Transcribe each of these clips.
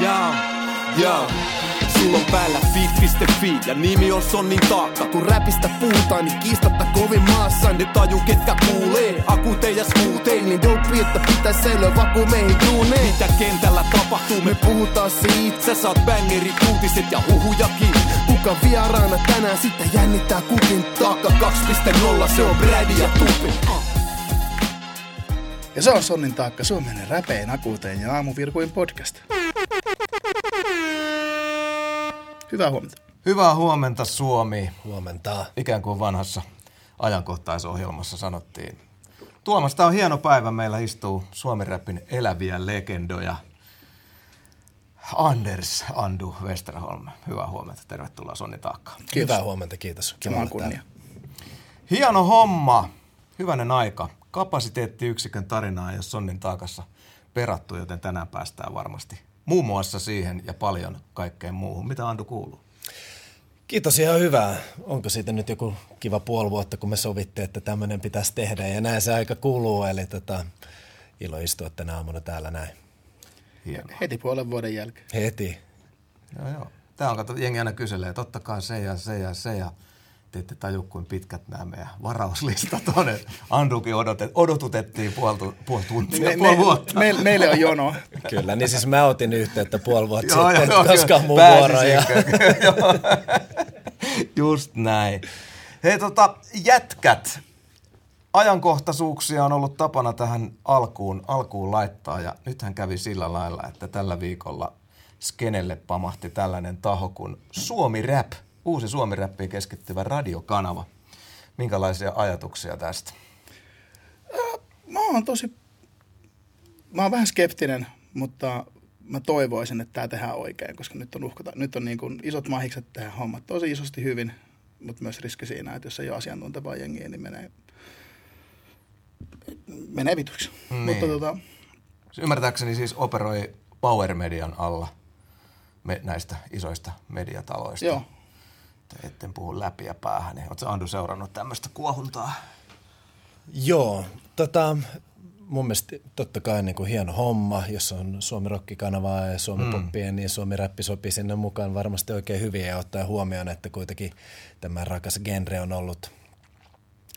Jaa, jaa. Sulla on päällä fit.fi ja nimi on Sonnin taakka. Kun räpistä puhutaan, niin kiistatta kovin maassa. Ne taju ketkä kuulee, akute ja. Niin dope, että pitäis säilyä vaku meihin duuneen. Mitä kentällä tapahtuu, me puhutaan siitä. Sä saat bangeri uutiset ja huhujakin. Kuka vieraana tänään, sitten jännittää kukin taakka 2.0, se on Brady ja Tupi. Ja se on Sonnin taakka Suomen räpeen akuuteen ja aamuvirkuin podcast. Hyvää huomenta. Hyvää huomenta Suomi, Huomenta. ikään kuin vanhassa ajankohtaisohjelmassa sanottiin. Tuomas, tämä on hieno päivä. Meillä istuu Suomen räppin eläviä legendoja. Anders Andu Westerholm. Hyvää huomenta. Tervetuloa Sonni Taakkaan. Hyvää huomenta, kiitos. Kiva kunnia. Hieno homma. Hyvänen aika. Kapasiteettiyksikön tarinaa ei ole Sonnin taakassa perattu, joten tänään päästään varmasti muun muassa siihen ja paljon kaikkeen muuhun. Mitä Andu kuuluu? Kiitos ihan hyvää. Onko siitä nyt joku kiva puoli vuotta, kun me sovittiin, että tämmöinen pitäisi tehdä ja näin se aika kuluu. Eli tota, ilo istua tänä aamuna täällä näin. Hienoa. Heti puolen vuoden jälkeen. Heti. Joo, joo. Tämä on, kato, jengi aina kyselee, totta kai se ja se ja se ja te ette taju, kuin pitkät nämä meidän varauslistat on. Andukin odotet, odotutettiin puoli, puoli tuntia, Me, puoli me, vuotta. me, meille on jono. Kyllä, niin siis mä otin yhteyttä puoli vuotta Joo, sitten, joo, että koska mun vuoro. Ja... Just näin. Hei tota, jätkät. Ajankohtaisuuksia on ollut tapana tähän alkuun, alkuun laittaa ja nythän kävi sillä lailla, että tällä viikolla skenelle pamahti tällainen taho kuin Suomi Rap, uusi Suomi Rappiin keskittyvä radiokanava. Minkälaisia ajatuksia tästä? Mä oon tosi... Mä oon vähän skeptinen, mutta mä toivoisin, että tämä tehdään oikein, koska nyt on, uhkata, nyt on niin kuin isot mahikset tehdä hommat tosi isosti hyvin, mutta myös riski siinä, että jos ei ole asiantuntevaa jengiä, niin menee, menee vituksi. Niin. Mutta tota, Ymmärtääkseni siis operoi Power Median alla me, näistä isoista mediataloista. joo, etten puhu läpi ja päähän. Niin Oletko Andu seurannut tämmöistä kuohuntaa? Joo, tota, mun mielestä totta kai niin kuin hieno homma, jos on Suomi Rokkikanavaa ja Suomi mm. Poppia, niin Suomi Räppi sopii sinne mukaan varmasti oikein hyvin ja ottaa huomioon, että kuitenkin tämä rakas genre on ollut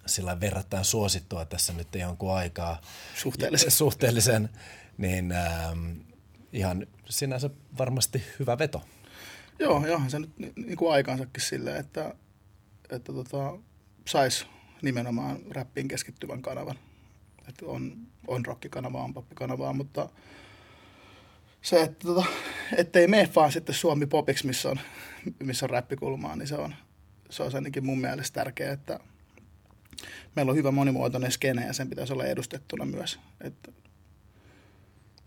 sillä verrattain suosittua tässä nyt jonkun aikaa. Suhteellisen. Suhteellisen, niin ähm, ihan sinänsä varmasti hyvä veto. Joo, johan se nyt ni- niin kuin aikaansakin silleen, että, että tota, sais nimenomaan räppiin keskittyvän kanavan. Että on, on rockikanavaa, on poppikanavaa, mutta se, että tota, ettei mene vaan sitten Suomi popiksi, missä on, missä on räppikulmaa, niin se on, se on ainakin mun mielestä tärkeää, että meillä on hyvä monimuotoinen skene ja sen pitäisi olla edustettuna myös. Että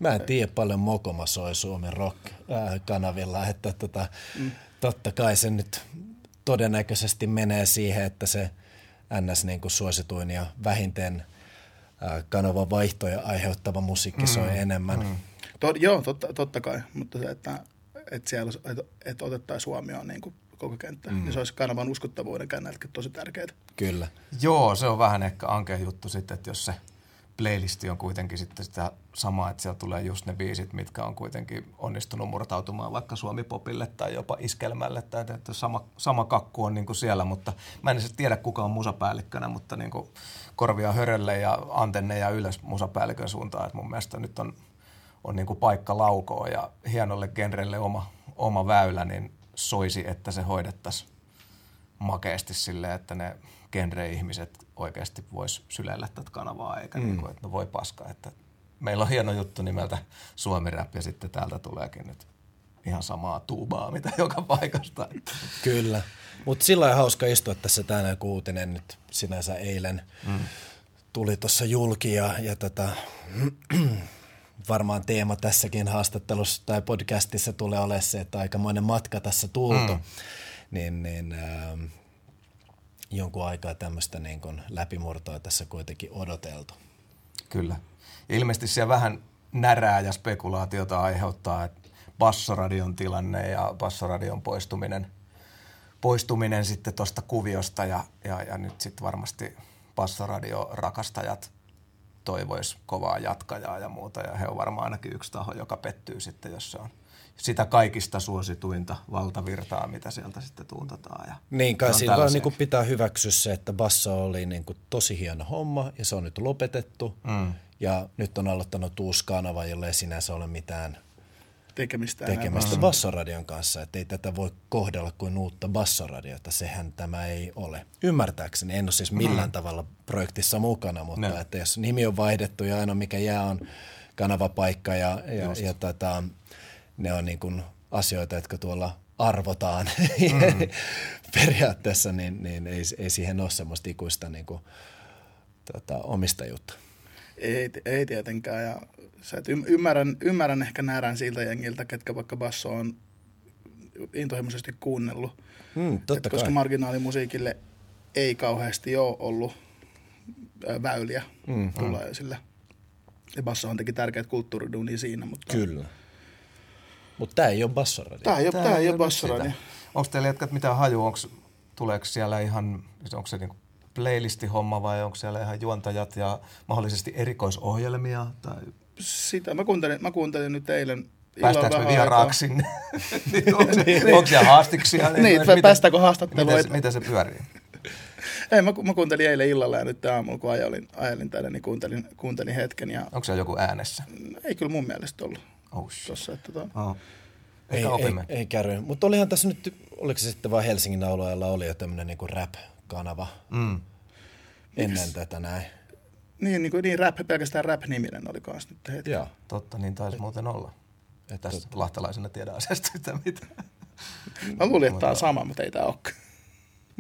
Mä en tiedä paljon Mokoma soi Suomen rock-kanavilla, että tota, mm. totta kai se nyt todennäköisesti menee siihen, että se NS niin kuin suosituin ja vähintään ää, kanavan vaihtoja aiheuttava musiikki soi enemmän. Mm. To, joo, totta, totta kai, mutta se, että, että, siellä, että, että otettaisiin huomioon niin kuin koko kenttä, mm. niin se olisi kanavan uskottavuuden kannalta tosi tärkeää. Kyllä. Joo, se on vähän ehkä ankea juttu sitten, että jos se playlisti on kuitenkin sitten sitä samaa, että siellä tulee just ne biisit, mitkä on kuitenkin onnistunut murtautumaan vaikka Suomi-popille tai jopa iskelmälle, tai että sama, sama kakku on niin kuin siellä, mutta mä en edes tiedä kuka on musapäällikkönä, mutta niin kuin korvia hörölle ja antenneja ylös musapäällikön suuntaan, että mun mielestä nyt on, on niin kuin paikka laukoa ja hienolle genrelle oma, oma väylä, niin soisi, että se hoidettaisiin makeasti silleen, että ne genre-ihmiset oikeasti vois syleillä tätä kanavaa, eikä mm. niin kuin, että no voi paska, että meillä on hieno juttu nimeltä Suomi Rap ja sitten täältä tuleekin nyt ihan samaa tuubaa, mitä joka paikasta. Kyllä. Mutta sillä on hauska istua tässä tänään, kun uutinen nyt sinänsä eilen mm. tuli tuossa julki ja, ja tota, varmaan teema tässäkin haastattelussa tai podcastissa tulee olemaan se, että aikamoinen matka tässä tultu. Mm. Niin, niin ähm, jonkun aikaa tämmöistä niin kun läpimurtoa tässä kuitenkin odoteltu. Kyllä. Ilmeisesti siellä vähän närää ja spekulaatiota aiheuttaa, että Bassoradion tilanne ja Bassoradion poistuminen, poistuminen sitten tuosta kuviosta ja, ja, ja nyt sitten varmasti Bassoradio rakastajat toivoisi kovaa jatkajaa ja muuta. Ja he on varmaan ainakin yksi taho, joka pettyy sitten, jos se on sitä kaikista suosituinta valtavirtaa, mitä sieltä sitten tuutataan. Ja niin, kai tällaisia. niin pitää hyväksyä se, että basso oli niin kuin tosi hieno homma ja se on nyt lopetettu. Mm. Ja nyt on aloittanut uusi kanava, jolle ei sinänsä ole mitään tekemistä. tekemistä mm. bassoradion kanssa. Että ei tätä voi kohdella kuin uutta bassoradiota. Sehän tämä ei ole. Ymmärtääkseni, en ole siis millään mm. tavalla projektissa mukana, mutta No. että jos nimi on vaihdettu ja ainoa mikä jää on kanavapaikka ja, ja, ja tota, ne on niin kuin asioita, jotka tuolla arvotaan mm. periaatteessa, niin, niin ei, ei siihen ole semmoista ikuista niin kuin, tota, omistajuutta. Ei, ei tietenkään. Ja se, että ym- ymmärrän, ymmärrän ehkä närän siltä jengiltä, ketkä vaikka basso on intohimoisesti kuunnellut. Mm, totta Et koska kai. marginaalimusiikille ei kauheasti ole ollut väyliä mm, tulla esille. Ja bassohan teki tärkeät kulttuuriduunia siinä, mutta Kyllä. Mutta tämä ei ole bassoradio. tämä ei ole, Tää tää ei ole bassoradio. Onko teillä jätkät mitään haju, onko, tuleeko siellä ihan, onko se niinku playlisti-homma vai onko siellä ihan juontajat ja mahdollisesti erikoisohjelmia? Tai Sitä mä kuuntelin, mä kuuntelin nyt eilen illalla päästäänkö me vieraaksi sinne? niin onko, onko siellä haastiksia? Niin, miten- päästäänkö haastatteluun? Miten, se- miten se pyörii? Ei, mä, mä kuuntelin eilen illalla ja nyt aamulla, kun ajelin, ajelin tänne, niin kuuntelin, kuuntelin hetken. Ja Onko siellä joku äänessä? ei kyllä mun mielestä ollut Oh tossa. Että, tota, Oh. Ei, ei, ei käy. Mutta olihan tässä nyt, oliko se sitten vaan Helsingin alueella oli jo tämmöinen niinku rap-kanava Mm. ennen tätä näin. niin, niin, kuin, niin rap, pelkästään rap-niminen oli kans nyt hetki. Joo. Totta, niin taisi muuten olla. Et tässä lahtelaisena tiedä asiasta yhtään mitään. Mä luulin, että tää on sama, mutta ei tää olekaan.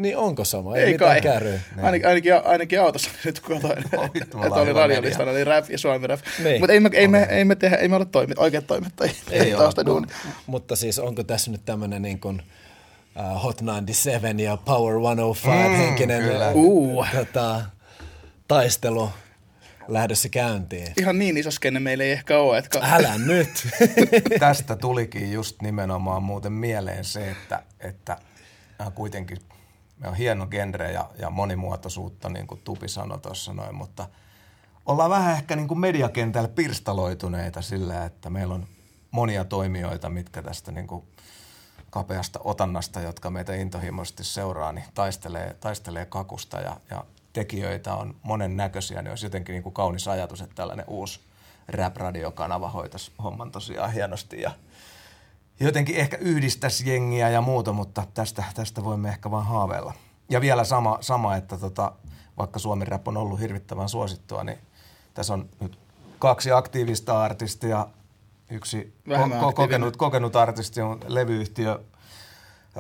Niin onko sama? Ei, Ei mitään kai. käry. Ainakin, ainakin, ainakin autossa nyt kun katsoin, Oh, että oli hyvä radiolistalla, oli rap ja suomi rap. Niin. Mutta ei, me, ei, me, ei, me tehdä, ei me ole toimit, oikeat toimittajia. Ei tausta ole. duuni. Mutta siis onko tässä nyt tämmöinen niin kuin uh, Hot 97 ja Power 105 mm, henkinen kyllä. Uh. tota, taistelu lähdössä käyntiin? Ihan niin iso skenne meillä ei ehkä ole. Että Älä nyt! Tästä tulikin just nimenomaan muuten mieleen se, että, että nämä kuitenkin me on hieno genre ja, ja monimuotoisuutta, niin kuin Tupi sanoi tuossa noin, mutta ollaan vähän ehkä niin kuin mediakentällä pirstaloituneita sillä, että meillä on monia toimijoita, mitkä tästä niin kuin kapeasta otannasta, jotka meitä intohimoisesti seuraa, niin taistelee, taistelee kakusta ja, ja tekijöitä on monen näköisiä, niin olisi jotenkin niin kuin kaunis ajatus, että tällainen uusi rap-radiokanava hoitaisi homman tosiaan hienosti ja jotenkin ehkä yhdistäisi jengiä ja muuta, mutta tästä, tästä voimme ehkä vaan haaveilla. Ja vielä sama, sama että tota, vaikka Suomen rap on ollut hirvittävän suosittua, niin tässä on nyt kaksi aktiivista artistia, yksi ko- kokenut, kokenut artisti on levyyhtiö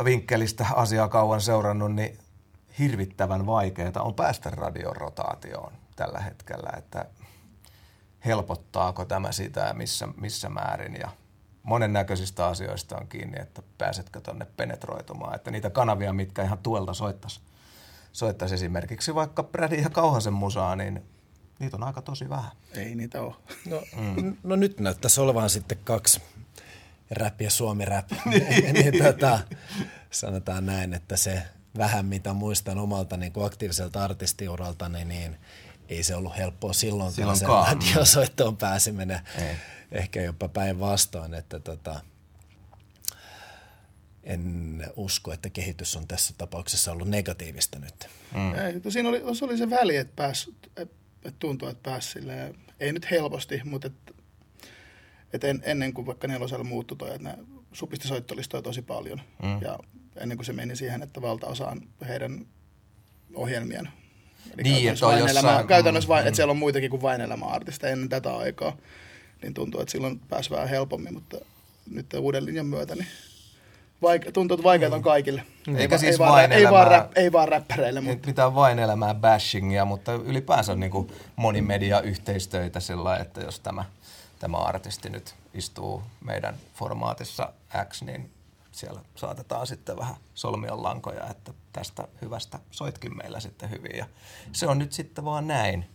vinkkelistä asiaa kauan seurannut, niin hirvittävän vaikeaa on päästä radion rotaatioon tällä hetkellä, että helpottaako tämä sitä ja missä, missä määrin ja monennäköisistä asioista on kiinni, että pääsetkö tonne penetroitumaan, että niitä kanavia, mitkä ihan tuelta soittaisi soittaisi esimerkiksi vaikka Brädin ja Kauhasen musaa, niin niitä on aika tosi vähän. Ei niitä ole. No, mm. no nyt näyttäisi olevan sitten kaksi rap ja suomi rap. niin, niin tota, sanotaan näin, että se vähän mitä muistan omalta niin kuin aktiiviselta artistiuralta, niin, niin ei se ollut helppoa silloinkaan sen Silloinkaan. radiosoittoon pääseminen. Ei. Ehkä jopa päinvastoin, että tota, en usko, että kehitys on tässä tapauksessa ollut negatiivista nyt. Mm. Ei, siinä oli, se oli se väli, että, pääs, että, tuntuu, että pääsi silleen, ei nyt helposti, mutta että, että en, ennen kuin vaikka nelosella muuttui toi, että ne supisti soittolistoja tosi paljon. Mm. Ja ennen kuin se meni siihen, että valtaosa on heidän ohjelmien. Eli Niin, käytännössä vain jossain- elämä, käytännössä vain, mm. että siellä on muitakin kuin vain elämäartisteja ennen tätä aikaa. Niin tuntuu, että silloin pääsi vähän helpommin, mutta nyt uuden linjan myötä, niin vaike- tuntuu, että vaikeat on kaikille. Mm. Eikä va- siis vaan, vain ei, vaan elämää- rap, ei vaan räppäreille, Ei mutta mitään vain elämää bashingia, mutta ylipäänsä niin kuin monimedia-yhteistöitä sillä että jos tämä, tämä artisti nyt istuu meidän formaatissa X, niin siellä saatetaan sitten vähän solmia lankoja, että tästä hyvästä soitkin meillä sitten hyvin. Ja se on nyt sitten vaan näin.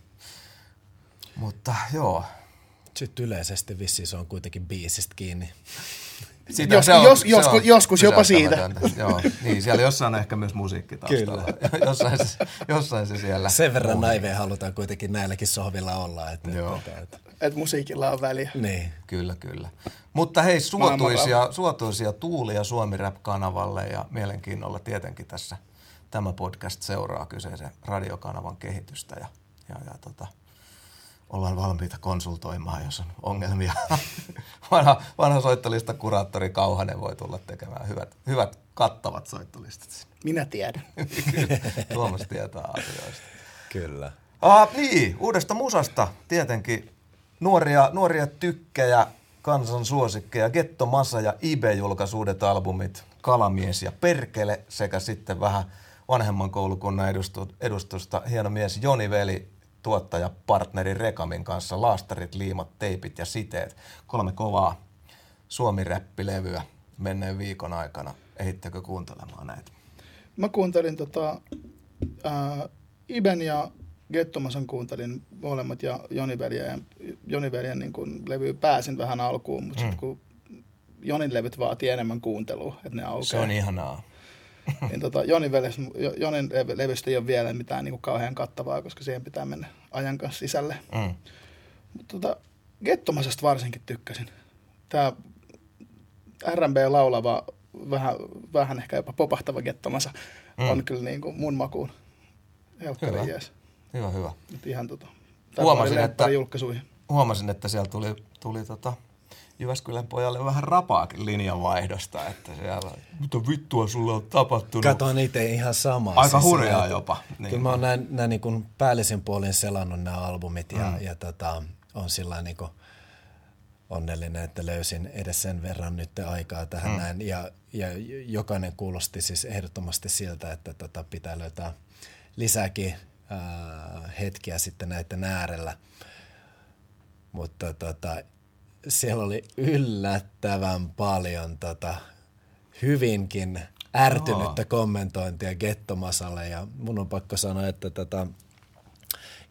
Mutta joo, Sitten yleisesti vissiin se on kuitenkin biisistä kiinni. Sitä, Jos- se on, jos- se joskus- on joskus jopa siitä. Joo, niin, siellä jossain on ehkä myös musiikki taustalla. jossain, se, jossain se siellä. Sen verran naiveja halutaan kuitenkin näilläkin sohvilla olla. Että, Joo. Että, että, Että musiikilla on väliä. niin. Kyllä, kyllä. Mutta hei, suotuisia, suotuisia tuulia Suomi Rap-kanavalle ja mielenkiinnolla tietenkin tässä tämä podcast seuraa kyseisen radiokanavan kehitystä ja, ja, ja tota, ollaan valmiita konsultoimaan, jos on ongelmia. vanha, vanha soittolista kuraattori Kauhanen voi tulla tekemään hyvät, hyvät kattavat soittolistat. sinne. Minä tiedän. Kyllä, Tuomas tietää asioista. Kyllä. Ah, niin, uudesta musasta tietenkin nuoria, nuoria tykkejä, kansan suosikkeja, Getto Massa ja Ibe julkaisi uudet albumit, Kalamies ja Perkele sekä sitten vähän vanhemman koulukunnan edustu, edustusta hieno mies Joni Veli, tuottaja partneri Rekamin kanssa, laastarit, liimat, teipit ja siteet. Kolme kovaa suomi-räppilevyä menneen viikon aikana. Ehittekö kuuntelemaan näitä? Mä kuuntelin tota, ää, Iben ja Gettomasan kuuntelin molemmat ja Joni Veljen, Joni Veljen niin kun levy pääsin vähän alkuun, mutta mm. kun Jonin levyt vaatii enemmän kuuntelua, että ne aukeaa. Se on ihanaa. niin tota, Jonin, veles, Jonin levy- levystä ei ole vielä mitään niin kuin kauhean kattavaa, koska siihen pitää mennä ajan kanssa sisälle. Mm. Mutta tota, Gettomasesta varsinkin tykkäsin. Tämä R&B laulava, vähän, vähän ehkä jopa popahtava Gettomasa Mm. on kyllä niin kuin mun makuun. Hyvä. Jees. Hyvä, hyvä. Nyt ihan tota, Huomasin, että- julkaisuihin. huomasin, että siellä tuli, tuli tota Jyväskylän pojalle vähän rapaakin linjanvaihdosta, että siellä, mitä vittua sulle on tapahtunut? Katoin itse ihan samaa. Aika hurjaa että- jopa. Niin. Kyllä mä oon näin, näin niin kuin päällisin puolin selannut nämä albumit ja, mm. ja tota, on sillä niin kuin onnellinen, että löysin edes sen verran nyt aikaa tähän mm. näin. Ja, ja jokainen kuulosti siis ehdottomasti siltä, että tota, pitää löytää lisääkin ää, hetkiä sitten näiden äärellä. Mutta tota, siellä oli yllättävän paljon tota, hyvinkin ärtynyttä kommentointia Gettomasalle ja mun on pakko sanoa, että tota,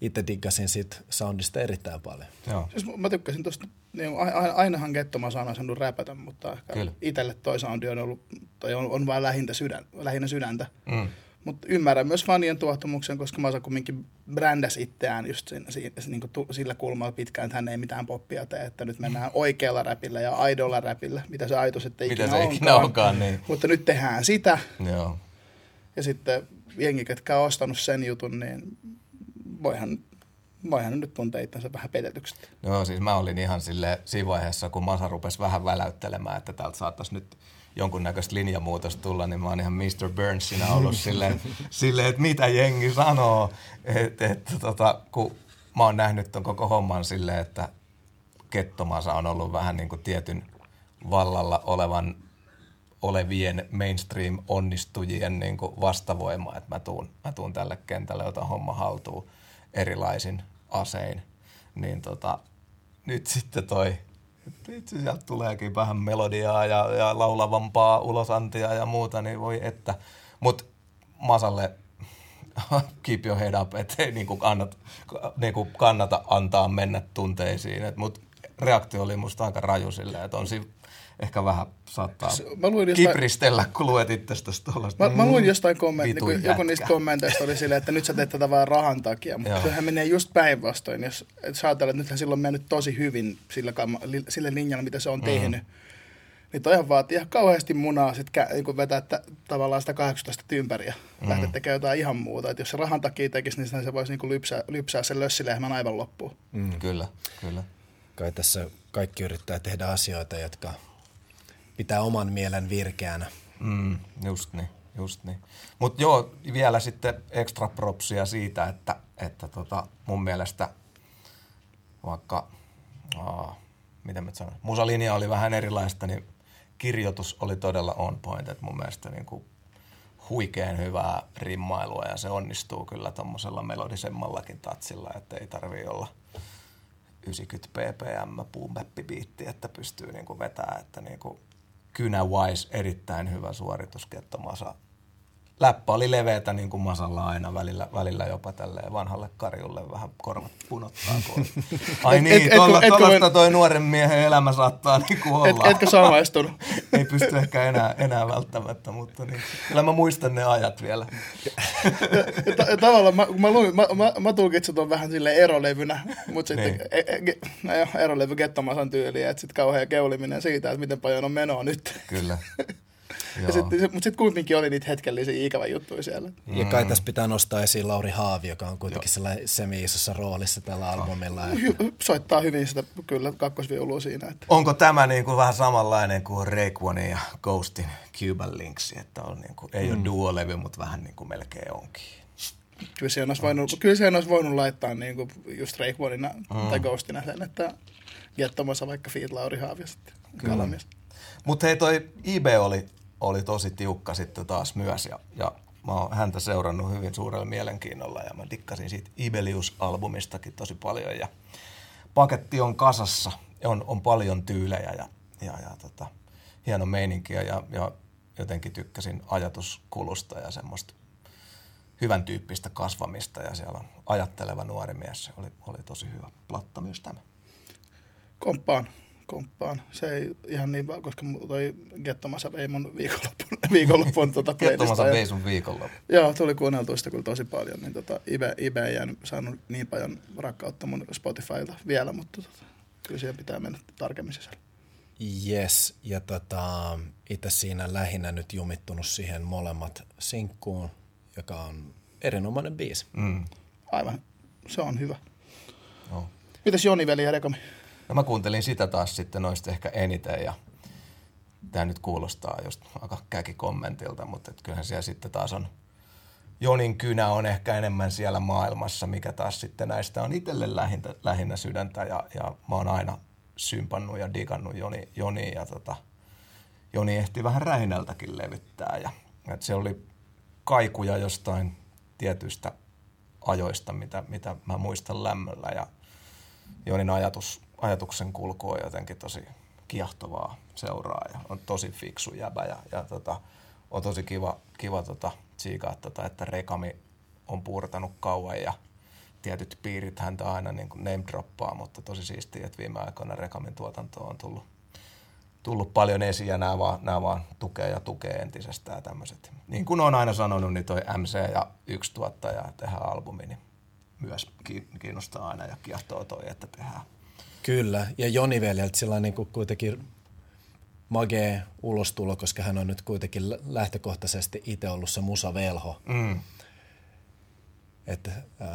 itse diggasin siitä soundista erittäin paljon. Joo. Siis mä tykkäsin tosta, niin a- a- ainahan Gettomasa on osannut räpätä, mutta ehkä Kyllä. itselle toi soundi on ollut, tai on, on vaan lähintä, sydän, lähinnä sydäntä. Mm. Mutta ymmärrän myös fanien tuottamuksen, koska Masa kumminkin brändäs itseään just siinä, siinä, niin tu, sillä kulmalla pitkään, että hän ei mitään poppia tee, että nyt mennään oikealla räpillä ja aidolla räpillä, mitä se aito sitten Mitä ikinä se onkaan. ikinä onkaan, niin. Mutta nyt tehdään sitä, Joo. ja sitten jengi, ketkä on ostanut sen jutun, niin voihan, voihan nyt tuntea itsensä vähän petetyksi. Joo, siis mä olin ihan sille siinä vaiheessa, kun Masa rupesi vähän väläyttelemään, että täältä saattaisi nyt jonkunnäköistä linjamuutosta tulla, niin mä oon ihan Mr. Burnsina ollut silleen, silleen että mitä jengi sanoo. Että et, tota, kun mä oon nähnyt ton koko homman silleen, että Kettomasa on ollut vähän niin kuin tietyn vallalla olevan olevien mainstream-onnistujien niin kuin vastavoima, että mä tuun, mä tuun tälle kentälle, otan homma haltuun erilaisin asein. Niin tota, nyt sitten toi, itse sieltä tuleekin vähän melodiaa ja, ja laulavampaa ulosantia ja muuta, niin voi että. Mutta Masalle keep your head up, ettei niinku kannata, niinku kannata antaa mennä tunteisiin. Mutta reaktio oli musta aika raju silleen, että on siinä ehkä vähän saattaa mä luin jostain- kipristellä, kun luet itsestäsi tuollaista. Mä, mä luin jostain kommenttia, Vitun niin joku niistä kommenteista oli silleen, että nyt sä teet tätä vaan rahan takia, mutta sehän menee just päinvastoin, jos et sä ajatellaan, että nythän silloin on mennyt tosi hyvin sillä, sillä linjalla, mitä se on Mm. tehnyt. Niin toihan vaatii ihan kauheasti munaa sit kä- niin vetää tä- tavallaan sitä 18 tympäriä, mm. lähteä tekemään jotain ihan muuta. Et jos se rahan takia tekisi, niin se voisi niin lypsää, lypsää sen lössilehmän aivan loppuun. Mm. Kyllä, kyllä. Kai tässä kaikki yrittää tehdä asioita, jotka pitää oman mielen virkeänä. Mm, just niin, just niin. Mutta joo, vielä sitten extra propsia siitä, että, että tota, mun mielestä vaikka, aa, miten mä sanon, musalinja oli vähän erilaista, niin kirjoitus oli todella on point. Et mun mielestä niin kuin huikean hyvää rimmailua ja se onnistuu kyllä tuommoisella melodisemmallakin tatsilla, että ei tarvii olla 90 ppm puumäppibiitti, että pystyy niinku vetämään, että niinku kynä wise erittäin hyvä suoritus Kettomasa läppä oli leveätä niin kuin Masalla aina välillä, välillä jopa tälleen vanhalle karjulle vähän korvat punottaa. Kun... Ai niin, et, tuolla, et, tuollaista toi nuoren miehen elämä saattaa niin kuin olla. Et, etkö samaistunut? Ei pysty ehkä enää, enää välttämättä, mutta niin, kyllä mä muistan ne ajat vielä. Ta- tavallaan mä, mä, luin, mä, mä, mä tulkitsin ton vähän sille erolevynä, mutta sitten niin. e, e, no joo, erolevy Gettomasan tyyliä, että sitten kauhean keuliminen siitä, että miten paljon on menoa nyt. Kyllä. Ja sit, mutta sitten kuitenkin oli niitä hetkellisiä ikävä juttuja siellä. Mm. Ja kai tässä pitää nostaa esiin Lauri Haavi, joka on kuitenkin sellainen semi-isossa roolissa tällä albumilla. Että... Soittaa hyvin sitä kyllä kakkosviulua siinä. Että. Onko tämä niin kuin vähän samanlainen kuin Rayquanin ja Ghostin Cuban Linksi, että on niin kuin, ei mm. ole duo-levy, mutta vähän niin kuin melkein onkin? Kyllä siihen olisi voinut, kyllä siihen olisi voinut laittaa niin kuin just Rayquanina mm. tai Ghostina sen, että Gettomassa vaikka Feed Lauri Haavi sitten. Mutta hei toi IB oli oli tosi tiukka sitten taas myös ja, ja mä oon häntä seurannut hyvin suurella mielenkiinnolla ja mä dikkasin siitä Ibelius-albumistakin tosi paljon ja paketti on kasassa, on, on paljon tyylejä ja, ja, ja tota, hieno meininkiä ja, ja jotenkin tykkäsin ajatuskulusta ja semmoista hyvän tyyppistä kasvamista ja siellä on ajatteleva nuori mies. Se oli, oli tosi hyvä platta myös tämä. Komppaan komppaan. Se ei ihan niin, koska toi Gettomasa vei mun viikonloppun, viikonloppun tuota Gettomasa vei sun viikonloppu. Joo, tuli kuunneltu sitä kyllä tosi paljon. Niin tota, Ibe, Ibe ei jäänyt, saanut niin paljon rakkautta mun Spotifylta vielä, mutta tota, kyllä siihen pitää mennä tarkemmin sisällä. Yes, ja tota, itse siinä lähinnä nyt jumittunut siihen molemmat sinkkuun, joka on erinomainen biisi. Mm. Aivan, se on hyvä. No. Mitäs Joni veli ja Rekomi? No mä kuuntelin sitä taas sitten noista ehkä eniten ja tämä nyt kuulostaa just aika kommentilta, mutta et kyllähän siellä sitten taas on Jonin kynä on ehkä enemmän siellä maailmassa, mikä taas sitten näistä on itselle lähinnä, lähinnä sydäntä ja, ja mä oon aina sympannut ja digannut Joni, Joni ja tota, Joni ehti vähän rähinältäkin levittää ja et se oli kaikuja jostain tietyistä ajoista, mitä, mitä mä muistan lämmöllä ja Jonin ajatus ajatuksen kulku on jotenkin tosi kiehtovaa seuraa ja on tosi fiksu jäbä ja, ja tota, on tosi kiva, kiva tota, tsiikaa, tota, että Rekami on puurtanut kauan ja tietyt piirit häntä aina niin kuin name droppaa, mutta tosi siistiä, että viime aikoina Rekamin tuotanto on tullut, tullut paljon esiin ja nämä vaan, nämä vaan tukee ja tukee entisestään tämmöiset. Niin kuin on aina sanonut, niin toi MC ja yksi tuottaja tehdään albumi, niin myös kiinnostaa aina ja kiehtoo toi, että tehdään Kyllä, ja Joni Veljeltä sillä niin kuin kuitenkin magee ulostulo, koska hän on nyt kuitenkin lähtökohtaisesti itse ollut se musavelho. Mm. Että, äh,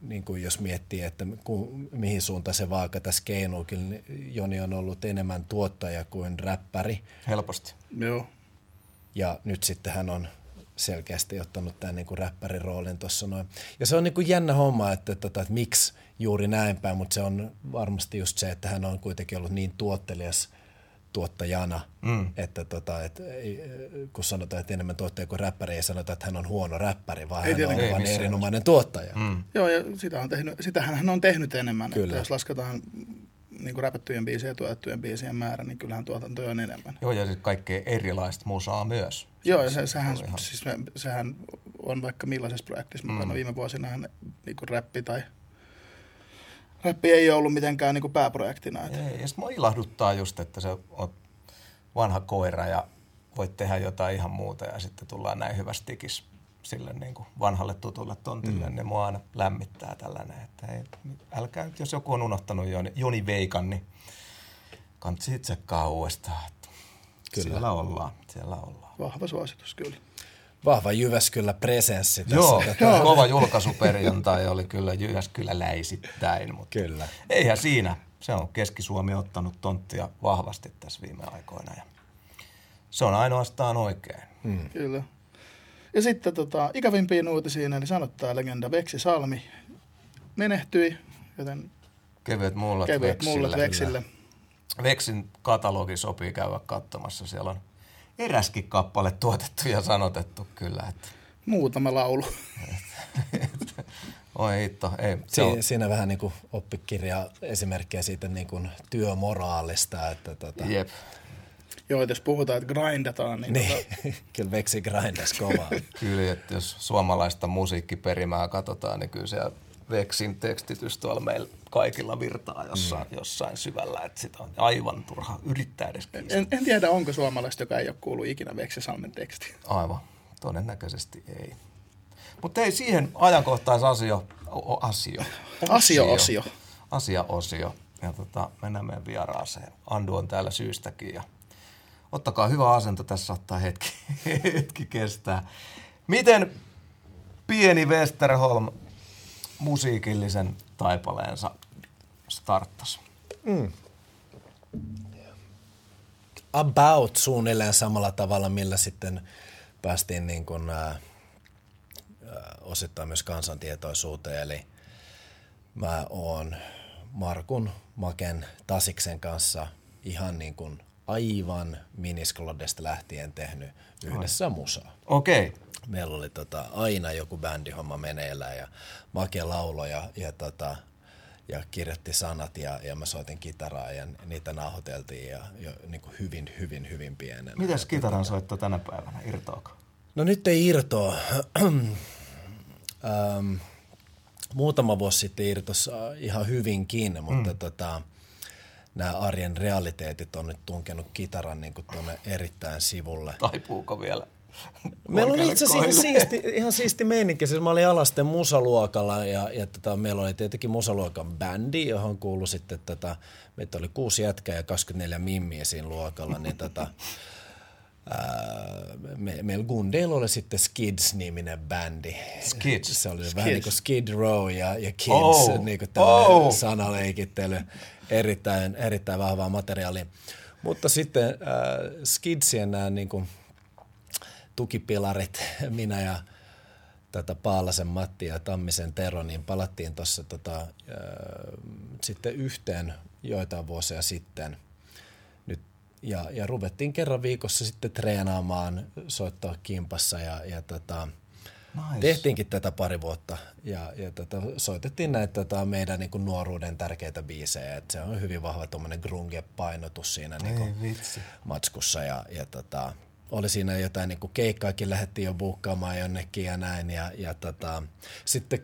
niin kuin jos miettii, että ku, mihin suuntaan se vaaka tässä keinuukin, niin Joni on ollut enemmän tuottaja kuin räppäri. Helposti. Joo. Ja nyt sitten hän on selkeästi ottanut tämän niin kuin räppärin roolin tuossa noin. Ja se on niin kuin jännä homma, että, että, että, että miksi juuri näin päin, mutta se on varmasti just se, että hän on kuitenkin ollut niin tuottelias tuottajana, mm. että tota, et, kun sanotaan, että enemmän tuottaja kuin räppäri, ei sanota, että hän on huono räppäri, vaan ei hän on vain erinomainen tuottaja. Mm. Joo, ja sitä on tehnyt, sitähän hän on tehnyt enemmän. Kyllä. Että jos lasketaan niin kuin räpättyjen biisien ja tuotettujen biisien määrä, niin kyllähän tuotanto on enemmän. Joo, ja sitten kaikkea erilaista musaa myös. Joo, ja se, sehän, ihan... siis me, sehän on vaikka millaisessa projektissa mukana. Mm. Viime vuosina niin kuin räppi tai räppi ei ollut mitenkään niin kuin pääprojektina. Että. Ei, ja sitten mua ilahduttaa just, että se on vanha koira ja voit tehdä jotain ihan muuta ja sitten tullaan näin hyvästi tikis sille niin kuin vanhalle tutulle tontille, mm. niin mua aina lämmittää tällainen, että ei, älkää nyt, jos joku on unohtanut Joni, Joni Veikan, niin kannattaa tsekkaa uudestaan. Kyllä. Siellä ollaan, siellä ollaan. Vahva suositus kyllä. Vahva Jyväskylä presenssi tässä. Joo, joo. kova julkaisuperjantai oli kyllä Jyväskyläläisittäin, mutta kyllä. eihän siinä. Se on Keski-Suomi ottanut tonttia vahvasti tässä viime aikoina ja se on ainoastaan oikein. Mm. Kyllä. Ja sitten tota, ikävimpiin uutisiin, eli sanottaa legenda Veksi Salmi menehtyi, joten kevyet mullat kevyet Veksille. Mullat veksille. Veksin katalogi sopii käydä katsomassa. Siellä on eräskin kappale tuotettu ja sanotettu kyllä. Että... Muutama laulu. Oi hitto, ei. Se on... Siinä vähän niin kuin oppikirja esimerkkejä siitä niin kuin työmoraalista. Että tota... Jep. Joo, että jos puhutaan, että grindataan, niin, Niin, tota, kyllä Veksi grindas kovaa. Kyllä, että jos suomalaista musiikkiperimää katsotaan, niin kyllä se Veksin tekstitys tuolla meillä kaikilla virtaa jossain, mm. jossain syvällä, että sitä on aivan turha yrittää edes kiistää. en, en, tiedä, onko suomalaista, joka ei ole kuullut ikinä Veksesalmen tekstiä. Aivan, todennäköisesti ei. Mutta ei siihen ajankohtaisasio, o- asio. Asio-osio. Asia-osio. Ja tota, mennään meidän vieraaseen. Andu on täällä syystäkin ja ottakaa hyvä asento, tässä saattaa hetki, hetki kestää. Miten pieni Westerholm musiikillisen taipaleensa starttasi? About suunnilleen samalla tavalla, millä sitten päästiin niin kuin, ää, ää, osittain myös kansantietoisuuteen. Eli mä oon Markun, Maken, Tasiksen kanssa ihan niin kuin aivan minisklodesta lähtien tehnyt yhdessä musaa. Okei. Okay. Meillä oli tota, aina joku bändihomma meneillään ja Make lauloi ja, ja, tota, ja kirjoitti sanat ja, ja mä soitin kitaraa ja niitä nauhoiteltiin ja, ja niin kuin hyvin, hyvin, hyvin pienenä. Mitäs kitaran soitto tänä päivänä? Irtoako? No nyt ei irtoa. ähm, muutama vuosi sitten irtos äh, ihan hyvinkin, mutta mm. tota, nämä arjen realiteetit on nyt tunkenut kitaran niin tuonne erittäin sivulle. Taipuuko vielä? Meillä oli itse asiassa ihan siisti, ihan siisti meininki. Siis mä olin alasten musaluokalla ja, ja tota, meillä oli tietenkin musaluokan bändi, johon kuului sitten, tota, meitä oli kuusi jätkää ja 24 mimmiä siinä luokalla, niin tota, ää, me, meillä oli sitten Skids-niminen bändi. Skids? Se oli vähän niin kuin Skid Row ja, ja Kids, Oh, niin kuin oh. sanaleikittely. Erittäin, erittäin vahvaa materiaalia. Mutta sitten äh, Skidsien nämä niin kuin, tukipilarit, minä ja tätä Paalasen Matti ja Tammisen Tero, niin palattiin tuossa tota, äh, sitten yhteen joitain vuosia sitten. Ja, ja ruvettiin kerran viikossa sitten treenaamaan, soittaa kimpassa ja, ja tota, Nice. tehtiinkin tätä pari vuotta ja, ja tota, soitettiin näitä tota, meidän niin kuin nuoruuden tärkeitä biisejä. Et se on hyvin vahva tuommoinen grunge-painotus siinä niin kuin, vitsi. matskussa ja, ja tota, oli siinä jotain niin kuin keikkaakin lähdettiin jo buukkaamaan jonnekin ja näin ja, ja tota, sitten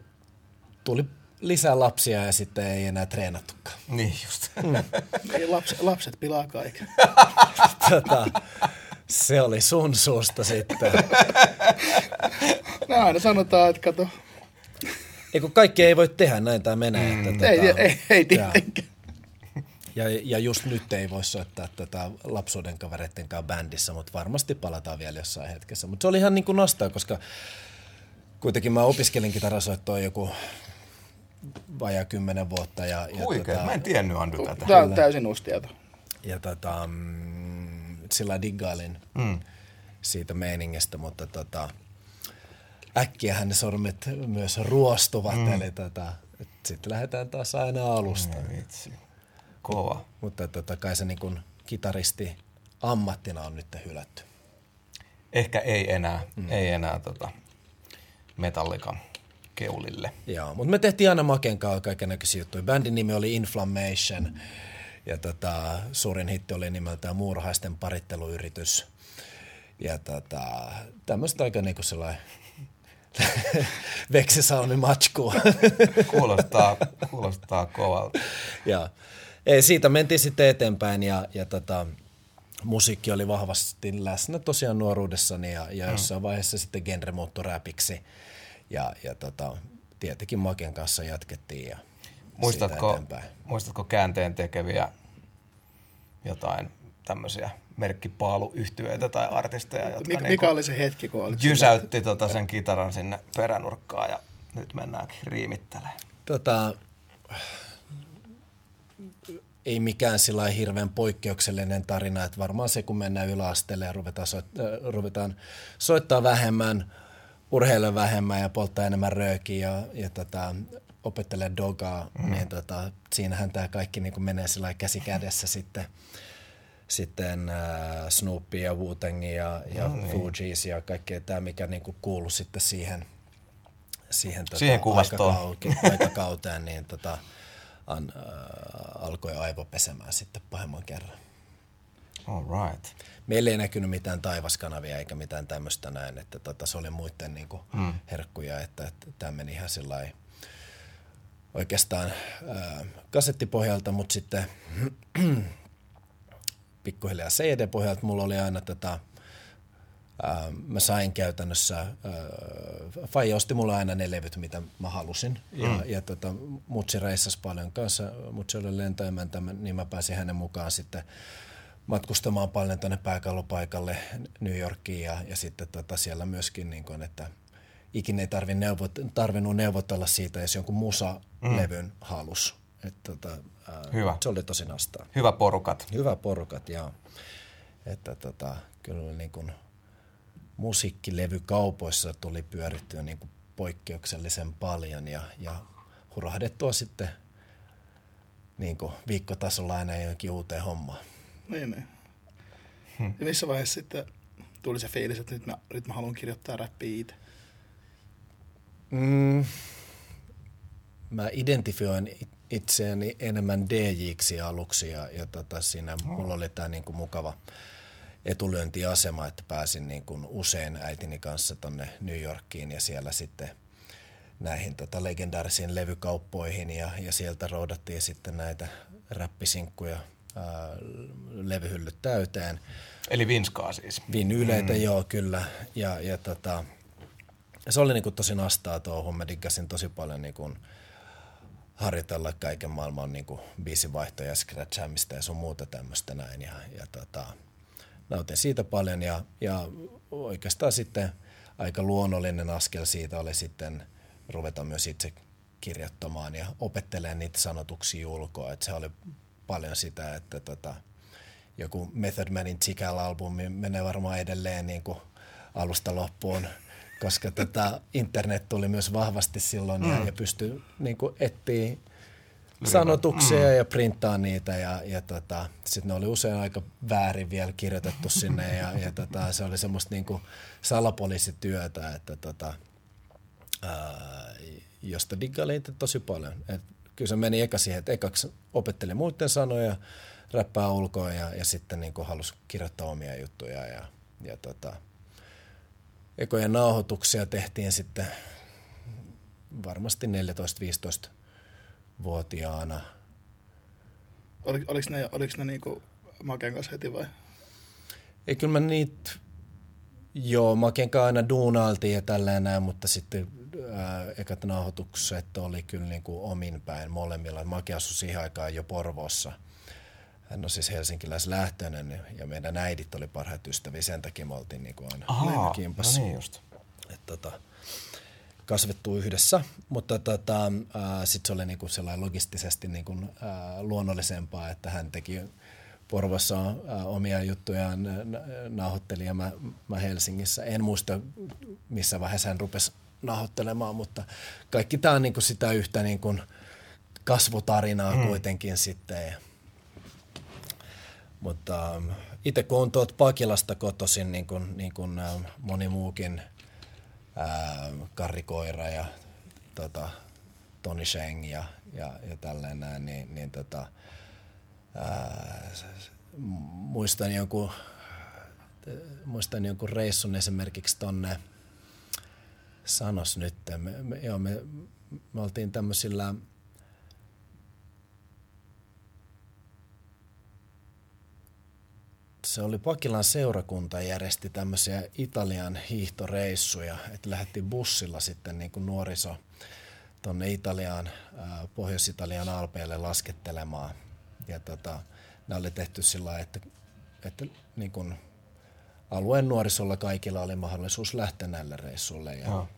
tuli lisää lapsia ja sitten ei enää treenattukaan. Niin just. Ei lapset, lapset pilaa kaiken. Tota, se oli sun suusta sitten. No aina sanotaan, että kato, Ei kun kaikki ei voi tehdä, näin tämä menee. Että, tota, ei, ei, ei tietenkään. Ja, ja just nyt ei voi soittaa tätä lapsuuden kavereiden kanssa bändissä, mutta varmasti palataan vielä jossain hetkessä. Mutta se oli ihan niin kuin nostaa, koska kuitenkin mä opiskelin kitarasoittoa joku vajaa kymmenen vuotta. Ja, ja, Huikea. Mä en tiennyt Andu tätä. Tämä on täysin uusi tieto. ja tota, mm, sillä diggailin mm. siitä meiningistä, mutta tota, äkkiähän ne sormet myös ruostuvat, mm. eli tota, sitten lähdetään taas aina alusta. Ai Vitsi. Kova. Mutta tota, kai se niin kitaristi ammattina on nyt hylätty. Ehkä ei enää, mm. ei enää tota metallikan keulille. Joo, mutta me tehtiin aina Maken kanssa kaiken näköisiä juttuja. Bändin nimi oli Inflammation ja tota, suurin hitti oli nimeltään Muurahaisten paritteluyritys. Ja tota, tämmöistä aika niinku sellainen veksisalmi matskuu. Kuulostaa, kuulostaa kovalta. ja ei, siitä mentiin sitten eteenpäin ja, ja tota, musiikki oli vahvasti läsnä tosiaan nuoruudessani ja, ja jossain vaiheessa sitten genre muuttui räpiksi. Ja, ja tota, tietenkin Maken kanssa jatkettiin ja Muistatko, muistatko käänteen tekeviä jotain tämmöisiä merkkipaaluyhtyeitä tai artisteja, jotka Mikä, niinku mikä oli se hetki, kun olit jysäytti tota sen kitaran sinne peränurkkaan ja nyt mennäänkin riimittelemään. Tota, ei mikään sillä hirveän poikkeuksellinen tarina, että varmaan se kun mennään yläasteelle ja ruvetaan, soit, äh, ruvetaan soittaa vähemmän, urheilla vähemmän ja polttaa enemmän röökiä ja, ja tota, opettelee dogaa, mm. niin tota, siinähän tämä kaikki niin kuin menee sillä käsi kädessä sitten sitten äh, Snoopy ja wu ja, ja No niin. Fugees ja kaikkea tämä, mikä niinku kuului sitten siihen, siihen, tota, Siihen kuvastoon. aikakau- aikakauteen, niin tota, an, äh, alkoi aivopesemään sitten pahemman kerran. All right. Meillä ei näkynyt mitään taivaskanavia eikä mitään tämmöistä näin, että tota, se oli muiden niin kuin, mm. herkkuja, että, että tämä meni ihan sillä oikeastaan ää, kasettipohjalta, mutta sitten pikkuhiljaa CD-pohjalta mulla oli aina tätä, ää, mä sain käytännössä, ää, Faija osti mulle aina ne levyt, mitä mä halusin. Ja, mm. ja tota, Mutsi reissasi paljon kanssa, Mutsi oli lentoemäntä, niin mä pääsin hänen mukaan sitten matkustamaan paljon tuonne pääkallopaikalle New Yorkiin ja, ja sitten tota siellä myöskin, niin kun, että ikinä ei tarvi neuvot, tarvinnut neuvotella siitä, jos jonkun musa-levyn mm. halus. Että, tota, ää, Hyvä. Se oli tosi nastaa. Hyvä porukat. Hyvä porukat, joo. Että tota, kyllä niin kuin musiikkilevykaupoissa tuli pyörittyä niin kuin poikkeuksellisen paljon ja, ja hurahdettua sitten niin kuin viikkotasolla aina jonkin uuteen hommaan. Niin, niin. Hmm. Ja missä vaiheessa sitten tuli se fiilis, että nyt mä, nyt mä haluan kirjoittaa räppiä itse? Mm, mä identifioin itseäni enemmän DJiksi aluksi ja, ja tota, siinä oh. mulla oli tämä niinku mukava etulyöntiasema, että pääsin niinku usein äitini kanssa tonne New Yorkiin ja siellä sitten näihin tota, legendaarisiin levykauppoihin ja, ja sieltä roudattiin sitten näitä räppisinkkuja – levyhyllyt täyteen. Eli vinskaa siis. Vinyleitä, mm. joo, kyllä. Ja, ja tota, se oli niinku tosi nastaa touhu. Mä diggasin tosi paljon niinku harjoitella kaiken maailman niinku biisivaihtoja ja scratchaamista ja sun muuta tämmöistä näin. Ja, ja tota, nautin siitä paljon ja, ja oikeastaan sitten aika luonnollinen askel siitä oli sitten ruveta myös itse kirjoittamaan ja opettelemaan niitä sanotuksia ulkoa. Että se oli paljon sitä, että tota, joku Method Manin Chical-albumi menee varmaan edelleen niin kuin alusta loppuun, koska tota, internet tuli myös vahvasti silloin mm. ja, ja pystyi niin kuin etsiä sanotuksia mm. ja printtaa niitä ja, ja tota, sitten ne oli usein aika väärin vielä kirjoitettu sinne ja, ja tota, se oli semmoista niin kuin salapoliisityötä, että tota, ää, josta diggailin tosi paljon. Et kyllä se meni eka siihen, että ekaksi opetteli muiden sanoja, räppää ulkoa ja, ja sitten niin halusi kirjoittaa omia juttuja. Ja, ja tota, ekoja nauhoituksia tehtiin sitten varmasti 14-15-vuotiaana. Ol, oliko ne, oliko ne niinku Maken kanssa heti vai? Ei kyllä mä niitä, joo, Maken kanssa aina duunailtiin ja tälleen näin, mutta sitten ekat nauhoitukset oli kyllä niin kuin omin päin molemmilla. Maki asui siihen aikaan jo Porvoossa. Hän on siis helsinkiläislähtöinen ja meidän äidit oli parhaat ystäviä. Sen takia me oltiin niin kuin aina Ahaa, kimpassa. No niin just. Et, tota, kasvettu yhdessä, mutta tota, sitten se oli niinku logistisesti niinku, ää, luonnollisempaa, että hän teki Porvossa ää, omia juttujaan, nauhoitteli ja mä, mä Helsingissä. En muista, missä vaiheessa hän rupesi nahottelemaan, mutta kaikki tämä on niin kuin sitä yhtä niin kuin kasvutarinaa mm. kuitenkin sitten. Mutta ähm, itse kun on tuot Pakilasta kotoisin, niin kuin, niin kuin ähm, moni muukin ää, ähm, Karrikoira ja tota, Toni Sheng ja, ja, ja tälleen näin, niin, niin tota, ää, muistan jonkun, muistan jonkun reissun esimerkiksi tonne – sanos nyt. Me, me, joo, me, me oltiin tämmöisillä se oli Pakilan seurakunta järjesti tämmöisiä Italian hiihtoreissuja, että lähdettiin bussilla sitten niin kuin nuoriso tuonne Italiaan, Pohjois-Italian alpeille laskettelemaan. Ja tota, nämä oli tehty sillä että, että niin kuin alueen nuorisolla kaikilla oli mahdollisuus lähteä näille reissuille. Ja, oh.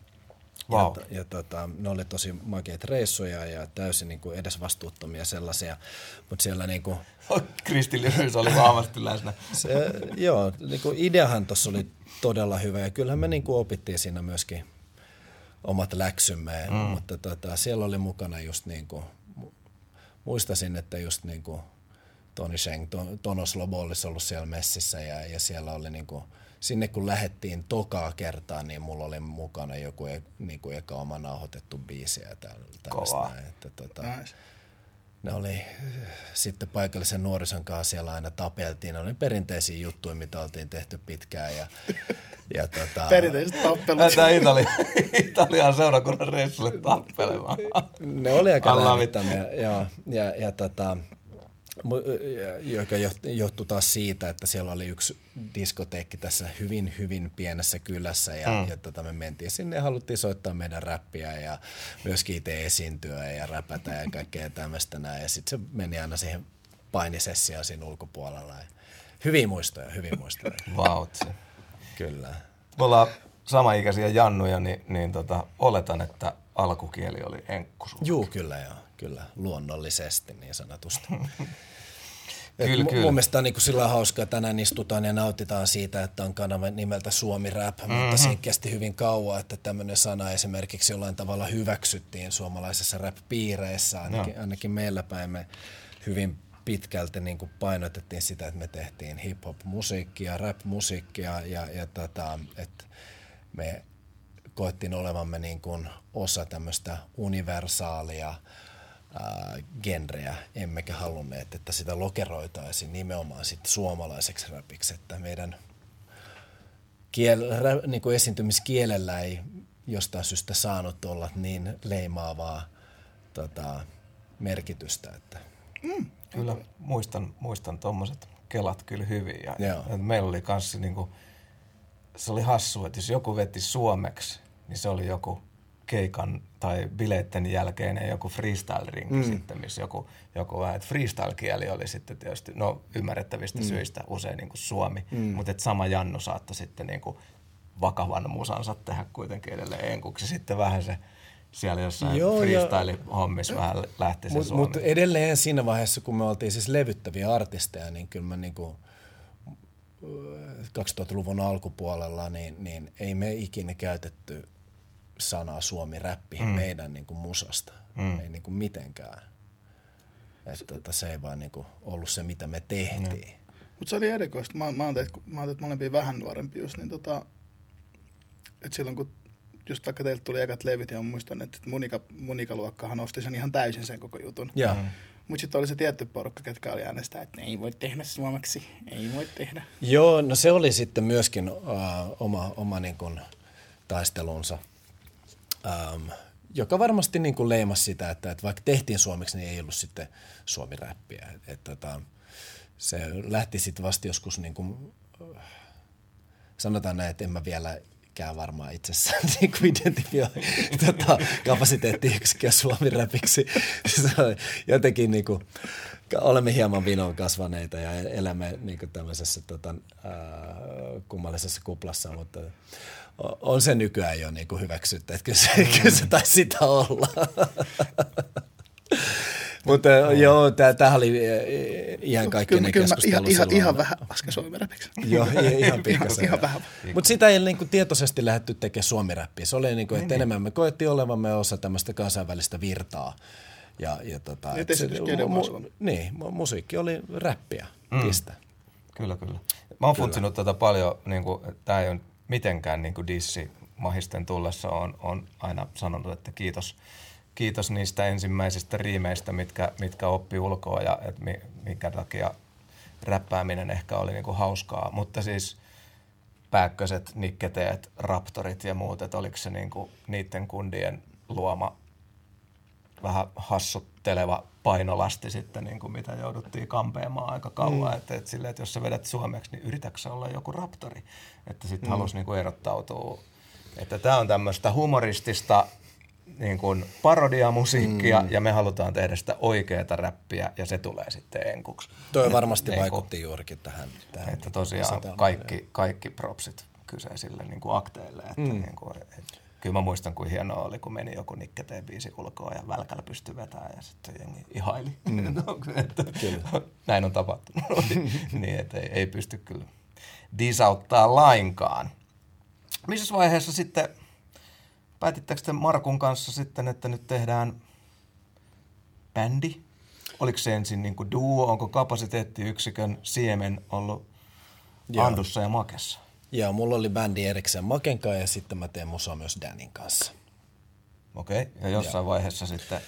Wow. ja, ja tota, ne oli tosi makeita reissuja ja täysin niin kuin edesvastuuttomia sellaisia, mutta siellä niin kuin, Kristillisyys oli vahvasti läsnä. Se, joo, niin kuin ideahan tuossa oli todella hyvä ja kyllähän me niin kuin opittiin siinä myöskin omat läksymme, mm. mutta tota, siellä oli mukana just niin kuin, muistasin, että just niin kuin Toni Sheng, Tonos Lobo olisi ollut siellä messissä ja, ja siellä oli niin kuin, sinne kun lähettiin tokaa kertaa, niin mulla oli mukana joku e, niin kuin eka oma nauhoitettu biisi ja tällaista. Että, tota, nice. ne oli sitten paikallisen nuorison kanssa siellä aina tapeltiin. Ne oli perinteisiä juttuja, mitä oltiin tehty pitkään. Ja, ja tota, Perinteiset tappelut. Lähdetään Itali, Italian seurakunnan reissulle tappelemaan. Ne oli aika lämmittämiä, joo. Ja, ja tota, ja- joka johtui taas siitä, että siellä oli yksi diskoteekki tässä hyvin, hyvin pienessä kylässä ja, mm. ja tota, me mentiin sinne ja haluttiin soittaa meidän räppiä ja myöskin itse esiintyä ja räpätä ja kaikkea tämmöistä näin. Ja sitten se meni aina siihen painisessioon siinä ulkopuolella. Ja hyviä muistoja, hyviä muistoja. Vautsi. Kyllä. Me ollaan samaikäisiä jannuja, niin, niin tota, oletan, että alkukieli oli enkku. Juu, kyllä joo. Kyllä, luonnollisesti niin sanotusti. Kyllä, kyllä. Mun mielestä on niin sillä hauskaa, että tänään istutaan ja nautitaan siitä, että on kanava nimeltä Suomi Rap, mm-hmm. mutta siinä kesti hyvin kauan, että tämmöinen sana esimerkiksi jollain tavalla hyväksyttiin suomalaisessa rap-piireissä, ainakin, ainakin meillä päin me hyvin pitkälti niin kuin painotettiin sitä, että me tehtiin hip-hop-musiikkia, rap-musiikkia ja, ja tota, että me koettiin olevamme niin kuin osa tämmöistä universaalia ää, genreä, emmekä halunneet, että sitä lokeroitaisiin nimenomaan sit suomalaiseksi rapiksi, että meidän kiel, rä, niin kuin esiintymiskielellä ei jostain syystä saanut olla niin leimaavaa tota, merkitystä, että Kyllä, muistan, muistan tuommoiset kelat kyllä hyvin. Ja, ja meillä oli kanssa niinku, se oli hassu, että jos joku veti suomeksi, niin se oli joku keikan tai bileitten jälkeinen joku freestyle-rinki mm. sitten, missä joku, joku vähän, että freestyle-kieli oli sitten tietysti, no ymmärrettävistä mm. syistä usein niin kuin suomi, mm. mutta että sama Jannu saattoi sitten niin kuin vakavan musansa tehdä kuitenkin edelleen enkuksi. Sitten vähän se siellä jossain Joo, ja- freestyle-hommissa vähän lähti se Mutta mut edelleen siinä vaiheessa, kun me oltiin siis levyttäviä artisteja, niin kyllä mä niinku, 2000-luvun alkupuolella, niin, niin ei me ikinä käytetty sanaa suomi-räppi mm. meidän niinku musasta. Mm. Ei niinku mitenkään. Että tota, se ei vaan niinku ollut se, mitä me tehtiin. Mutta se oli erikoista. Mä, mä oon teitä molempia vähän nuorempi just, niin tota, että silloin kun just vaikka teiltä tuli ekat levyt, ja mä muistan, että munika, munikaluokkahan osti sen ihan täysin sen koko jutun. Ja, Mm. Mutta sitten oli se tietty porukka, ketkä oli äänestää, että ei voi tehdä suomeksi, ei voi tehdä. Joo, no se oli sitten myöskin uh, oma, oma niin kuin taistelunsa, um, joka varmasti niin kuin leimasi sitä, että, että vaikka tehtiin suomeksi, niin ei ollut sitten suomiräppiä. Et, et, tota, se lähti sitten vasta joskus, niin kuin, uh, sanotaan näin, että en mä vieläkään varmaan itsessään niin kuin identifioi tota, kapasiteettiyksikköä suomiräpiksi. Se on jotenkin niin kuin, olemme hieman vinoon kasvaneita ja elämme niin kuin tämmöisessä tota, ää, kummallisessa kuplassa, mutta on se nykyään jo niin kuin hyväksytty, että kyllä se, kyllä se taisi sitä olla. Mutta joo, tämähän oli eh, ihan kaikkinen kyllä, kyllä keskustelu ihan, ihan, silloin. ihan vähän lasken suomiräpiksi. Joo, ihan pikkasen. ihan vähän. Mutta sitä ei niinku tietoisesti lähdetty tekemään suomiräppiä. Se oli niinku, että enemmän me koettiin olevamme osa tämmöistä kansainvälistä virtaa. Ja, ja tota, Niin, et se- mu-. Niin, mu- musiikki oli räppiä, mm. pistä. Kyllä, kyllä. Mä oon funtsinut tätä paljon, niin kuin, tämä ei ole mitenkään niin kuin dissi mahisten tullessa, on, on aina sanonut, että kiitos, kiitos niistä ensimmäisistä riimeistä, mitkä, mitkä oppi ulkoa ja että mi, minkä takia räppääminen ehkä oli niin kuin hauskaa. Mutta siis pääkköset, nikketeet, raptorit ja muut, että oliko se niin kuin niiden kundien luoma vähän hassutteleva painolasti sitten, niin kuin mitä jouduttiin kampeamaan aika kauan. Mm. Että, että, silleen, että jos sä vedät suomeksi, niin yritätkö sä olla joku raptori? Että sitten mm. halusi niin kuin erottautua. Että tämä on tämmöistä humoristista niin kuin parodiamusiikkia mm. ja me halutaan tehdä sitä oikeaa räppiä ja se tulee sitten enkuksi. Toi varmasti Niin vaikutti juurikin tähän. tähän Että tosiaan kaikki, kaikki propsit kyseisille niin kuin akteille. Että mm. niin kuin, et, kyllä mä muistan, kuin hienoa oli, kun meni joku nikketeen biisi ulkoa ja välkällä pystyi vetämään ja sitten jengi ihaili. Mm. että, näin on tapahtunut. niin, että ei, ei pysty kyllä disauttaa lainkaan. Missä vaiheessa sitten päätittekö te Markun kanssa sitten, että nyt tehdään bändi? Oliko se ensin niin kuin duo, onko kapasiteettiyksikön siemen ollut Joo. Andussa ja Makessa? Joo, mulla oli bändi erikseen Maken kanssa ja sitten mä teen musaa myös Danin kanssa. Okei, okay. ja jossain Joo. vaiheessa sitten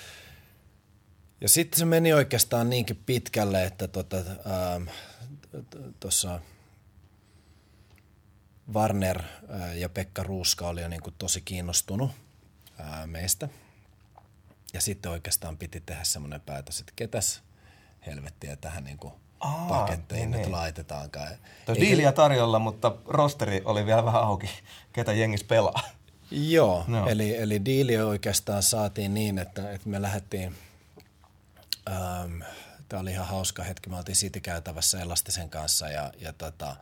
Ja sitten se meni oikeastaan niinkin pitkälle, että tuossa tota, Warner ja Pekka Ruuska oli jo niin kuin tosi kiinnostunut ää, meistä. Ja sitten oikeastaan piti tehdä semmoinen päätös, että ketäs helvettiä tähän niin kuin Aa, paketteihin niin, nyt niin. laitetaankaan. Tuossa diiliä tarjolla, mutta rosteri oli vielä vähän auki, ketä jengis pelaa. Joo, no. eli, eli diili oikeastaan saatiin niin, että, että me lähdettiin, ähm, tämä oli ihan hauska hetki, me oltiin siitä käytävässä Elastisen kanssa ja, ja tota,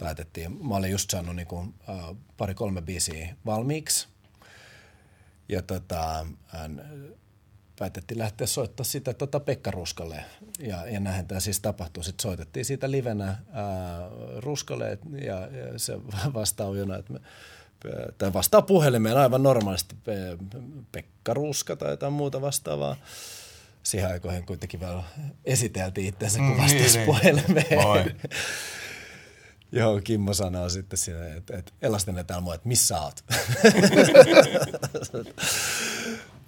päätettiin, mä olin just saanut niin kuin, äh, pari-kolme biisiä valmiiksi ja tota, hän, päätettiin lähteä soittaa sitä tota Pekka Ruskalle. Ja, ja näinhän tämä siis tapahtui. Sitten soitettiin siitä livenä ää, Ruskalle ja, ja se vastaa ujuna, että me, tai vastaa puhelimeen aivan normaalisti Pekka Ruska tai jotain muuta vastaavaa. Siihen aikoihin kuitenkin vielä esiteltiin itseänsä, kun vastasi niin, niin. puhelimeen. Joo, Kimmo sanoo sitten siinä, että, että elastinen täällä mua, että missä oot?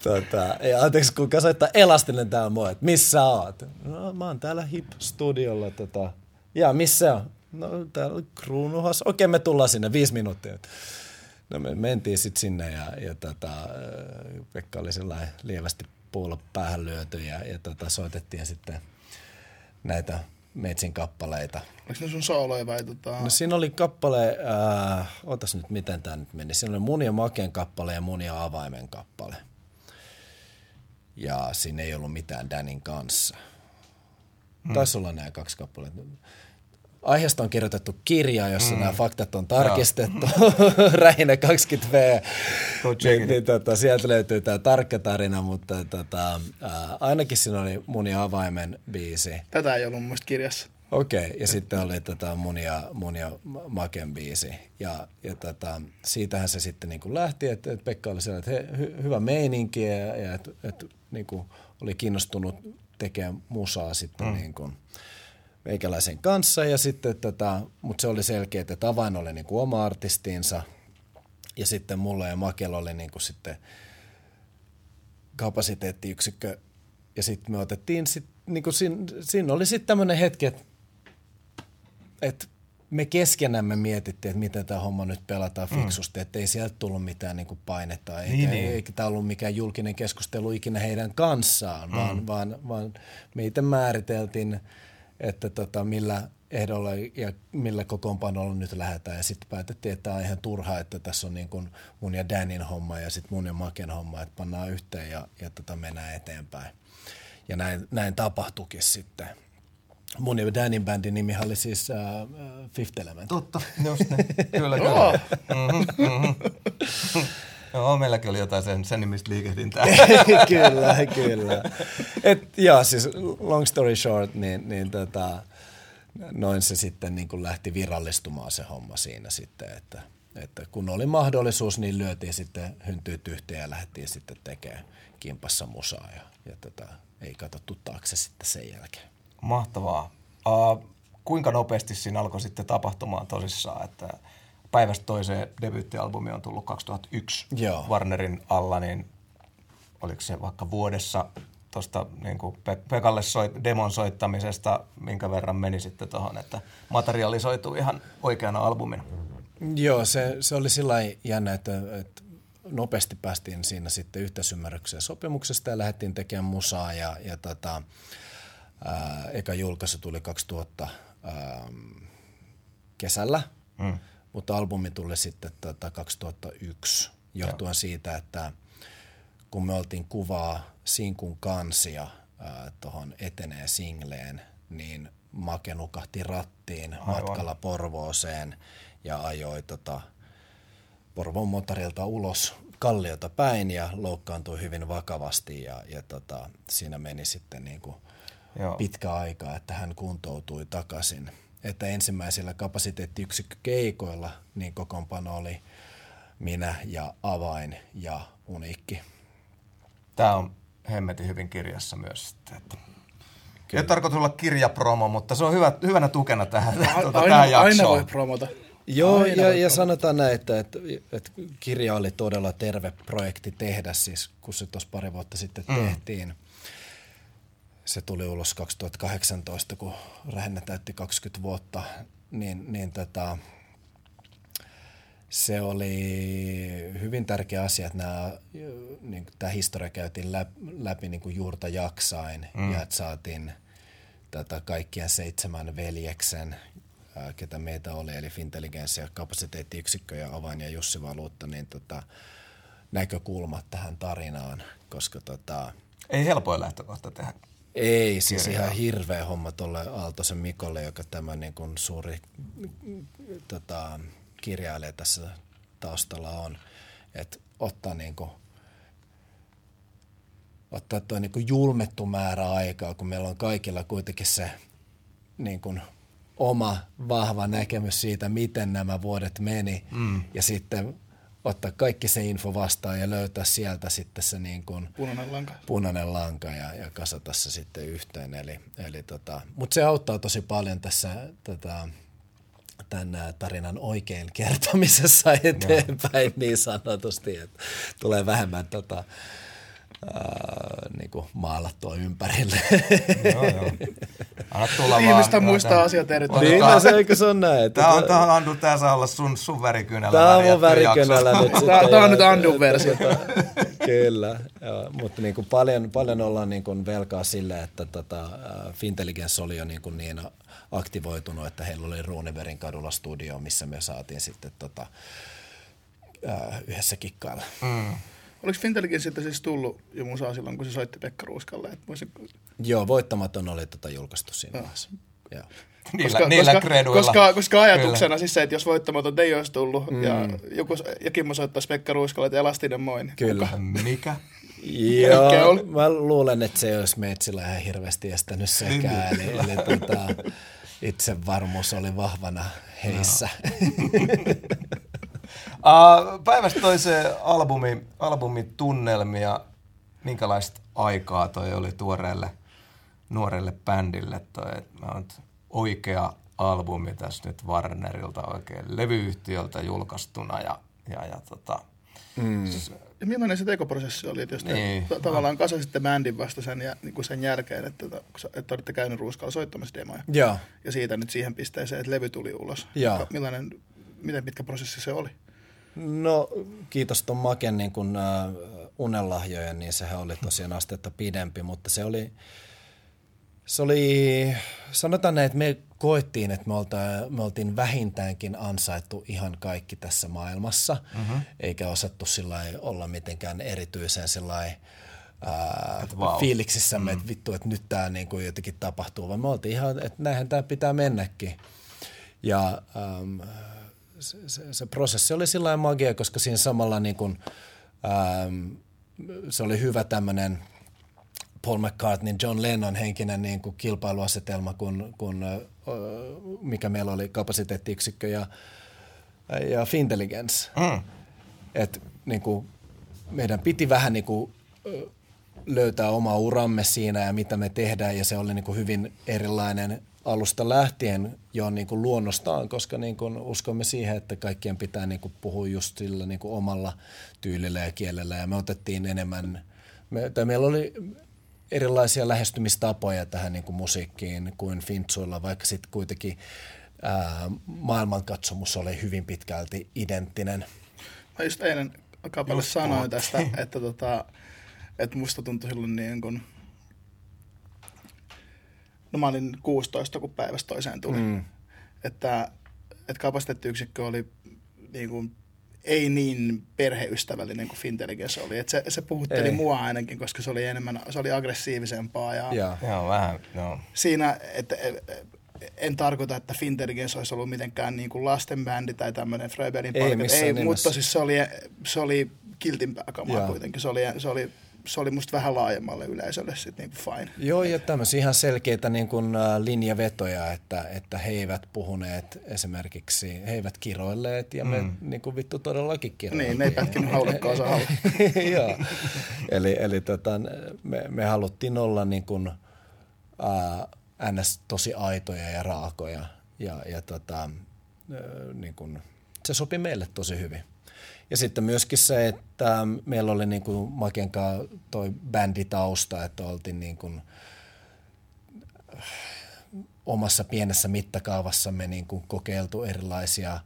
tota, ja anteeksi, kun soittaa elastinen täällä mua, että missä oot? No, mä oon täällä HIP-studiolla. Tota. Ja missä on? No, täällä on kruunuhas. Okei, me tullaan sinne viisi minuuttia. No me mentiin sitten sinne ja, ja tota, Pekka oli lievästi puulla päähän lyöty ja, ja tota, soitettiin sitten näitä Metsin kappaleita. Oliko ne sun sooloja vai tota... No siinä oli kappale, äh, otas nyt miten tämä nyt meni. Siinä oli mun ja Maken kappale ja mun ja Avaimen kappale. Ja siinä ei ollut mitään Danin kanssa. Hmm. Taisi olla nämä kaksi kappaletta. Aiheesta on kirjoitettu kirja, jossa mm. nämä faktat on tarkistettu. Rähinä 20V. Niin, niin, tota, sieltä löytyy tämä tarkka tarina, mutta tota, ää, ainakin siinä oli mun ja avaimen biisi. Tätä ei ollut mun kirjassa. Okei, okay, ja sitten oli tota mun, ja, mun ja Maken biisi. Ja, ja tota, siitähän se sitten niin kuin lähti, että, että Pekka oli siellä, että he, hy, hyvä meininki ja, ja että, että niin kuin oli kiinnostunut tekemään musaa sitten mm. niin kuin, meikäläisen kanssa ja sitten tota, mutta se oli selkeä, että Tavain oli niin kuin oma artistinsa ja sitten mulla ja Makel oli niin kuin sitten kapasiteettiyksikkö ja sitten me otettiin sitten, niin kuin siinä, siinä oli sitten tämmöinen hetki, että, että me keskenämme mietittiin, että miten tämä homma nyt pelataan mm. fiksusti, mm. että ei sieltä tullut mitään niin kuin painetta, eikä, niin, niin. eikä tämä ollut mikään julkinen keskustelu ikinä heidän kanssaan, mm. vaan, vaan, vaan me itse määriteltiin – että tota, millä ehdolla ja millä kokoonpanolla nyt lähdetään. Ja sitten päätettiin, että tämä on ihan turhaa, että tässä on niin kuin mun ja Danin homma ja sitten mun ja Maken homma, että pannaan yhteen ja, ja tota mennään eteenpäin. Ja näin, näin tapahtuikin sitten. Mun ja Danin bändin nimi oli siis uh, Fifth Element. Totta, just ne. Kyllä, kyllä. mm-hmm, mm-hmm. Joo, meilläkin oli jotain sen, sen nimistä liikehdintää. kyllä, kyllä. Et, joo, siis long story short, niin, niin tota, noin se sitten niin kuin lähti virallistumaan se homma siinä sitten, että, että kun oli mahdollisuus, niin lyötiin sitten hyntyyt yhteen ja lähdettiin sitten tekemään kimpassa musaa ja, ja tota, ei katsottu taakse sitten sen jälkeen. Mahtavaa. Uh, kuinka nopeasti siinä alkoi sitten tapahtumaan tosissaan, että päivästä toiseen debyyttialbumi on tullut 2001 Joo. Warnerin alla, niin oliko se vaikka vuodessa tuosta niin Pe- Pekalle soit, demon soittamisesta, minkä verran meni sitten tuohon, että materialisoituu ihan oikeana albumina? Joo, se, se oli sillä jännä, että, että nopeasti päästiin siinä sitten yhteisymmärrykseen sopimuksesta ja lähdettiin tekemään musaa ja, ja tota, ää, eka julkaisu tuli 2000 ää, kesällä. Mm. Mutta albumi tuli sitten tota 2001 johtuen Joo. siitä, että kun me oltiin kuvaa Sinkun kansia tuohon etenee singleen, niin Make nukahti rattiin Aivan. matkalla Porvooseen ja ajoi tota Porvon motorilta ulos kalliota päin ja loukkaantui hyvin vakavasti ja, ja tota, siinä meni sitten niin kuin pitkä aika, että hän kuntoutui takaisin – että ensimmäisillä kapasiteettiyksikkökeikoilla niin kokoonpano oli minä ja Avain ja Uniikki. Tämä on hemmetin hyvin kirjassa myös. Että ei tarkoitus olla kirjapromo, mutta se on hyvä, hyvänä tukena tähän, tuota, aina, tähän jaksoon. Aina voi promota. Joo, aina ja, ja sanotaan näin, että, että, että kirja oli todella terve projekti tehdä, siis kun se tuossa pari vuotta sitten mm. tehtiin. Se tuli ulos 2018, kun Rähennä täytti 20 vuotta, niin, niin tota, se oli hyvin tärkeä asia, että nämä, niin, tämä historia käytiin läpi, läpi niin kuin juurta jaksain mm. ja että saatiin tätä kaikkien seitsemän veljeksen, ää, ketä meitä oli, eli Fintelligenssia, kapasiteettiyksikkö ja Avain ja Jussi Valuutta, niin tota, näkökulmat tähän tarinaan, koska tota, Ei helpoin lähtökohta tehdä. Ei, siis ihan hirveä homma tuolle Aaltosen Mikolle, joka tämä niin kuin suuri tota, kirjailija tässä taustalla on. Että ottaa niin kuin, ottaa tuo niin kuin julmettu määrä aikaa, kun meillä on kaikilla kuitenkin se niin kuin oma vahva näkemys siitä, miten nämä vuodet meni. Mm. Ja sitten ottaa kaikki se info vastaan ja löytää sieltä sitten se niin kuin Punainen lanka. punainen lanka ja, ja kasata se sitten yhteen. Eli, eli tota, Mutta se auttaa tosi paljon tässä tota, tämän tarinan oikein kertomisessa eteenpäin niin sanotusti, että tulee vähemmän tota, ää, niin kuin maalattua ympärille. Joo, joo. Anna tulla Ihmistä vaan. muistaa Tää- asiat eri tavalla. niin, no se eikö se on näin? Että Tää on, tää on Andu, tää saa olla sun, sun värikynällä Tämä on mun jakso. nyt sitten. Tää- tää on nyt Andun versio. Kyllä, joo, mutta niin kuin paljon, paljon ollaan niin kuin velkaa sille, että tota, äh, Fintelligence oli jo niin, kuin niin aktivoitunut, että heillä oli Ruuniverin kadulla studio, missä me saatiin sitten tota, äh, yhdessä kikkailla. Mm. Oliko Fintelligence sitten siis tullut jo musaa silloin, kun se soitti Pekka Ruuskalle? Että voisin, Joo, voittamaton oli tota julkaistu siinä vaiheessa. Joo. Niillä, niillä koska, kreduilla. koska, koska ajatuksena siis se, että jos voittamaton ei olisi tullut mm. ja joku, ja Kimmo soittaisi Pekka Ruuskalle, että elastinen moi. niin Kyllä. Mikä? Ehkä oli. Joo, mä luulen, että se ei olisi meitsillä ihan hirveästi estänyt sekään. Eli, eli tota, itsevarmuus oli vahvana heissä. Uh, päivästä toiseen albumi, albumin tunnelmia. Minkälaista aikaa toi oli tuoreelle nuorelle bändille? Toi, et mä oon oikea albumi tässä nyt Warnerilta oikein levyyhtiöltä julkaistuna ja, ja, ja tota, mm. Ja millainen se tekoprosessi oli, että jos te Niin. ta- tavallaan kasasitte bändin vasta sen, ja, niin kuin sen jälkeen, että, että, että olitte käynyt Ruuskalla soittamassa demoja. Joo. Ja siitä nyt siihen pisteeseen, että levy tuli ulos. Joo. Millainen, miten pitkä prosessi se oli? No kiitos ton Maken niin kun, äh, unelahjojen, niin sehän oli tosiaan astetta pidempi, mutta se oli, se oli, sanotaan näin, että me koettiin, että me, olta, me oltiin vähintäänkin ansaittu ihan kaikki tässä maailmassa, mm-hmm. eikä osattu sillä olla mitenkään erityisen sillä ää, Et vau. fiiliksissämme, mm. että vittu, että nyt tämä niin kuin jotenkin tapahtuu, vaan me oltiin ihan, että näinhän tämä pitää mennäkin. Ja se, se, se prosessi oli sillä lailla magia, koska siinä samalla niin kuin, ähm, se oli hyvä tämmöinen Paul McCartney, John Lennon henkinen niin kuin kilpailuasetelma, kun, kun, ö, mikä meillä oli kapasiteettiyksikkö ja, ja Fintelligence. mm. Et, niin kuin, meidän piti vähän niin kuin, ö, löytää oma uramme siinä ja mitä me tehdään. Ja se oli niin kuin hyvin erilainen alusta lähtien jo niin kuin luonnostaan, koska niin kuin uskomme siihen, että kaikkien pitää niin kuin puhua just sillä niin kuin omalla tyylillä ja kielellä. Ja me otettiin enemmän, me, tai meillä oli erilaisia lähestymistapoja tähän niin kuin musiikkiin kuin Fintsuilla, vaikka sitten kuitenkin ää, maailmankatsomus oli hyvin pitkälti identtinen. Mä just eilen kapalle sanoin tästä, että, tota, että musta tuntui silloin niin kuin, no mä olin 16, kun päivästä toiseen tuli. Mm. Että, että kapasiteettiyksikkö oli niin kuin, ei niin perheystävällinen kuin Fintelligence oli. Että se, se puhutteli Ei. mua ainakin, koska se oli enemmän, se oli aggressiivisempaa ja, Ja, Joo, vähän, joo. siinä, että en tarkoita, että Fintelligence olisi ollut mitenkään niin kuin lastenbändi tai tämmöinen Fröbergin Ei parket. missään ei nimessä. mutta siis se oli, se oli kiltimpää kamaa Joo. kuitenkin. Se oli, se, oli, se oli musta vähän laajemmalle yleisölle sitten niin kuin fine. Joo, ja tämmöisiä ihan selkeitä niin kuin, äh, linjavetoja, että, että he eivät puhuneet esimerkiksi, he eivät kiroilleet, ja me mm. niin kuin vittu todellakin kiroiltiin. Niin, ne ei pätkinyt haulikkaa. Joo, eli, eli tota, me, me haluttiin olla niin kuin, ää, ns. tosi aitoja ja raakoja, ja, ja tota, ää, niin kuin, se sopi meille tosi hyvin. Ja sitten myöskin se, että meillä oli niin kuin Makenkaan toi bänditausta, että oltiin niin kuin omassa pienessä mittakaavassamme niin kuin kokeiltu erilaisia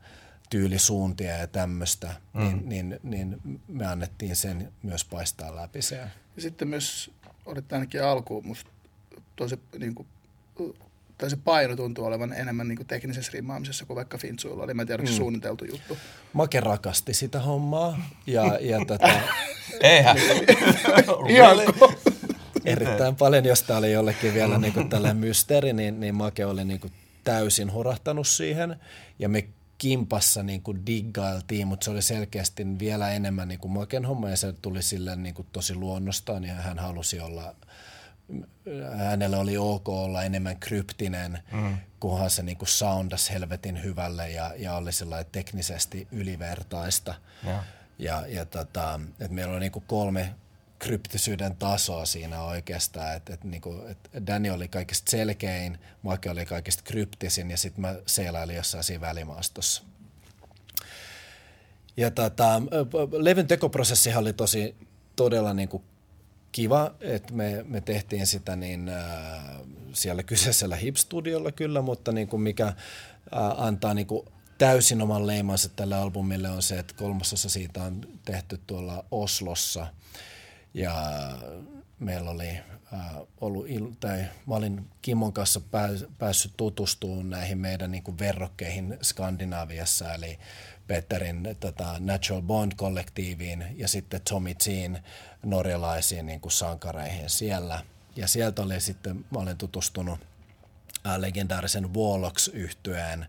tyylisuuntia ja tämmöistä, mm. niin, niin, niin me annettiin sen myös paistaa läpi se. Ja sitten myös olet ainakin alkuun musta tosi niin kuin, tai se paino tuntuu olevan enemmän niin kuin teknisessä rimmaamisessa kuin vaikka Fintsuilla oli. Mä en tiedä, mm. suunniteltu juttu. Make rakasti sitä hommaa. Ja, ja tota, Eihän. Ihan erittäin paljon, jos tämä oli jollekin vielä niin kuin tällainen mysteeri, niin, niin Make oli niin kuin täysin horahtanut siihen. Ja me kimpassa niin kuin diggailtiin, mutta se oli selkeästi vielä enemmän niin kuin Maken homma ja se tuli sille niin kuin tosi luonnostaan ja hän halusi olla hänelle oli ok olla enemmän kryptinen, mm. kunhan se niin kuin soundas helvetin hyvälle ja, ja oli teknisesti ylivertaista. Ja, ja, ja tota, et meillä on niin kuin kolme kryptisyyden tasoa siinä oikeastaan, että et, niinku, et Danny oli kaikista selkein, Make oli kaikista kryptisin ja sitten mä seilailin jossain siinä välimaastossa. Ja tota, levyn tekoprosessihan oli tosi todella niinku kiva, että me, me tehtiin sitä niin äh, siellä kyseisellä Hip-studiolla kyllä, mutta niin kuin mikä äh, antaa niin kuin täysin oman leimansa tälle albumille on se, että kolmasosa siitä on tehty tuolla Oslossa. Ja meillä oli äh, ollut, il- tai mä olin Kimon kanssa pääs, päässyt tutustumaan näihin meidän niin kuin verrokkeihin Skandinaviassa, eli Petterin tota, Natural Bond-kollektiiviin ja sitten Tommy Jean norjalaisiin niin kuin sankareihin siellä. Ja sieltä oli sitten, mä olen tutustunut ää, legendaarisen Warlocks yhtyeen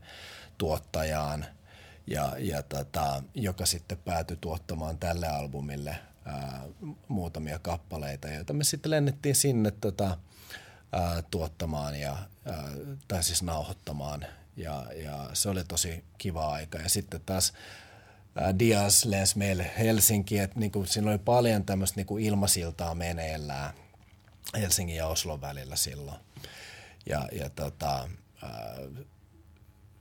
tuottajaan, ja, ja tota, joka sitten päätyi tuottamaan tälle albumille ää, muutamia kappaleita, joita me sitten lennettiin sinne tota, ää, tuottamaan ja, ää, tai siis nauhoittamaan ja, ja se oli tosi kiva aika. Ja sitten taas Dias lensi meille Helsinki, että niin kuin, siinä oli paljon tämmöistä niin kuin ilmasiltaa meneillään Helsingin ja Oslon välillä silloin. Ja, ja tota,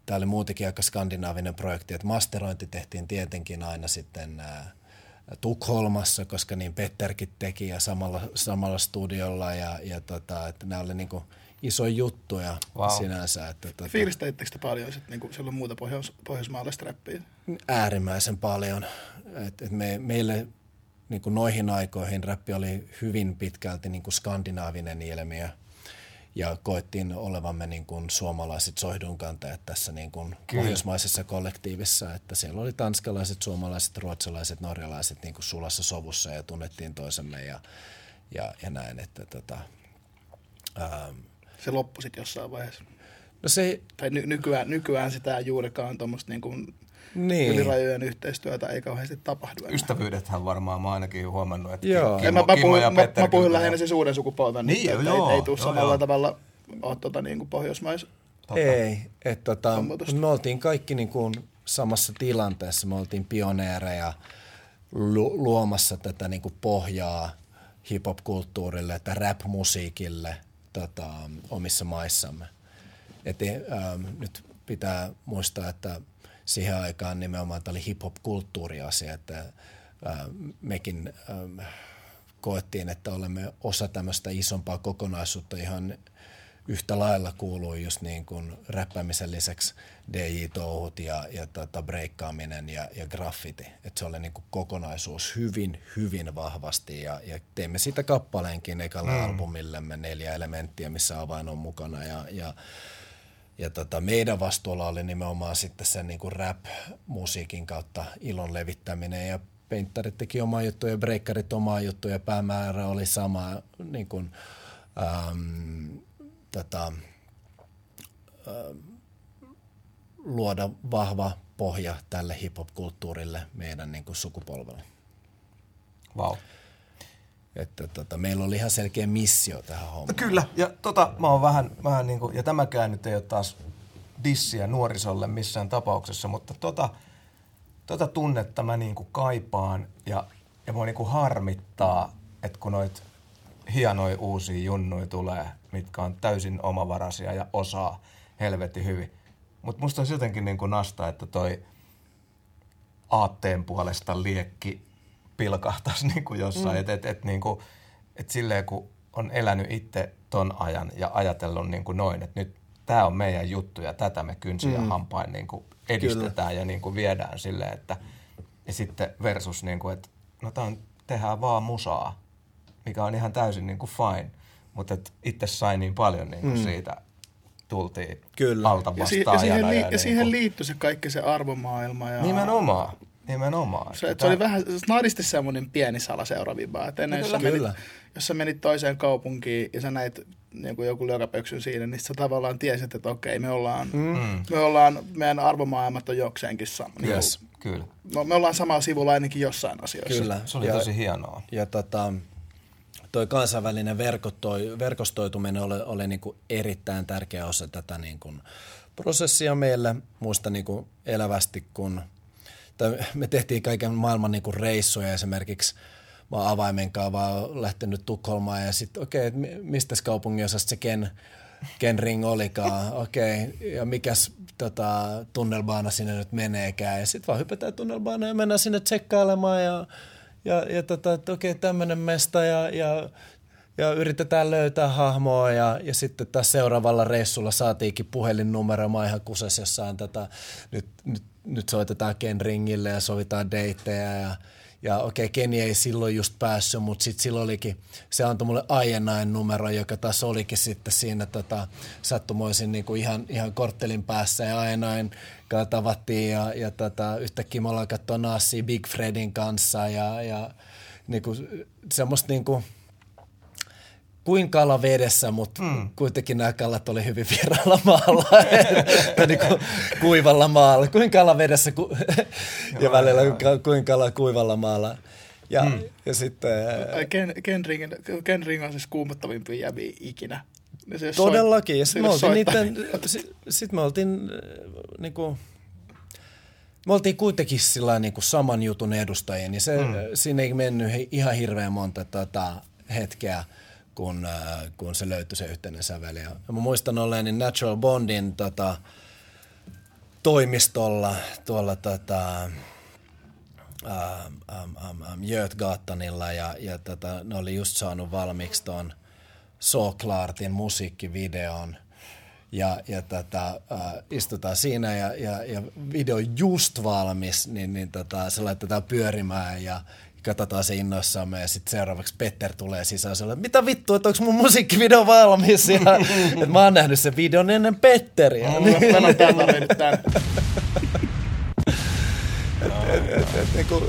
tämä oli muutenkin aika skandinaavinen projekti, että masterointi tehtiin tietenkin aina sitten ää, Tukholmassa, koska niin Petterkin teki ja samalla, samalla studiolla ja, ja tota, että nämä oli niin kuin, iso juttu ja wow. sinänsä. Että, tuota, Fiilisteliittekö te paljon sit, niin silloin muuta pohjois, pohjoismaalaista räppiä? Äärimmäisen paljon. Et, et me, meille niin kuin noihin aikoihin räppi oli hyvin pitkälti niin kuin skandinaavinen ilmiö ja koettiin olevamme niin kuin suomalaiset soihdunkantajat tässä niin kuin pohjoismaisessa kollektiivissa, että siellä oli tanskalaiset, suomalaiset, ruotsalaiset, norjalaiset niin kuin sulassa sovussa ja tunnettiin toisemme ja, ja, ja näin, että tota, ähm, se loppui sitten jossain vaiheessa. No se... Tai ny- nykyään, nykyään sitä juurikaan tuommoista niin kuin niin. ylirajojen yhteistyötä ei kauheasti tapahdu enää. Ystävyydethän varmaan mä ainakin huomannut, että joo. Kimmo, mä, mä, puhuin, ja mä, mä puhuin lähinnä siis uuden sukupolven, niin, että joo, ei, ei tule samalla joo. tavalla ole tuota, niin kuin pohjoismais. Totta. Ei, että tota, me oltiin kaikki niin kuin samassa tilanteessa, me oltiin pioneereja lu- luomassa tätä niin kuin pohjaa hip-hop-kulttuurille, että rap-musiikille – tota, omissa maissamme. Et, ähm, nyt pitää muistaa, että siihen aikaan nimenomaan tämä oli hip-hop-kulttuuriasia, että äh, mekin äh, koettiin, että olemme osa tämmöistä isompaa kokonaisuutta ihan yhtä lailla kuuluu just niin kuin räppäämisen lisäksi DJ-touhut ja, ja tota breikkaaminen ja, ja graffiti. Että se oli niin kuin kokonaisuus hyvin, hyvin vahvasti ja, ja teimme siitä kappaleenkin ekalla mm. albumillemme neljä elementtiä, missä avain on mukana ja, ja ja tota, meidän vastuulla oli nimenomaan sitten sen niin kuin rap-musiikin kautta ilon levittäminen ja Painterit teki omaa juttuja ja breakkarit omaa juttuja. Päämäärä oli sama niin kuin, ähm, tota, luoda vahva pohja tälle hip-hop-kulttuurille meidän niin kuin sukupolvelle. Wow. Että tota, meillä oli ihan selkeä missio tähän hommaan. Kyllä, ja tota, mä oon vähän, vähän niin kuin, ja tämäkään nyt ei ole taas dissiä nuorisolle missään tapauksessa, mutta tota, tota tunnetta mä niin kuin kaipaan ja, ja mua niin kuin harmittaa, että kun noit hienoja uusia junnuja tulee, mitkä on täysin omavaraisia ja osaa helvetti hyvin. Mutta musta olisi jotenkin niin kuin nasta, että toi aatteen puolesta liekki pilkahtaisi niin kuin jossain. Mm. Että et, et, niin et silleen kun on elänyt itse ton ajan ja ajatellut niin kuin noin, että nyt tämä on meidän juttu ja tätä me kynsin ja Mm. hampain niin kuin edistetään ja niin kuin viedään silleen, että ja sitten versus niin kuin, että no tää on, tehdään vaan musaa, mikä on ihan täysin niin kuin fine, mutta itse sai niin paljon niin kuin siitä tultiin Kyllä. alta Ja, si- ja siihen, li- ja niin siihen liittyi se kaikki se arvomaailma. Ja Nimenomaan, nimenomaan. Se, Että se oli vähän snadisti semmoinen pieni salaseuraviba, että ennen jos sä, menit, Kyllä. jos sä menit toiseen kaupunkiin ja sä näit niin kuin joku lökäpöksyn siinä, niin sä tavallaan tiesit, että okei, me ollaan, mm. me ollaan meidän arvomaailmat on jokseenkin sama. Niin Yes. Kyllä, No, me ollaan samalla sivulla ainakin jossain asioissa. Kyllä. se oli ja, tosi hienoa. Ja tota, toi kansainvälinen verkotoi, verkostoituminen oli, oli niin kuin erittäin tärkeä osa tätä niin kuin prosessia meille. Muista niin kuin elävästi, kun me tehtiin kaiken maailman niin kuin reissuja esimerkiksi mä oon avaimen vaan lähtenyt Tukholmaan ja sitten okei, okay, mistä kaupunginosasta se Ken, Ken Ring olikaan, okei, okay, ja mikäs tota, tunnelbaana sinne nyt meneekään. Ja sitten vaan hypätään tunnelbaana ja mennään sinne tsekkailemaan ja, ja, ja tota, että okei, okay, tämmöinen mesta ja, ja, ja yritetään löytää hahmoa ja, ja sitten taas seuraavalla reissulla saatiinkin puhelinnumero. Mä ihan kuses jossain tätä, nyt, nyt, nyt soitetaan Ken Ringille ja sovitaan deittejä ja ja okei, Keni ei silloin just päässyt, mutta sitten silloin olikin, se antoi mulle Aienain numero, joka taas olikin sitten siinä tota, sattumoisin niin kuin ihan, ihan korttelin päässä ja Aienain kanssa tavattiin ja, ja tota, yhtäkkiä me ollaan katsoa Nassia Big Fredin kanssa ja, ja niin kuin, semmoista niin kuin, kuin kala vedessä, mutta mm. kuitenkin nämä kalat oli hyvin vieraalla maalla, tai niin kuin kuivalla maalla. Kuin kala vedessä ku- ja välillä ka- kuin kala kuivalla maalla. Ja, mm. ja sitten... Ken, Ken, Ring, Ken Ring on siis kuumottavimpia jäviä ikinä. Ja se Todellakin. Ja sitten me oltiin niiden, sit, sit me oltiin äh, niinku, me oltiin kuitenkin sillä niinku saman jutun edustajia, niin se, mm. siinä ei mennyt ihan hirveän monta tota, hetkeä, kun, äh, kun se löytyi se yhteinen sävel. Ja mä muistan olleeni Natural Bondin tota, toimistolla tuolla tota, ähm, ähm, ähm, ähm, Götgatanilla ja, ja tota, ne oli just saanut valmiiksi tuon Soklaartin musiikkivideon ja, ja tota, äh, istutaan siinä ja, ja, ja video just valmis, niin, niin tota, se laitetaan pyörimään ja katsotaan se innoissamme ja sitten seuraavaksi Petter tulee sisään ja mitä vittu, että onko mun musiikkivideo valmis ja että mä oon nähnyt sen videon ennen Petteriä. Mä oon tällä mennyt tänne. et, niin kuin,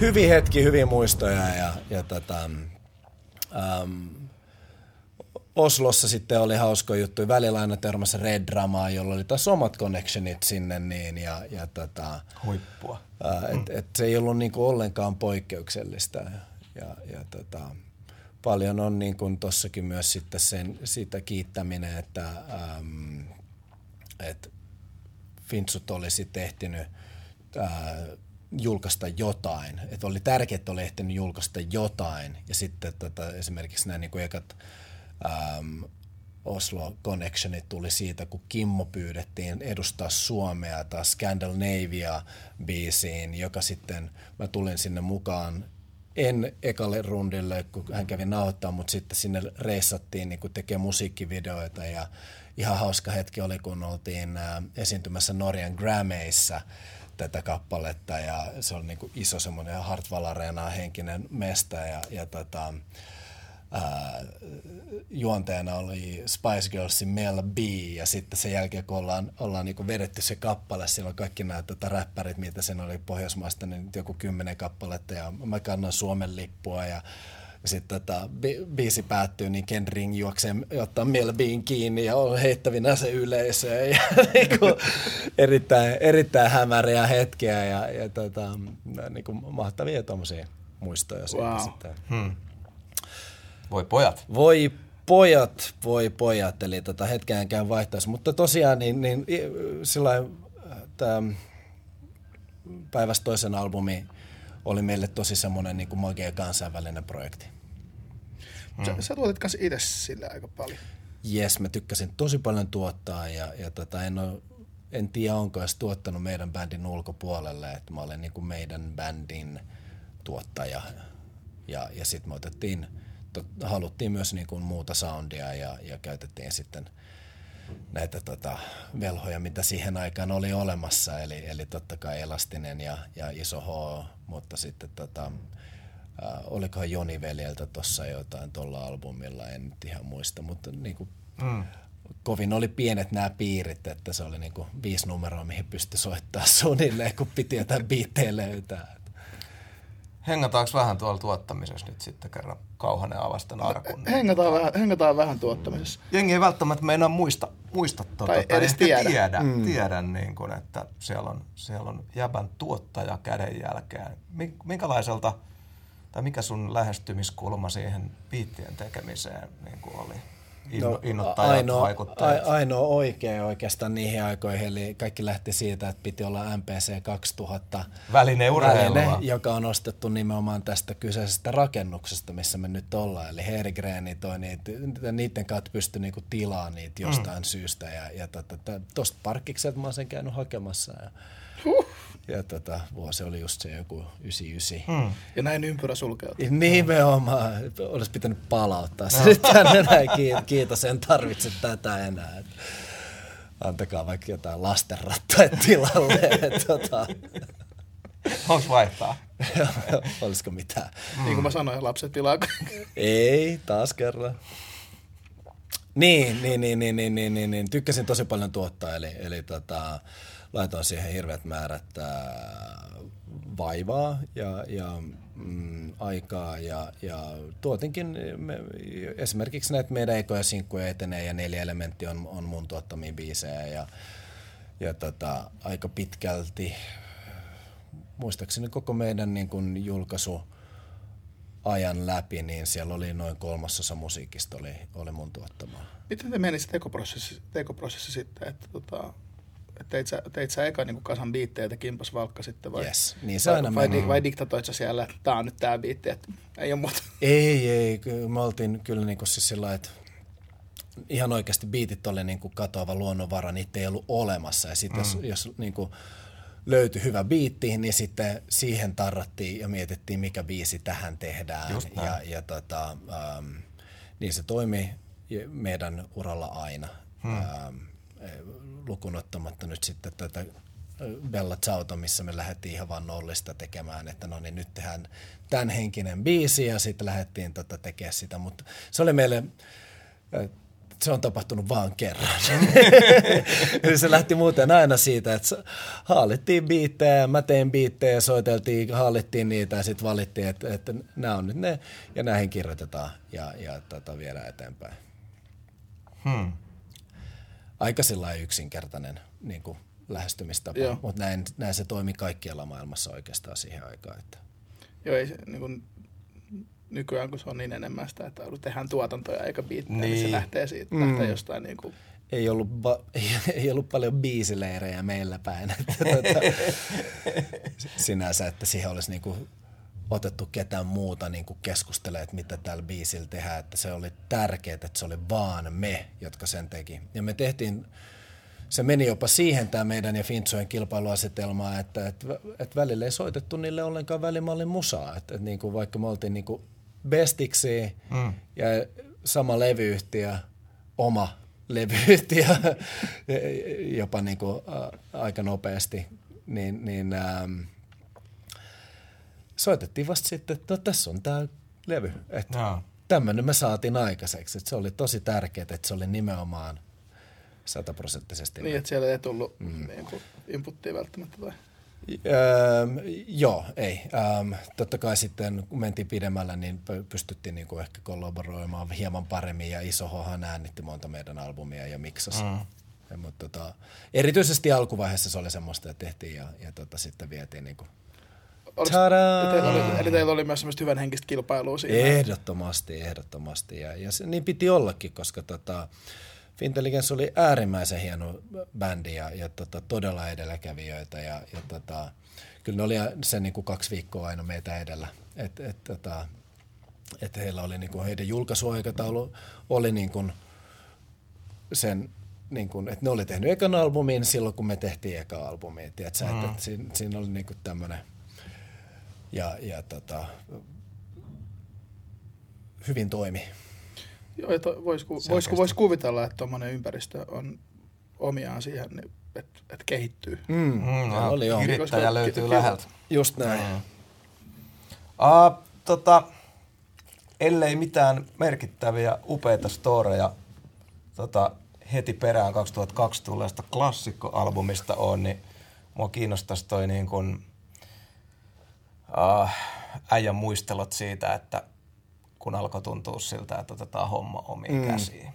hyviä hetki, hyviä muistoja ja, ja tota, äm, Oslossa sitten oli hauska juttu. Välillä aina törmässä Red Dramaa, jolla oli taas omat connectionit sinne niin ja, ja tota, Huippua. ää, et, et se ei ollut niinku ollenkaan poikkeuksellista ja, ja, tota, paljon on niin kuin tossakin myös sitten sen, siitä kiittäminen, että äm, et Fintsut olisi tehtynyt ää, julkaista jotain. Että oli tärkeää, että oli ehtinyt julkaista jotain. Ja sitten tota, esimerkiksi nämä niin kuin ekat äm, Oslo Connectionit tuli siitä, kun Kimmo pyydettiin edustaa Suomea taas Scandinavia biisiin, joka sitten, mä tulin sinne mukaan en ekalle rundille, kun hän kävi nauhoittaa, mutta sitten sinne reissattiin niin tekee musiikkivideoita ja ihan hauska hetki oli, kun oltiin ää, esiintymässä Norjan Grammeissa tätä kappaletta ja se oli niin iso semmoinen Hartwall Arena henkinen mesta ja, ja tota, ää, juonteena oli Spice Girlsin Mel B ja sitten sen jälkeen kun ollaan, ollaan niin vedetty se kappale, siellä on kaikki nämä tota, räppärit, mitä sen oli Pohjoismaista, niin joku kymmenen kappaletta ja mä kannan Suomen lippua ja ja sitten tota, bi- biisi päättyy, niin Ken Ring juoksee ottaa Melbiin kiinni ja on heittävinä se yleisöön. Ja niinku, erittäin, erittäin hämäriä hetkiä ja, ja tota, niinku, mahtavia tuommoisia muistoja siitä Wow. sitten. Hmm. Voi pojat. Voi pojat, voi pojat, eli tota hetkeänkään vaihtaisi. Mutta tosiaan niin, niin sillä tämä päivästä toisen albumi oli meille tosi semmoinen niin kuin magea kansainvälinen projekti. Sä, sä tuotit kanssa itse sille aika paljon. Jes, mä tykkäsin tosi paljon tuottaa ja, ja tota, en, oo, en tiedä onko edes tuottanut meidän bändin ulkopuolelle, että mä olen niin kuin meidän bändin tuottaja. Ja, ja sitten me otettiin, to, haluttiin myös niin kuin muuta soundia ja, ja käytettiin sitten näitä tota, velhoja, mitä siihen aikaan oli olemassa, eli, eli totta kai Elastinen ja, ja Iso H, mutta sitten tota, äh, olikohan Joni veljeltä tuossa jotain tuolla albumilla, en nyt ihan muista, mutta niin kuin, mm. kovin oli pienet nämä piirit, että se oli niin kuin viisi numeroa, mihin pystyi soittaa suunnilleen, kun piti jotain biittejä löytää. Hengataanko vähän tuolla tuottamisessa nyt sitten kerran Kauhanen avasta arkun? Hengataan vähän, hengataan vähän tuottamisessa. Jengi ei välttämättä meinaa muista, muista tuota, Tai edes tiedä. tiedä, mm. tiedä niin kuin, että siellä on, siellä on jäbän tuottaja käden jälkeen. Minkälaiselta, tai mikä sun lähestymiskulma siihen biittien tekemiseen niin kuin oli? No, ainoa, ainoa oikea oikeastaan niihin aikoihin, eli kaikki lähti siitä, että piti olla MPC 2000 väline, väline joka on ostettu nimenomaan tästä kyseisestä rakennuksesta, missä me nyt ollaan. Eli Hergreeni toi niitä, niiden kautta pystyi niinku tilaamaan niitä jostain mm. syystä. Ja, ja tuosta tota, parkkikset mä oon sen käynyt hakemassa. Ja. Ja tota, vuosi oli just se joku 99. Mm. Ja näin ympyrä sulkeutui. Nimenomaan. Olisi pitänyt palauttaa se nyt tänne näin. Kiitos, en tarvitse tätä enää. Antakaa vaikka jotain lastenrattaja tilalle. tota. Onko vaihtaa? Olisiko mitään? Mm. Niin kuin mä sanoin, lapset tilaa. Ei, taas kerran. Niin, niin, niin, niin, niin, niin, niin, niin. Tykkäsin tosi paljon tuottaa, eli, eli tota, laitoin siihen hirveät määrät ää, vaivaa ja, ja mm, aikaa ja, ja tuotinkin me, esimerkiksi näitä meidän ekoja sinkkuja etenee ja neljä elementti on, on mun tuottamia biisejä ja, ja tota, aika pitkälti muistaakseni koko meidän niin kun julkaisu ajan läpi, niin siellä oli noin kolmasosa musiikista oli, oli mun tuottamaa. Miten te meni se tekoprosessi, tekoprosessi sitten, että tota, teit sä, teit sä eka niin kasan biittejä ja kimpas valkka sitten vai? Yes, niin se aina vai, vai, vai diktatoit sä siellä, että tää on nyt tää biitti, että ei ole muuta? Ei, ei, me oltiin kyllä niin kuin siis sillä että ihan oikeasti biitit oli niin kuin katoava luonnonvara, niitä ei ollut olemassa ja sitten mm. jos, jos niin kuin löytyi hyvä biitti, niin sitten siihen tarrattiin ja mietittiin, mikä biisi tähän tehdään. Ja, ja tota, ähm, niin se toimi meidän uralla aina. Hmm. Ähm, lukunottamatta nyt sitten tätä Bella Zauta, missä me lähdettiin ihan vaan nollista tekemään, että no niin nyt tehdään tämän henkinen biisi ja sitten lähdettiin tota tekemään sitä, mutta se oli meille, se on tapahtunut vaan kerran. se lähti muuten aina siitä, että haalittiin biittejä, mä tein biittejä, soiteltiin, haalittiin niitä ja sitten valittiin, että, että nämä on nyt ne ja näihin kirjoitetaan ja, ja tota, viedään eteenpäin. Hmm aika yksinkertainen niin kuin lähestymistapa, Joo. mutta näin, näin se toimi kaikkialla maailmassa oikeastaan siihen aikaan. Että. Joo, ei se, niin kuin, nykyään kun se on niin enemmän sitä, että tehdään tuotantoja eikä biittejä, niin. niin se lähtee siitä, mm. lähtee jostain niin kuin ei ollut, ba- ei, ei ollut paljon biisileirejä meillä päin. Että, tuota, sinänsä, että siihen olisi niin kuin otettu ketään muuta niin kuin keskustelemaan, että mitä tällä biisillä tehdään. Että se oli tärkeää, että se oli vaan me, jotka sen teki. Ja me tehtiin, se meni jopa siihen tämä meidän ja Fintsojen kilpailuasetelmaa, että, että, että välillä ei soitettu niille ollenkaan välimallin musaa. Että, että niin kuin vaikka me oltiin niin kuin bestiksi mm. ja sama levyyhtiö, oma levyyhtiö jopa niin kuin, ä, aika nopeasti, niin, niin ähm, soitettiin vasta sitten, että no, tässä on tämä levy. Että no. Tämmöinen me saatiin aikaiseksi. Että se oli tosi tärkeää, että se oli nimenomaan sataprosenttisesti. Niin, että siellä ei tullut mm. niin kuin inputtia välttämättä vai? Öö, joo, ei. Ähm, totta kai sitten kun mentiin pidemmällä, niin pystyttiin niin kuin ehkä kollaboroimaan hieman paremmin ja Isohohan äänitti monta meidän albumia ja miksasi. Mm. Ja, mutta tota, erityisesti alkuvaiheessa se oli semmoista, että tehtiin ja, ja tota, sitten vietiin niin kuin teillä oli, eli teillä oli myös semmoista hyvän henkistä kilpailua siinä. Ehdottomasti, ehdottomasti. Ja, ja se, niin piti ollakin, koska tota, Fintelligence oli äärimmäisen hieno bändi ja, ja tota, todella edelläkävijöitä. Ja, ja tota, kyllä ne oli se niin kuin kaksi viikkoa aina meitä edellä. Et, et, tota, et heillä oli niin kuin, heidän julkaisuaikataulu oli niin kuin sen niin kuin, että ne oli tehnyt ekan albumin silloin, kun me tehtiin eka albumi. Tiedätkö, mm. että, että siinä, siinä oli niin kuin tämmöinen – ja, ja tota, hyvin toimi. Joo, että vois, ku, vois, vois kuvitella, että tuommoinen ympäristö on omiaan siihen, niin, että et kehittyy. Mm. Mm, Ja oli joo. Yrittäjä löytyy Ki- läheltä. Just näin. Mm. Uh, tota, ellei mitään merkittäviä upeita storeja tota, heti perään 2002 tulleesta klassikkoalbumista on, niin mua kiinnostaisi toi niin kun, uh, äijän muistelot siitä, että kun alkoi tuntua siltä, että otetaan homma omiin mm. käsiin.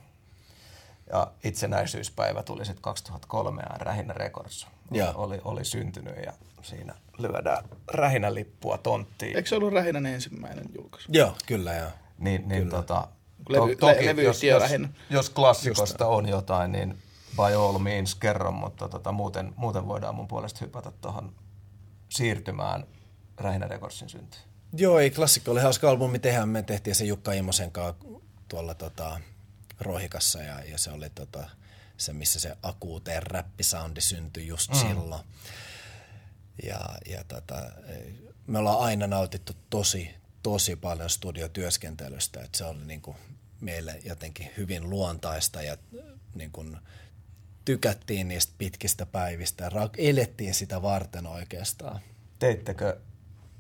Ja itsenäisyyspäivä tuli sitten 2003 ja Rähinä Records Joo. oli, oli syntynyt ja siinä lyödään Rähinä lippua tonttiin. Eikö se ollut Rähinän ensimmäinen julkaisu? Joo, kyllä joo. Niin, niin tota, Levy- to, toki, le- levyyhtiö jos, jos, lähinnä. jos klassikosta on jotain, niin by all means kerro, mutta tota, muuten, muuten voidaan mun puolesta hypätä tuohon siirtymään Rähinä Recordsin syntyyn. Joo, ei klassikko oli hauska albumi tehdä. Me tehtiin se Jukka Immosen kanssa tuolla tota, Rohikassa ja, ja se oli tota, se, missä se akuuteen räppisoundi syntyi just mm. silloin. Ja, ja tota, me ollaan aina nautittu tosi, tosi paljon studiotyöskentelystä, että se oli niinku meille jotenkin hyvin luontaista ja niinku tykättiin niistä pitkistä päivistä ja elettiin sitä varten oikeastaan. Teittekö,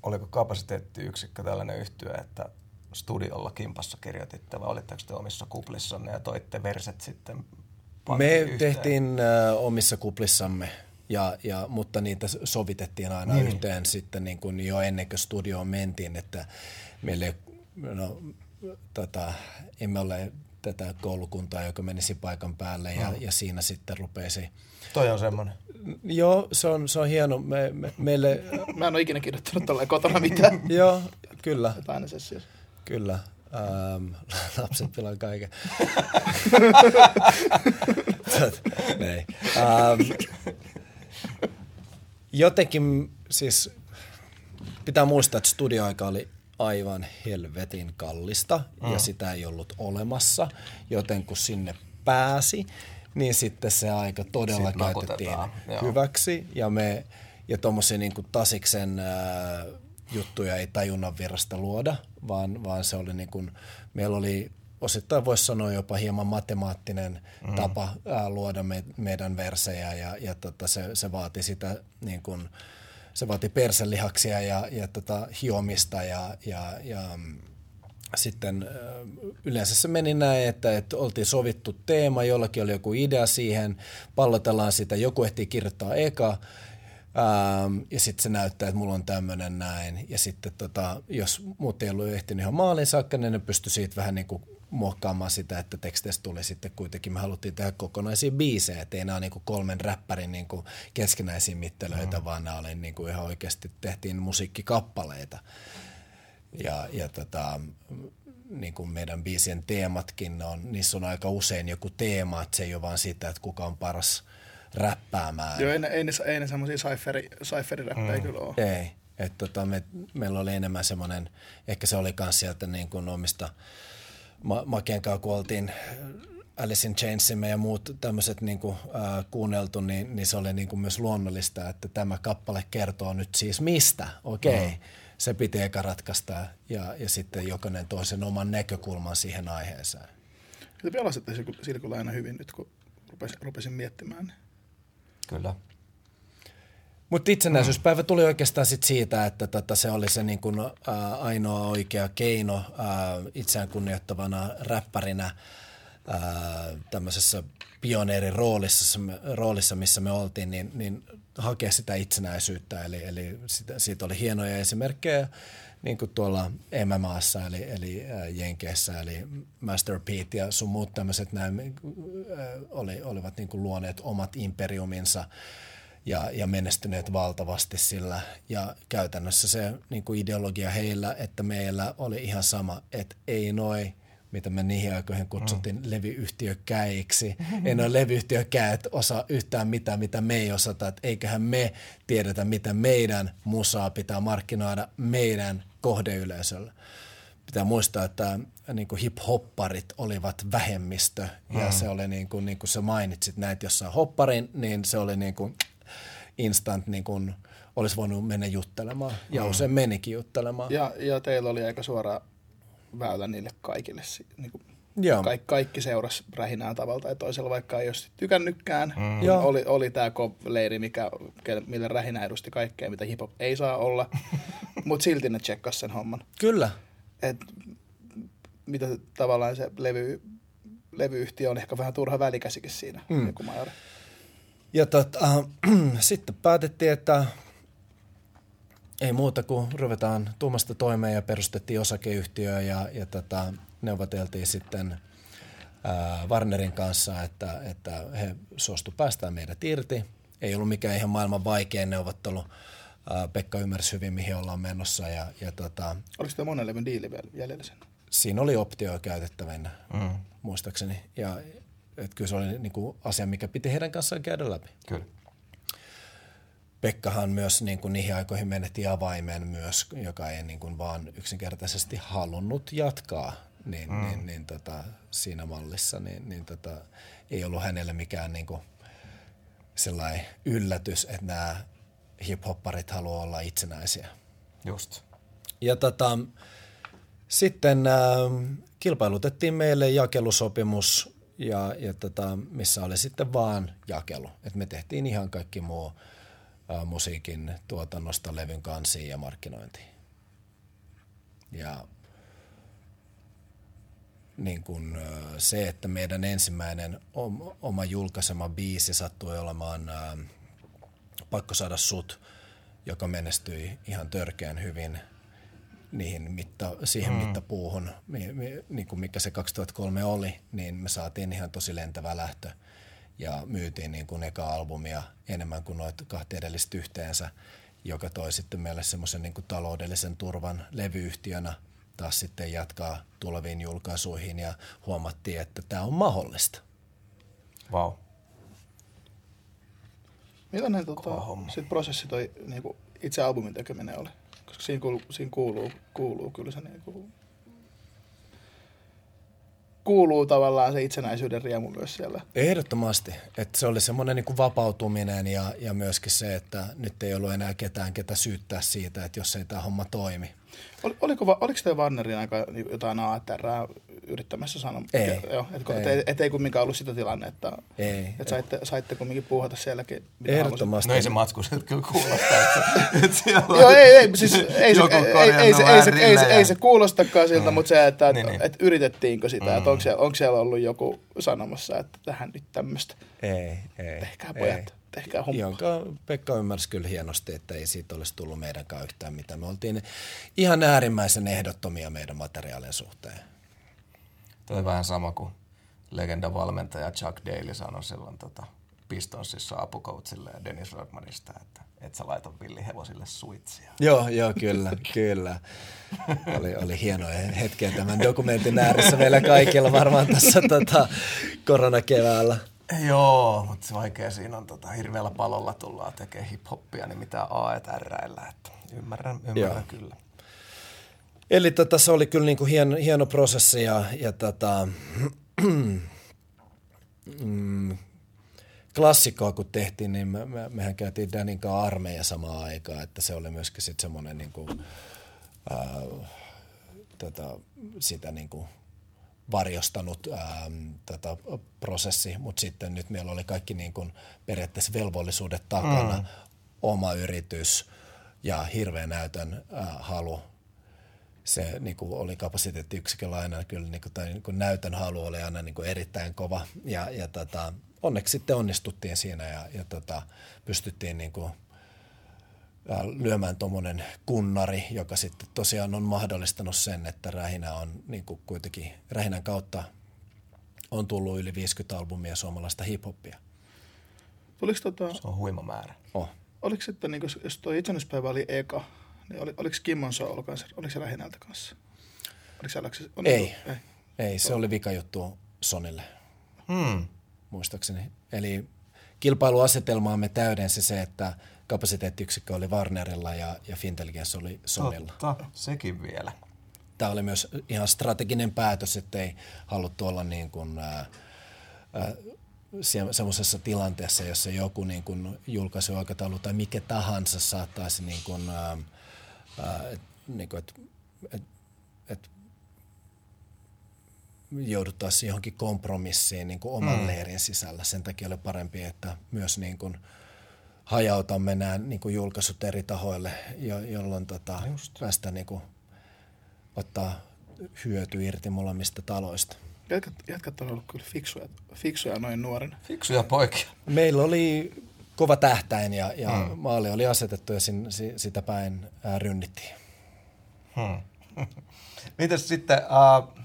oliko kapasiteettiyksikkö tällainen yhtyö, että studiolla kimpassa kirjoititte vai olitteko te omissa kuplissanne ja toitte verset sitten Me yhteen? tehtiin äh, omissa kuplissamme, ja, ja, mutta niitä sovitettiin aina niin. yhteen sitten niin kuin jo ennen kuin studioon mentiin, että meille, no, tota, emme ole tätä koulukuntaa, joka menisi paikan päälle ja, ja siinä sitten rupeisi. Toi on semmoinen. Joo, se on, se on hieno. Me, me, meille, Mä en ole ikinä kirjoittanut tolleen kotona mitään. joo, kyllä, sessiossa. kyllä. Ähm, lapset pilaa kaiken. Nei. Ähm, jotenkin siis pitää muistaa, että studioaika oli aivan helvetin kallista mm. ja sitä ei ollut olemassa, joten kun sinne pääsi, niin sitten se aika todella Sitten käytettiin joo. hyväksi ja me ja tuommoisia niin tasiksen ää, juttuja ei tajunnan virrasta luoda, vaan, vaan se oli niin kuin, meillä oli osittain voisi sanoa jopa hieman matemaattinen mm. tapa ää, luoda me, meidän versejä ja, ja tota, se, se vaati sitä niin kuin, se vaati perselihaksia ja, ja tota, hiomista ja, ja, ja mm, sitten yleensä se meni näin, että, että oltiin sovittu teema, jollakin oli joku idea siihen, pallotellaan sitä, joku ehtii kirjoittaa eka, Ähm, ja sitten se näyttää, että mulla on tämmöinen näin. Ja sitten tota, jos muut ei ollut ehtinyt ihan maalin saakka, niin ne pystyi siitä vähän niin kuin muokkaamaan sitä, että teksteistä tuli sitten kuitenkin, me haluttiin tehdä kokonaisia biisejä, että ei nämä ole niin kuin kolmen räppärin niin kuin keskinäisiä mittelöitä, mm. vaan nämä oli niin kuin ihan oikeasti tehtiin musiikkikappaleita. Ja, ja tota, niin kuin meidän biisien teematkin, on, niissä on aika usein joku teema, että se ei ole vaan sitä, että kuka on paras räppäämään. Joo, ei ne, ei ne, ei ne semmosia cypheri, cypheriräppejä mm. kyllä ole. Ei. Et tota, me, meillä oli enemmän semmoinen, ehkä se oli myös sieltä niin kuin omista ma- Makien kanssa, kun oltiin Alice in Chainsimme ja muut tämmöiset niin kuin, äh, kuunneltu, niin, niin se oli niin kuin myös luonnollista, että tämä kappale kertoo nyt siis mistä. Okei, okay. mm. Se piti eka ratkaista ja, ja sitten jokainen toi sen oman näkökulman siihen aiheeseen. Te pelasitte Silkulla aina hyvin nyt, kun rupesin, rupesin miettimään. Kyllä. Mutta itsenäisyyspäivä tuli oikeastaan sit siitä, että tota, se oli se niin kun, ää, ainoa oikea keino ää, itseään kunnioittavana räppärinä ää, tämmöisessä pioneerin roolissa, roolissa, missä me oltiin, niin, niin hakea sitä itsenäisyyttä. Eli, eli sitä, siitä oli hienoja esimerkkejä niin kuin tuolla MMAssa, eli, eli ää, Jenkeissä, eli Master Pete ja sun muut tämmöiset näin, ää, oli, olivat niin kuin luoneet omat imperiuminsa ja, ja menestyneet valtavasti sillä. Ja käytännössä se niin kuin ideologia heillä, että meillä oli ihan sama, että ei noi, mitä me niihin aikoihin kutsuttiin mm. levyyhtiökäiksi. Mm-hmm. Ei noin levyyhtiökäät osaa yhtään mitään, mitä me ei osata. Että eiköhän me tiedetä, mitä meidän musaa pitää markkinoida meidän kohdeyleisöllä. Pitää muistaa, että niin kuin hip-hopparit olivat vähemmistö. Mm. Ja se oli niin kuin, niin kuin sä mainitsit näitä jossain hopparin, niin se oli niin kuin instant niin kuin olisi voinut mennä juttelemaan. Ja mm. usein menikin juttelemaan. Ja, ja teillä oli aika suora väylä niille kaikille. Niin kuin, Joo. Kaik, kaikki seurasi rähinää tavalla tai toisella, vaikka ei olisi tykännytkään. Mm. Joo. Oli, oli tämä leiri, mikä, millä rähinä edusti kaikkea, mitä hiphop ei saa olla, mutta silti ne tsekkas sen homman. Kyllä. Et, mitä tavallaan se levy, levyyhtiö on ehkä vähän turha välikäsikin siinä, mm. joku majori. Ja tota, sitten päätettiin, että ei muuta kuin ruvetaan tuumasta toimeen ja perustettiin osakeyhtiö ja, ja tota, neuvoteltiin sitten ää, Warnerin kanssa, että, että he suostu päästään meidät irti. Ei ollut mikään ihan maailman vaikein neuvottelu. Ää, Pekka ymmärsi hyvin, mihin ollaan menossa ja, ja tota, Oliko tämä monen levyn diili vielä jäljellä sen? siinä oli optio käytettävänä, mm. muistaakseni. Ja et kyllä se oli niinku asia, mikä piti heidän kanssaan käydä läpi. Kyllä. Pekkahan myös niin kuin niihin aikoihin menetti avaimen myös, joka ei niin kuin vaan yksinkertaisesti halunnut jatkaa niin, mm. niin, niin tota, siinä mallissa, niin, niin tota, ei ollut hänelle mikään niin kuin sellainen yllätys, että nämä hiphopparit haluaa olla itsenäisiä. Just. Ja tota, sitten äh, kilpailutettiin meille jakelusopimus, ja, ja tota, missä oli sitten vaan jakelu. Et me tehtiin ihan kaikki muu musiikin tuotannosta levyn kansiin ja markkinointiin. Ja niin kun, se, että meidän ensimmäinen om, oma julkaisema biisi sattui olemaan Pakko saada sut, joka menestyi ihan törkeän hyvin niihin mitta, siihen mm. mittapuuhun, mi, mi, niin kuin mikä se 2003 oli, niin me saatiin ihan tosi lentävä lähtö ja myytiin niin kuin eka albumia enemmän kuin noita kahta edellistä yhteensä, joka toi sitten meille semmoisen niin kuin taloudellisen turvan levyyhtiönä taas sitten jatkaa tuleviin julkaisuihin ja huomattiin, että tämä on mahdollista. Wow. Millainen tota, sit prosessi toi niinku, itse albumin tekeminen oli? Koska siinä, kuuluu, siinä kuuluu, kuuluu kyllä se niinku, kuuluu tavallaan se itsenäisyyden riemu myös siellä. Ehdottomasti. Että se oli semmoinen niin vapautuminen ja, ja myöskin se, että nyt ei ollut enää ketään, ketä syyttää siitä, että jos ei tämä homma toimi. Ol, oliko, va- oliko teillä Warnerin aika niinku jotain ATR yrittämässä sanoa? Ei. Joo, et, Ei. et, et, et, ei kumminkaan ollut sitä tilannetta, Ei. että saitte, saitte kumminkin puuhata sielläkin. Ehdottomasti. No ei se matsku se kyllä kuulostaa, että, että siellä on Joo, ei, ei, siis ei, se, ei, ei, se, ei, se, ei, se, ei se kuulostakaan siltä, Mm. mutta se, että et, Niin, niin. et yritettiinkö sitä, mm. että onko siellä, onko siellä ollut joku sanomassa, että tähän nyt tämmöistä, Ei, ei. tehkää pojat, ei. Tehkää humppaa. Jonka Pekka ymmärsi kyllä hienosti, että ei siitä olisi tullut meidänkään yhtään mitään. Me oltiin ihan äärimmäisen ehdottomia meidän materiaalien suhteen. Toi on vähän sama kuin legenda-valmentaja Chuck Daly sanoi silloin tota, Pistonsissa apukoutsille ja Dennis Rodmanista, että et sä laita villihevosille suitsia. Joo, joo, kyllä, kyllä. Oli, oli hienoja hetkiä tämän dokumentin ääressä meillä kaikilla varmaan tässä tota, koronakeväällä. Joo, mutta se vaikea siinä on tota, hirveällä palolla tullaan tekemään hip-hoppia, niin mitä A et Rillä, että ymmärrän, ymmärrän Joo. kyllä. Eli tota, se oli kyllä niinku hieno, hieno prosessi ja, ja tota, mm, klassikkoa kun tehtiin, niin me, me, mehän käytiin Danin kanssa armeija samaan aikaan, että se oli myöskin sitten semmoinen niinku, ää, tota, sitä niinku varjostanut ää, tätä prosessi, mutta sitten nyt meillä oli kaikki niin kuin periaatteessa velvollisuudet takana, mm. oma yritys ja hirveän näytön ää, halu se niin kuin oli kapasiteettiyksiköllä aina kyllä, niin kuin, tai niin kuin näytön halu oli aina niin kuin erittäin kova. Ja, ja tota, onneksi sitten onnistuttiin siinä ja, ja tota, pystyttiin niin kuin, lyömään tuommoinen kunnari, joka sitten tosiaan on mahdollistanut sen, että Rähinä on niin kuin kuitenkin, Rähinän kautta on tullut yli 50 albumia suomalaista hiphoppia. Tuliko tota, Se on huima määrä. Oh. oliko sitten, niin jos- jos tuo itsenäispäivä oli eka, niin oli, oliko Kimmon Soul kanssa, oliko se lähinältä kanssa? Oliko se? On, Ei. ei. Ei, se oli vika juttu Sonille. Hmm. muistaakseni. Eli kilpailuasetelmaamme täydensi se, että kapasiteettiyksikkö oli Warnerilla ja, ja Fintelligence oli Sonylla. Totta, sekin vielä. Tämä oli myös ihan strateginen päätös, että ei haluttu olla niin kuin, ää, ää, semmoisessa tilanteessa, jossa joku niin kuin julkaisuaikataulu tai mikä tahansa saattaisi niin kuin, ää, ää, et, niin kuin, et, et, et jouduttaisiin johonkin kompromissiin niin kuin oman mm. leirin sisällä. Sen takia oli parempi, että myös niin kuin hajautamme nämä niin kuin julkaisut eri tahoille, jo, jolloin tota, päästään niin kuin, ottaa hyöty irti molemmista taloista. Jätkät, jätkät on ollut kyllä fiksuja, fiksuja noin nuorena. Fiksuja poikia. Meillä oli kova tähtäin ja, ja hmm. maali oli asetettu ja sin, si, sitä päin ää, rynnittiin. Hmm. Mitäs sitten, äh,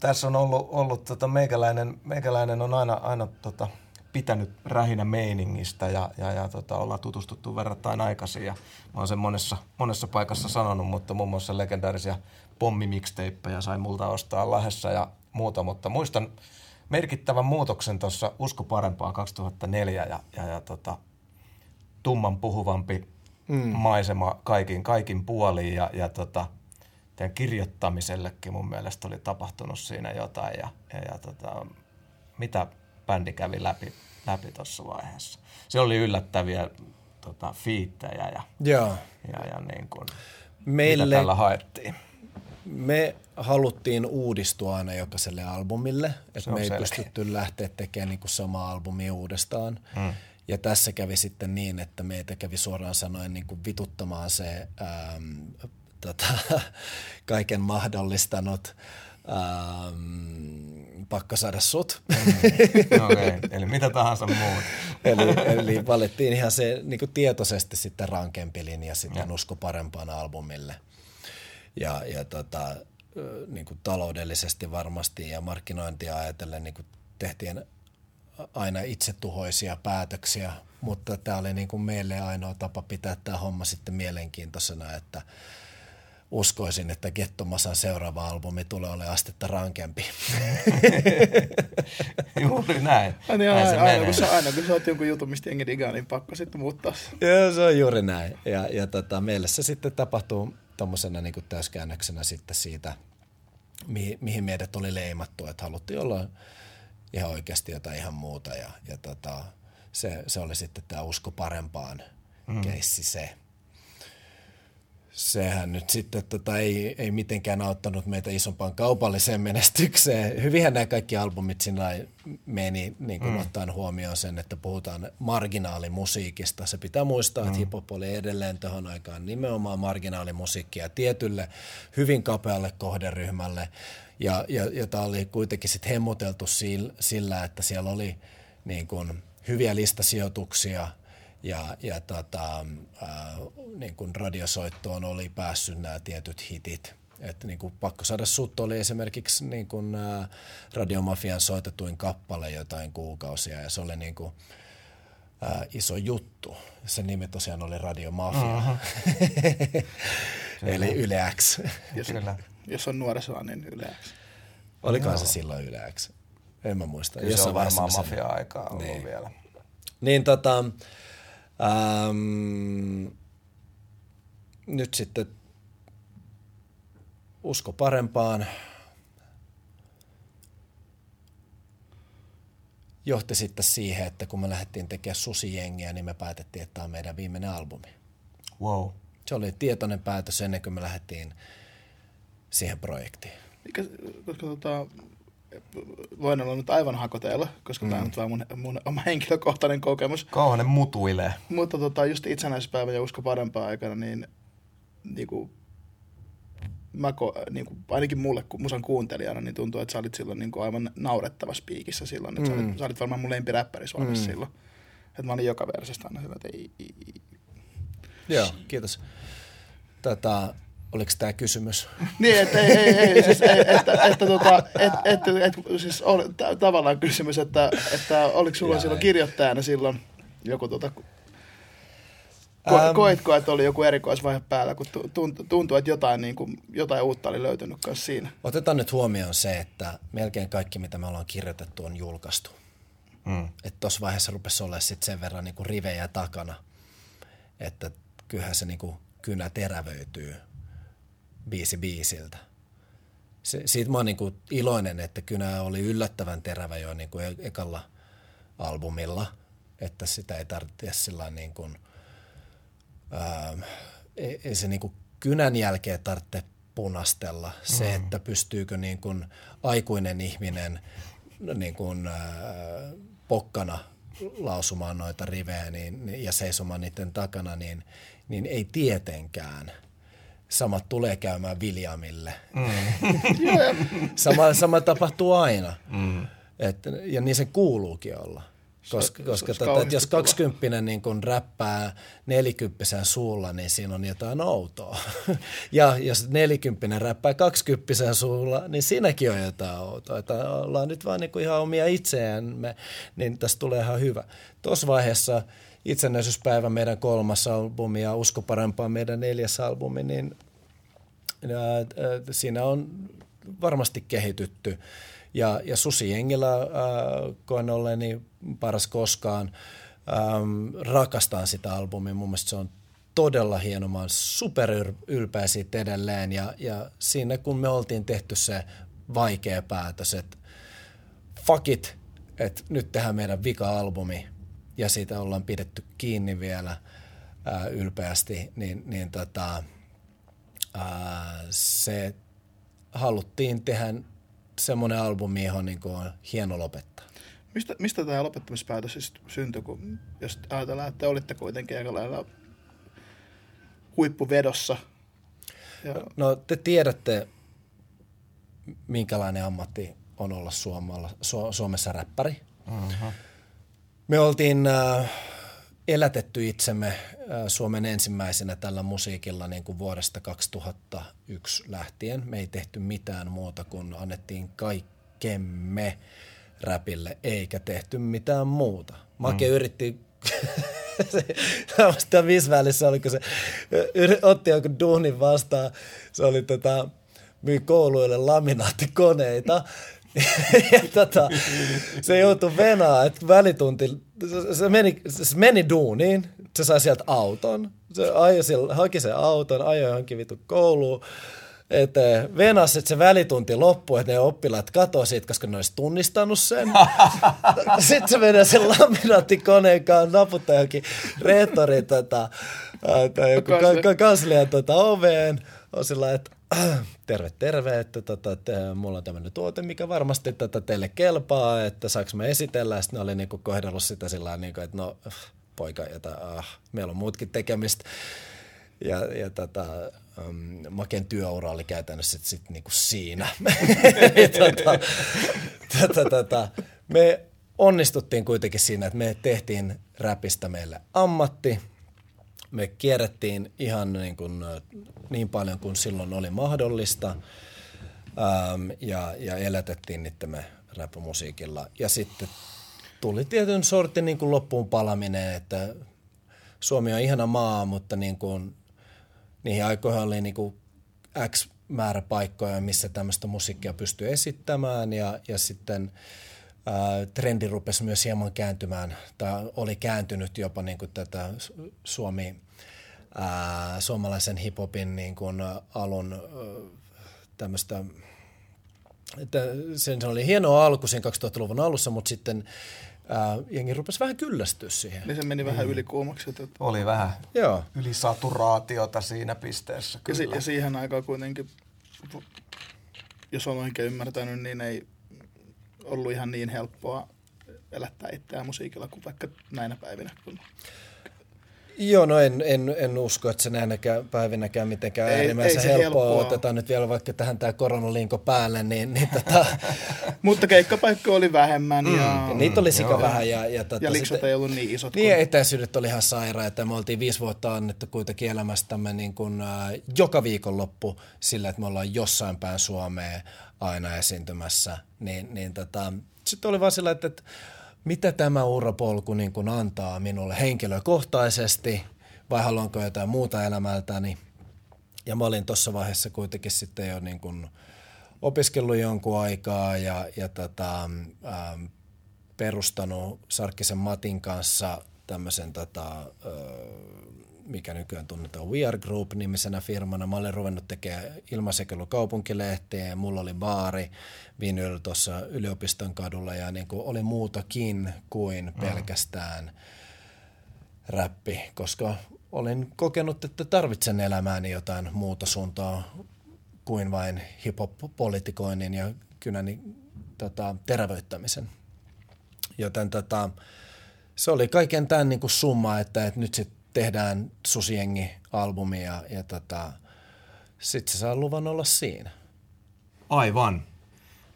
tässä on ollut, ollut tota, meikäläinen, meikäläinen on aina, aina tota, pitänyt rähinä meiningistä ja, ja, ja tota, ollaan tutustuttu verrattain aikaisin. Ja mä oon sen monessa, monessa paikassa sanonut, mutta muun muassa legendaarisia pommimixteippejä sai multa ostaa Lahdessa ja muuta, mutta muistan merkittävän muutoksen tuossa Usko parempaa 2004 ja, ja, ja tota, tumman puhuvampi mm. maisema kaikin, kaikin puoliin. Ja, ja tota, kirjoittamisellekin mun mielestä oli tapahtunut siinä jotain. Ja, ja, ja tota, mitä bändi kävi läpi läpi tuossa vaiheessa. Se oli yllättäviä tota, fiittejä ja, Joo. ja, ja niin kuin, Meille, mitä tällä haettiin. Me haluttiin uudistua aina jokaiselle albumille, että me ei selkeä. pystytty lähteä tekemään niin kuin sama albumi uudestaan. Mm. Ja tässä kävi sitten niin, että meitä kävi suoraan sanoen niin kuin vituttamaan se ähm, tota, kaiken mahdollistanut ähm, pakko saada sut. Mm. okay. eli mitä tahansa muut. eli, eli valittiin ihan se niin kuin tietoisesti sitten rankempi linja sitten ja. Usko parempaan albumille. Ja, ja tota, niin kuin taloudellisesti varmasti ja markkinointia ajatellen niin kuin tehtiin aina itsetuhoisia päätöksiä, mutta tämä oli niin kuin meille ainoa tapa pitää tämä homma sitten mielenkiintoisena, että – uskoisin, että Gettomasan seuraava albumi tulee olemaan astetta rankempi. Juuri näin. Aina, niin, näin aina, aina, kun sä, aina kun sä oot jonkun jutun, mistä jengi digaa, niin pakko sitten muuttaa Joo, se on juuri näin. Ja, ja tota, meille se sitten tapahtuu tuommoisena niin täyskäännöksenä sitten siitä, mihin, mihin meidät oli leimattu, että haluttiin olla ihan oikeasti jotain ihan muuta. Ja, ja tota, se, se oli sitten tämä usko parempaan mm. keissi se sehän nyt sitten tota, ei, ei mitenkään auttanut meitä isompaan kaupalliseen menestykseen. Hyvinhän nämä kaikki albumit siinä meni niin kuin mm. ottaen huomioon sen, että puhutaan marginaalimusiikista. Se pitää muistaa, mm. että hip oli edelleen tuohon aikaan nimenomaan marginaalimusiikkia tietylle hyvin kapealle kohderyhmälle. Ja, ja, ja tämä oli kuitenkin sitten hemmoteltu sillä, että siellä oli niin kuin hyviä listasijoituksia – ja, ja tota, ää, niin kuin radiosoittoon oli päässyt nämä tietyt hitit. Että niin kuin Pakko saada sut oli esimerkiksi niin kuin, ää, Radiomafian soitetuin kappale jotain kuukausia ja se oli niin kuin, ää, iso juttu. Se nimi tosiaan oli Radiomafia. Uh-huh. Eli Yle X. Jos, Kyllä. jos on nuorisoa, niin Yle X. Olikohan se silloin Yle X? En mä muista. Kyllä se on varmaan mafia-aikaa ollut niin. vielä. Niin tota, Ähm, nyt sitten usko parempaan. Johti sitten siihen, että kun me lähdettiin tekemään susijengiä, niin me päätettiin, että tämä on meidän viimeinen albumi. Wow. Se oli tietoinen päätös ennen kuin me lähdettiin siihen projektiin. Mikä, koska tota, voin olla nyt aivan hakoteella, koska mm. tämä on nyt vaan mun, mun oma henkilökohtainen kokemus. Kauhanen mutuilee. Mutta tota, just itsenäispäivä ja usko parempaa aikana, niin, niin kuin, mä ko, niin kuin, ainakin mulle musan kuuntelijana, niin tuntuu, että sä olit silloin niin kuin aivan naurettavassa piikissä silloin. Että mm. sä, olit, sä olit varmaan mun lempiräppäri Suomessa mm. silloin. Että mä olin joka versasta aina sillä, että ei, ei, ei. Joo, kiitos. Tätä, Oliko tämä kysymys? niin, että ei, ei, ei siis, ei, että, että, tota, et, et, et, siis oli t- tavallaan kysymys, että, että oliko sulla ja silloin ei. kirjoittajana silloin joku tota, Ko, ähm. koitko, että oli joku erikoisvaihe päällä, kun tuntuu, että jotain, niin kuin, jotain uutta oli löytynyt myös siinä? Otetaan nyt huomioon se, että melkein kaikki, mitä me ollaan kirjoitettu, on julkaistu. Mm. Että tuossa vaiheessa rupesi olemaan sit sen verran niin kuin rivejä takana, että kyllähän se niin kuin kynä terävöityy biisi biisiltä. Se, siitä mä oon niin kuin iloinen, että kynä oli yllättävän terävä jo niin kuin e- ekalla albumilla, että sitä ei tarvitse sillä niin kuin, ää, ei, ei se niin kuin kynän jälkeen tarvitse punastella se, mm. että pystyykö niin kuin aikuinen ihminen niin kuin, äh, pokkana lausumaan noita rivejä niin, ja seisomaan niiden takana, niin, niin ei tietenkään. Samat tulee käymään Williamille. Mm. sama, sama tapahtuu aina. Mm. Et, ja niin se kuuluukin olla. Koska, koska se tota, jos kaksikymppinen niin kun räppää nelikymppisen suulla, niin siinä on jotain outoa. ja jos nelikymppinen räppää kaksikymppisen suulla, niin siinäkin on jotain outoa. Että ollaan nyt vaan niin ihan omia itseämme, niin tästä tulee ihan hyvä. Tuossa vaiheessa itsenäisyyspäivä meidän kolmas albumi ja Usko parempaa meidän neljäs albumi, niin ää, siinä on varmasti kehitytty ja, ja Susi Jengilä äh, koen olleeni paras koskaan. Ähm, rakastan sitä albumia. Mun mielestä se on todella hieno. Mä oon super ylpeä siitä edelleen. Ja, ja siinä kun me oltiin tehty se vaikea päätös, että fuck it, että nyt tehdään meidän vika-albumi ja siitä ollaan pidetty kiinni vielä ää, äh, ylpeästi, niin, niin tota, ää, äh, se haluttiin tehdä semmoinen albumi, johon niin kuin on hieno lopettaa. Mistä, mistä tämä lopettamispäätös siis syntyi, kun jos ajatellaan, että olitte kuitenkin aika lailla huippuvedossa? Ja... No te tiedätte, minkälainen ammatti on olla Suomalla, Su- Suomessa räppäri. Uh-huh. Me oltiin äh, elätetty itsemme äh, Suomen ensimmäisenä tällä musiikilla niin kuin vuodesta 2001 lähtien. Me ei tehty mitään muuta kuin annettiin kaikkemme räpille, eikä tehty mitään muuta. Make mm. yritti Tämä Visvälissä oliko se, otti joku duunin vastaan, se oli tota, myi kouluille laminaattikoneita ja tota, se joutui venaa, että välitunti, se meni, se meni duuniin, se sai sieltä auton, se ajoi sille, haki sen auton, ajoi johonkin vitu kouluun, että venas, että se välitunti loppui, että ne oppilaat katoa siitä, koska ne olisi tunnistanut sen. Sitten se menee sen laminaattikoneen kanssa naputtaa johonkin rehtori tota, tai joku kanslian tota, oveen. On sillä että terve, terve, että, tota, että mulla on tämmöinen tuote, mikä varmasti tätä teille kelpaa, että saaks mä esitellä. Sitten ne oli niinku kohdellut sitä sillä niin että no poika, jota, ah, meillä on muutkin tekemistä. Ja, ja tota, um, Maken työura oli käytännössä sit, sit niinku siinä. tota, tota, tota, me onnistuttiin kuitenkin siinä, että me tehtiin räpistä meille ammatti – me kierrettiin ihan niin, kuin, niin paljon kuin silloin oli mahdollista ähm, ja, ja elätettiin niittemme räppämusiikilla. Ja sitten tuli tietyn sortin niin kuin loppuun palaminen, että Suomi on ihana maa, mutta niin kuin, niihin aikoihin oli niin kuin X määrä paikkoja, missä tämmöistä musiikkia pystyy esittämään ja, ja sitten – trendi rupesi myös hieman kääntymään, tai oli kääntynyt jopa niin kuin tätä Suomi, ää, suomalaisen hiphopin niin kuin alun tämmöistä, että sen oli hieno alku siinä 2000-luvun alussa, mutta sitten ää, jengi rupesi vähän kyllästyä siihen. Niin se meni vähän mm. ylikuumaksi. Että... Oli vähän Joo. ylisaturaatiota siinä pisteessä. Kyllä. Ja, si- ja siihen aikaan kuitenkin, jos olen oikein ymmärtänyt, niin ei ollut ihan niin helppoa elättää itseään musiikilla kuin vaikka näinä päivinä. Kun... Joo, no en, en, en usko, että se näinäkään päivinäkään mitenkään ei, äärimmäisen ei helppoa. helppoa. Otetaan nyt vielä vaikka tähän tämä koronalinko päälle, niin, niin tota... Mutta keikkapaikka oli vähemmän. Mm. Ja... ja niitä oli sika vähän. Ja, ja, tota, ja liksot ei ollut niin isot. Niin, kun... etäisyydet oli ihan sairaita. Me oltiin viisi vuotta annettu kuitenkin elämästämme niin kuin, äh, joka viikonloppu sillä, että me ollaan jossain päin Suomea aina esiintymässä, niin, niin tota, sitten oli vaan sillä, että, että mitä tämä urapolku niin kuin antaa minulle henkilökohtaisesti vai haluanko jotain muuta elämältäni. Ja mä olin tuossa vaiheessa kuitenkin sitten jo niin kuin opiskellut jonkun aikaa ja, ja tota, ähm, perustanut Sarkkisen Matin kanssa tämmöisen tota, äh, mikä nykyään tunnetaan We Are Group-nimisenä firmana. Mä olin ruvennut tekemään ilmaisekelu kaupunkilehteen ja mulla oli baari Vinyl tuossa yliopiston kadulla ja niin kuin oli muutakin kuin mm. pelkästään räppi, koska olin kokenut, että tarvitsen elämääni jotain muuta suuntaa kuin vain hip-hop-politikoinnin ja kyllä niin, tota, terävöittämisen. Joten tota, se oli kaiken tämän niin kuin summa, että, että nyt sitten tehdään Susiengi-albumi ja, ja tota, sitten se saa luvan olla siinä. Aivan.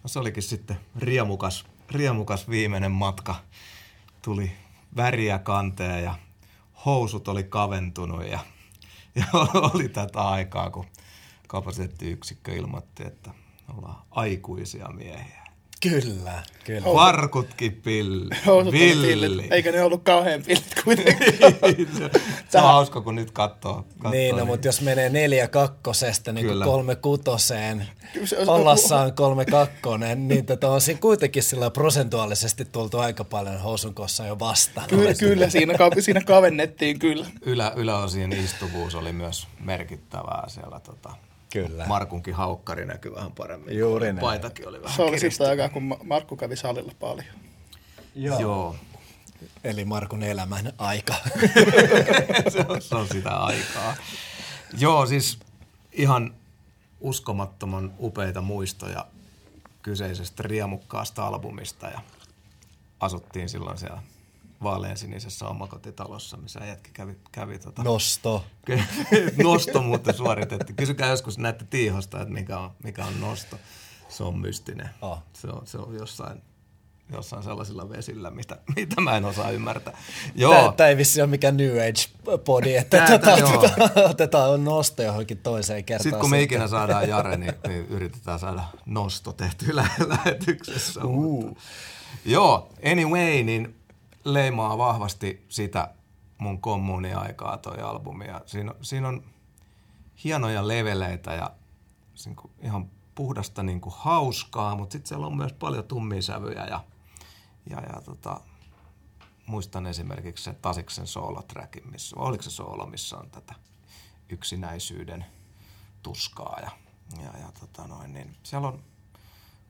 No se olikin sitten riemukas, riemukas viimeinen matka. Tuli väriä kanteen ja housut oli kaventunut ja, ja oli tätä aikaa, kun kapasiteettiyksikkö ilmoitti, että ollaan aikuisia miehiä. Kyllä, kyllä. Varkutkin pilli. pilli. Eikä ne ollut kauhean pillit kuitenkin. se, on hauska, kun nyt katsoo. katsoo niin, no, niin. mutta jos menee neljä kakkosesta niin kuin kolme kutoseen, ollassaan kolme kakkonen, niin tota on siinä kuitenkin sillä prosentuaalisesti tultu aika paljon housun kossa jo vastaan. Kyllä, kyllä siinä, siinä kavennettiin kyllä. Ylä, yläosien istuvuus oli myös merkittävää siellä tota, Kyllä. Markunkin haukkari näkyy vähän paremmin. Juuri näin. Paitakin oli vähän Se oli sitä aikaa, kun Markku kävi salilla paljon. Joo. Joo. Eli Markun elämän aika. se, on, se on sitä aikaa. Joo, siis ihan uskomattoman upeita muistoja kyseisestä riemukkaasta albumista ja asuttiin silloin siellä vaaleansinisessä omakotitalossa, missä jätki kävi, kävi tota, Nosto. nosto muuten suoritettiin. Kysykää joskus näette tiihosta, että mikä on, mikä on nosto. Se on mystinen. Oh. Se, on, se on jossain jossain sellaisilla vesillä, mitä, mitä mä en osaa ymmärtää. Joo. Tämä ei vissi ole mikään New Age-podi, että Tää, tätä, otetaan, otetaan nosto johonkin toiseen kertaan. Sitten kun me ikinä saadaan Jare, niin, niin yritetään saada nosto tehty lä- lähetyksessä. Uh. Mutta, joo, anyway, niin leimaa vahvasti sitä mun kommuniaikaa toi albumi. Ja siinä, siinä on hienoja leveleitä ja ihan puhdasta niin kuin hauskaa, mutta sitten siellä on myös paljon tummia sävyjä ja, ja, ja tota, muistan esimerkiksi se Tasiksen soolotrackin, missä, oliko se soolo, missä on tätä yksinäisyyden tuskaa ja, ja, ja tota noin, niin siellä on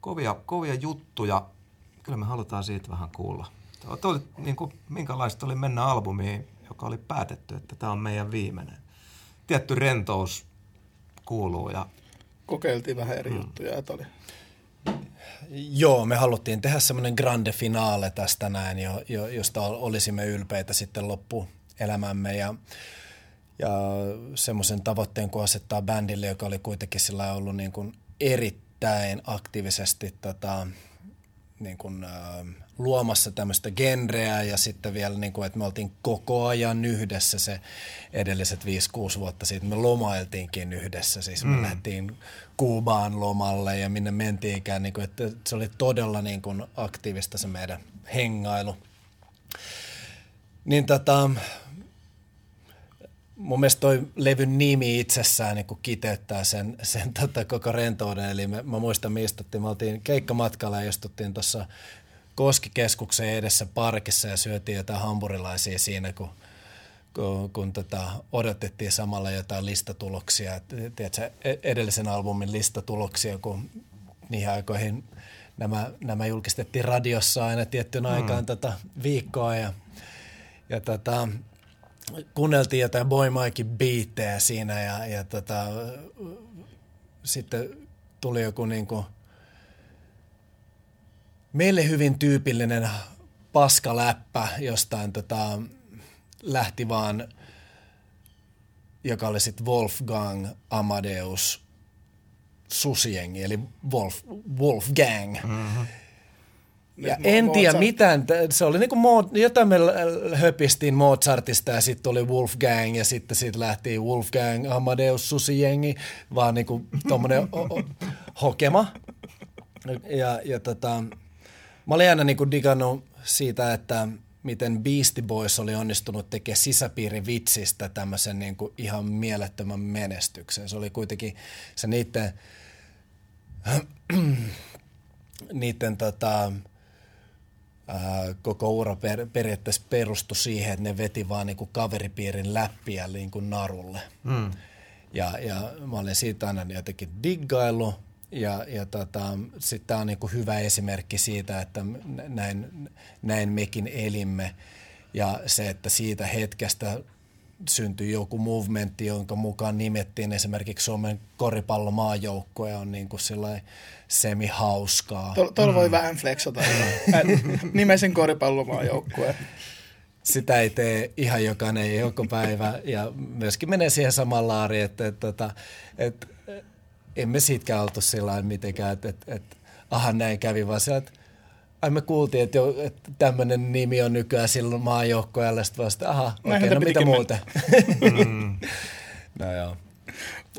kovia, kovia juttuja. Kyllä me halutaan siitä vähän kuulla. Oli, niin kuin, minkälaista oli mennä albumiin, joka oli päätetty, että tämä on meidän viimeinen. Tietty rentous kuuluu ja kokeiltiin vähän eri mm. juttuja, että oli Joo, me haluttiin tehdä semmoinen grande finale tästä näin, jo, jo, josta olisimme ylpeitä sitten loppuelämämme ja, ja semmoisen tavoitteen, kun asettaa bändille, joka oli kuitenkin sillä ollut niin kuin erittäin aktiivisesti tota, niin kuin, äh, luomassa tämmöistä genreä ja sitten vielä, niin kuin, että me oltiin koko ajan yhdessä se edelliset 5-6 vuotta siitä. Me lomailtiinkin yhdessä, siis me mm. lähdettiin Kuubaan lomalle ja minne mentiinkään, niin kuin, että se oli todella niin kuin, aktiivista se meidän hengailu. Niin tota, mun mielestä toi levyn nimi itsessään niin kiteyttää sen, sen tota koko rentouden. Eli me, mä muistan, me istuttiin, me oltiin keikkamatkalla ja istuttiin tuossa Koskikeskuksen edessä parkissa ja syötiin jotain hampurilaisia siinä, kun, kun, kun tota, odotettiin samalla jotain listatuloksia. Tiedätkö, e-, edellisen albumin listatuloksia, kun niihin aikoihin nämä, nämä julkistettiin radiossa aina tiettyyn mm. aikaan tota, viikkoa ja, ja tota, kuunneltiin jotain Boy Mikey biittejä siinä ja, ja tota, sitten tuli joku niin kuin meille hyvin tyypillinen paskaläppä jostain tota, lähti vaan, joka oli sitten Wolfgang Amadeus Susiengi, eli Wolf, Wolfgang. Mm-hmm. Ja Nyt en tiedä mitään, se oli niinku jotain me höpistiin Mozartista ja sitten oli Wolfgang ja sitten siitä lähti Wolfgang Amadeus Susiengi, vaan niinku tommonen hokema. Ja, ja tota, Mä olin aina niin digannut siitä, että miten Beastie Boys oli onnistunut tekemään sisäpiirivitsistä tämmöisen niin kuin ihan mielettömän menestyksen. Se oli kuitenkin se niiden, niiden tota, ää, koko ura per, periaatteessa perustui siihen, että ne veti vaan niin kuin kaveripiirin läppiä niin kuin narulle. Mm. Ja, ja mä olin siitä aina jotenkin diggailu ja, ja tota, sitten tämä on niin hyvä esimerkki siitä, että näin, näin mekin elimme. Ja se, että siitä hetkestä syntyi joku movementti, jonka mukaan nimettiin esimerkiksi Suomen koripallomaajoukkue on niin kuin semi-hauskaa. Tuolla mm. voi vähän flexata. Nimesin koripallomaajoukkue. Sitä ei tee ihan jokainen joko päivä ja myöskin menee siihen samaan laariin, että, että, että, että emme siitäkään oltu sillä mitenkään, että, että, että aha näin kävi, vaan se, että ai me kuultiin, että, jo, että tämmöinen nimi on nykyään silloin maajoukkojalle, sitten vasta, aha, okei, okay, no mitä muuta. mm. no joo.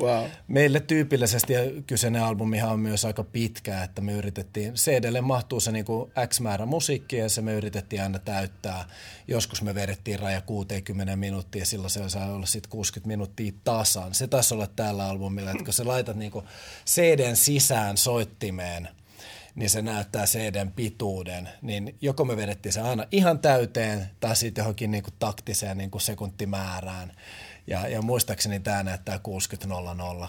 Wow. Meille tyypillisesti ja kyseinen albumihan on myös aika pitkä, että me yritettiin, CDlle mahtuu se niinku X määrä musiikkia ja se me yritettiin aina täyttää. Joskus me vedettiin raja 60 minuuttia ja silloin se saa olla sitten 60 minuuttia tasan. Se taisi olla täällä albumilla, että kun sä laitat niinku CDn sisään soittimeen, niin se näyttää CDn pituuden, niin joko me vedettiin se aina ihan täyteen tai sitten johonkin niinku taktiseen niinku sekuntimäärään. Ja, ja muistaakseni tämä näyttää 60.00,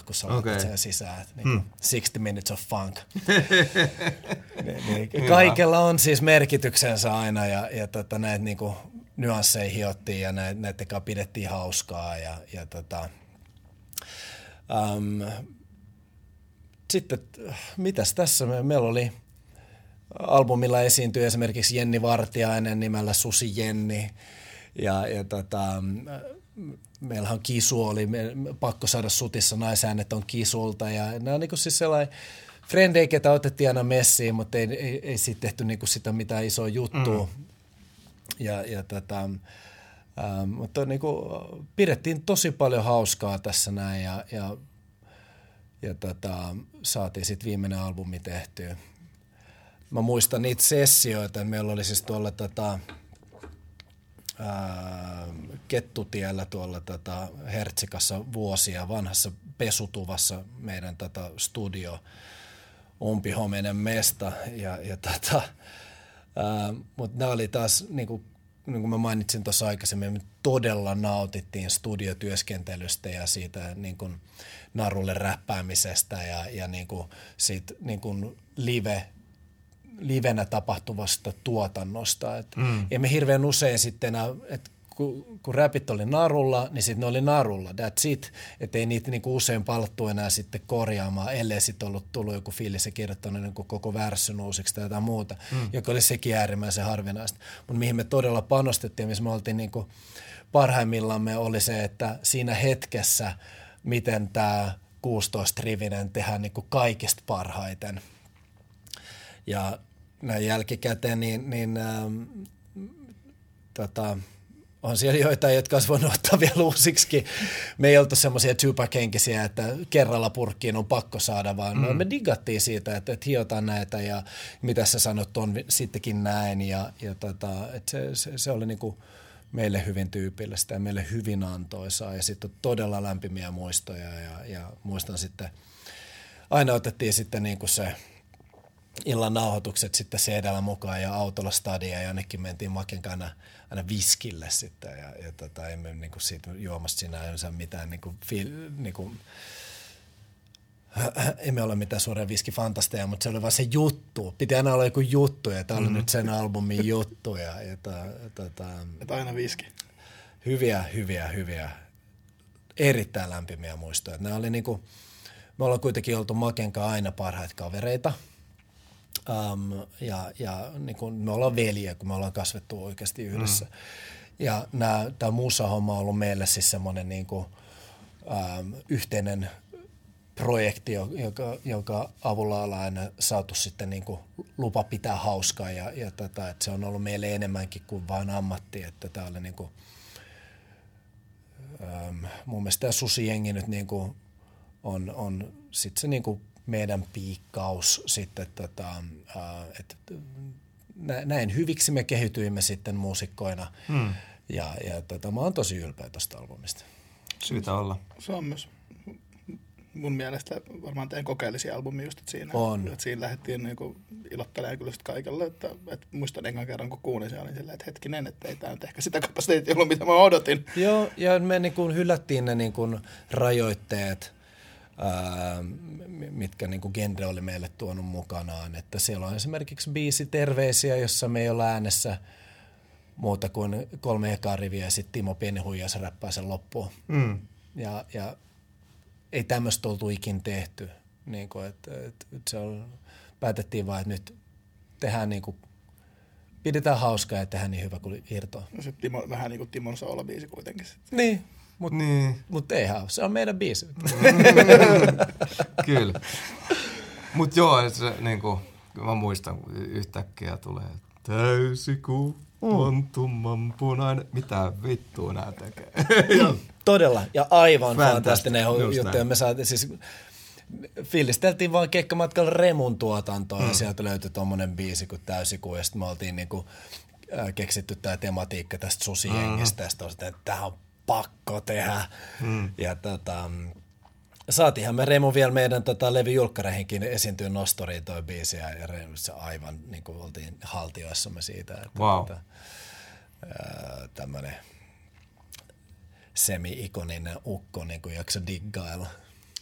kun sä okay. sen sisään. Niin hmm. 60 minutes of funk. niin, niin, kaikella on siis merkityksensä aina ja, ja tota, näitä niinku, nyansseja hiottiin ja näitä, kanssa pidettiin hauskaa. Ja, ja tota, um, sitten, mitäs tässä? Meillä oli albumilla esiintyi esimerkiksi Jenni Vartiainen nimellä Susi Jenni. Ja, ja tota, meillähän on kisu, oli me, pakko saada sutissa naisäänet on kisulta ja nämä on niin siis sellainen frendejä, ketä otettiin aina messiin, mutta ei, ei, ei siitä tehty niin kuin sitä mitään isoa juttua. Mm. Ja, ja tätä, ähm, mutta niin kuin, pidettiin tosi paljon hauskaa tässä näin ja, ja, ja tätä, saatiin sitten viimeinen albumi tehtyä. Mä muistan niitä sessioita, meillä oli siis tuolla tätä, ää, Kettutiellä tuolla tätä Hertsikassa vuosia vanhassa pesutuvassa meidän tätä studio umpihominen mesta ja, ja tätä, mutta nämä oli taas niin kuin, niin kuin mä mainitsin tuossa aikaisemmin, me todella nautittiin studiotyöskentelystä ja siitä niin kuin narulle räppäämisestä ja, ja niin kuin siitä niin kuin live livenä tapahtuvasta tuotannosta. Et mm. Emme hirveän usein sitten, että kun, kun räpit oli narulla, niin sitten ne oli narulla, that's it. Että ei niitä niinku usein palattu enää sitten korjaamaan, ellei sitten ollut tullut joku fiilis ja kirjoittanut niinku koko värssyn uusiksi tai jotain muuta, mm. joka oli sekin äärimmäisen harvinaista. Mutta mihin me todella panostettiin, missä me oltiin niinku parhaimmillamme oli se, että siinä hetkessä, miten tämä 16-rivinen tehdään niinku kaikista parhaiten. Ja näin jälkikäteen, niin, niin ähm, tota, on siellä joitain, jotka olisi voinut ottaa vielä uusiksi. Me ei oltu semmoisia tupakenkisiä, että kerralla purkkiin on pakko saada, vaan mm. me digattiin siitä, että, että hiotaan näitä ja mitä sä sanot on sittenkin näin. Ja, ja tota, että se, se, se, oli niinku meille hyvin tyypillistä ja meille hyvin antoisaa ja sitten todella lämpimiä muistoja ja, ja muistan sitten, aina otettiin sitten niinku se – illan nauhoitukset sitten cd mukaan ja autolla stadia ja jonnekin mentiin Maken aina, viskille sitten ja, ja tota, emme niin kuin siitä juomasta siinä yleensä mitään niin kuin, niin kuin, emme ole mitään suuria viskifantasteja, mutta se oli vaan se juttu. Piti aina olla joku juttu ja tämä oli mm. nyt sen albumin juttu. Ja, ja ta, ta, ta, Että aina viski. Hyviä, hyviä, hyviä, erittäin lämpimiä muistoja. Nämä oli niinku, me ollaan kuitenkin oltu Makenkaan aina parhaita kavereita – Um, ja ja niin kuin me ollaan veljiä, kun me ollaan kasvettu oikeasti yhdessä. Mm. Ja tämä musa-homma on ollut meille siis semmoinen niin kuin, um, yhteinen projekti, joka, jonka avulla ollaan aina saatu sitten niin kuin lupa pitää hauskaa ja, ja tätä, että se on ollut meille enemmänkin kuin vain ammatti, että tämä oli niin kuin, um, mun mielestä tämä susijengi nyt niin kuin on, on sitten se niin kuin meidän piikkaus sitten, tota, että näin hyviksi me kehityimme sitten muusikkoina hmm. ja, ja tota, mä oon tosi ylpeä tästä albumista. Syytä olla. Se on myös mun mielestä varmaan tein kokeellisia albumi just, että siinä, on. Että siinä lähdettiin niinku ilottelemaan kyllä kaikille, että, että muistan enkä kerran kun kuulin se, olin silleen, että hetkinen, että ei tämä nyt ehkä sitä kapasiteettia ollut, mitä mä odotin. Joo, ja me niin kuin hylättiin ne niin kuin mitkä niin kuin genre oli meille tuonut mukanaan. Että siellä on esimerkiksi biisi Terveisiä, jossa me ei ole äänessä muuta kuin kolme ekaa riviä ja sitten Timo Pienihuijas räppää sen loppuun. Mm. Ja, ja ei tämmöistä oltu ikin tehty. Niin kuin, että, että, se on, päätettiin vaan, että nyt tehdään niin kuin, pidetään hauskaa ja tehdään niin hyvä kuin irtoa. No se Timo, vähän niin kuin Timon Saula-biisi kuitenkin. Sitten. Niin, mutta niin. mut eihän se on meidän biisi. Kyllä. Mutta joo, se niinku, mä muistan, yhtäkkiä tulee täysikuu, on tumman punainen. Mitä vittua nää tekee? Todella, ja aivan fantastinen juttu. Me saatiin siis fiilisteltiin vaan keikkamatkalla Remun tuotantoa mm. ja sieltä löytyi tommonen biisi kuin täysikuu ja sitten me oltiin niinku, äh, keksitty tämä tematiikka tästä susijengistä mm. ja sitten että tämä on pakko tehdä. Mm. Ja tota, saatiinhan me Remu vielä meidän tota, levy julkkareihinkin esiintyä nostoriin toi biisi ja se aivan niin kuin oltiin haltioissamme siitä. Että, wow. tota, tämmöinen semi-ikoninen ukko niin kuin jakso diggailla.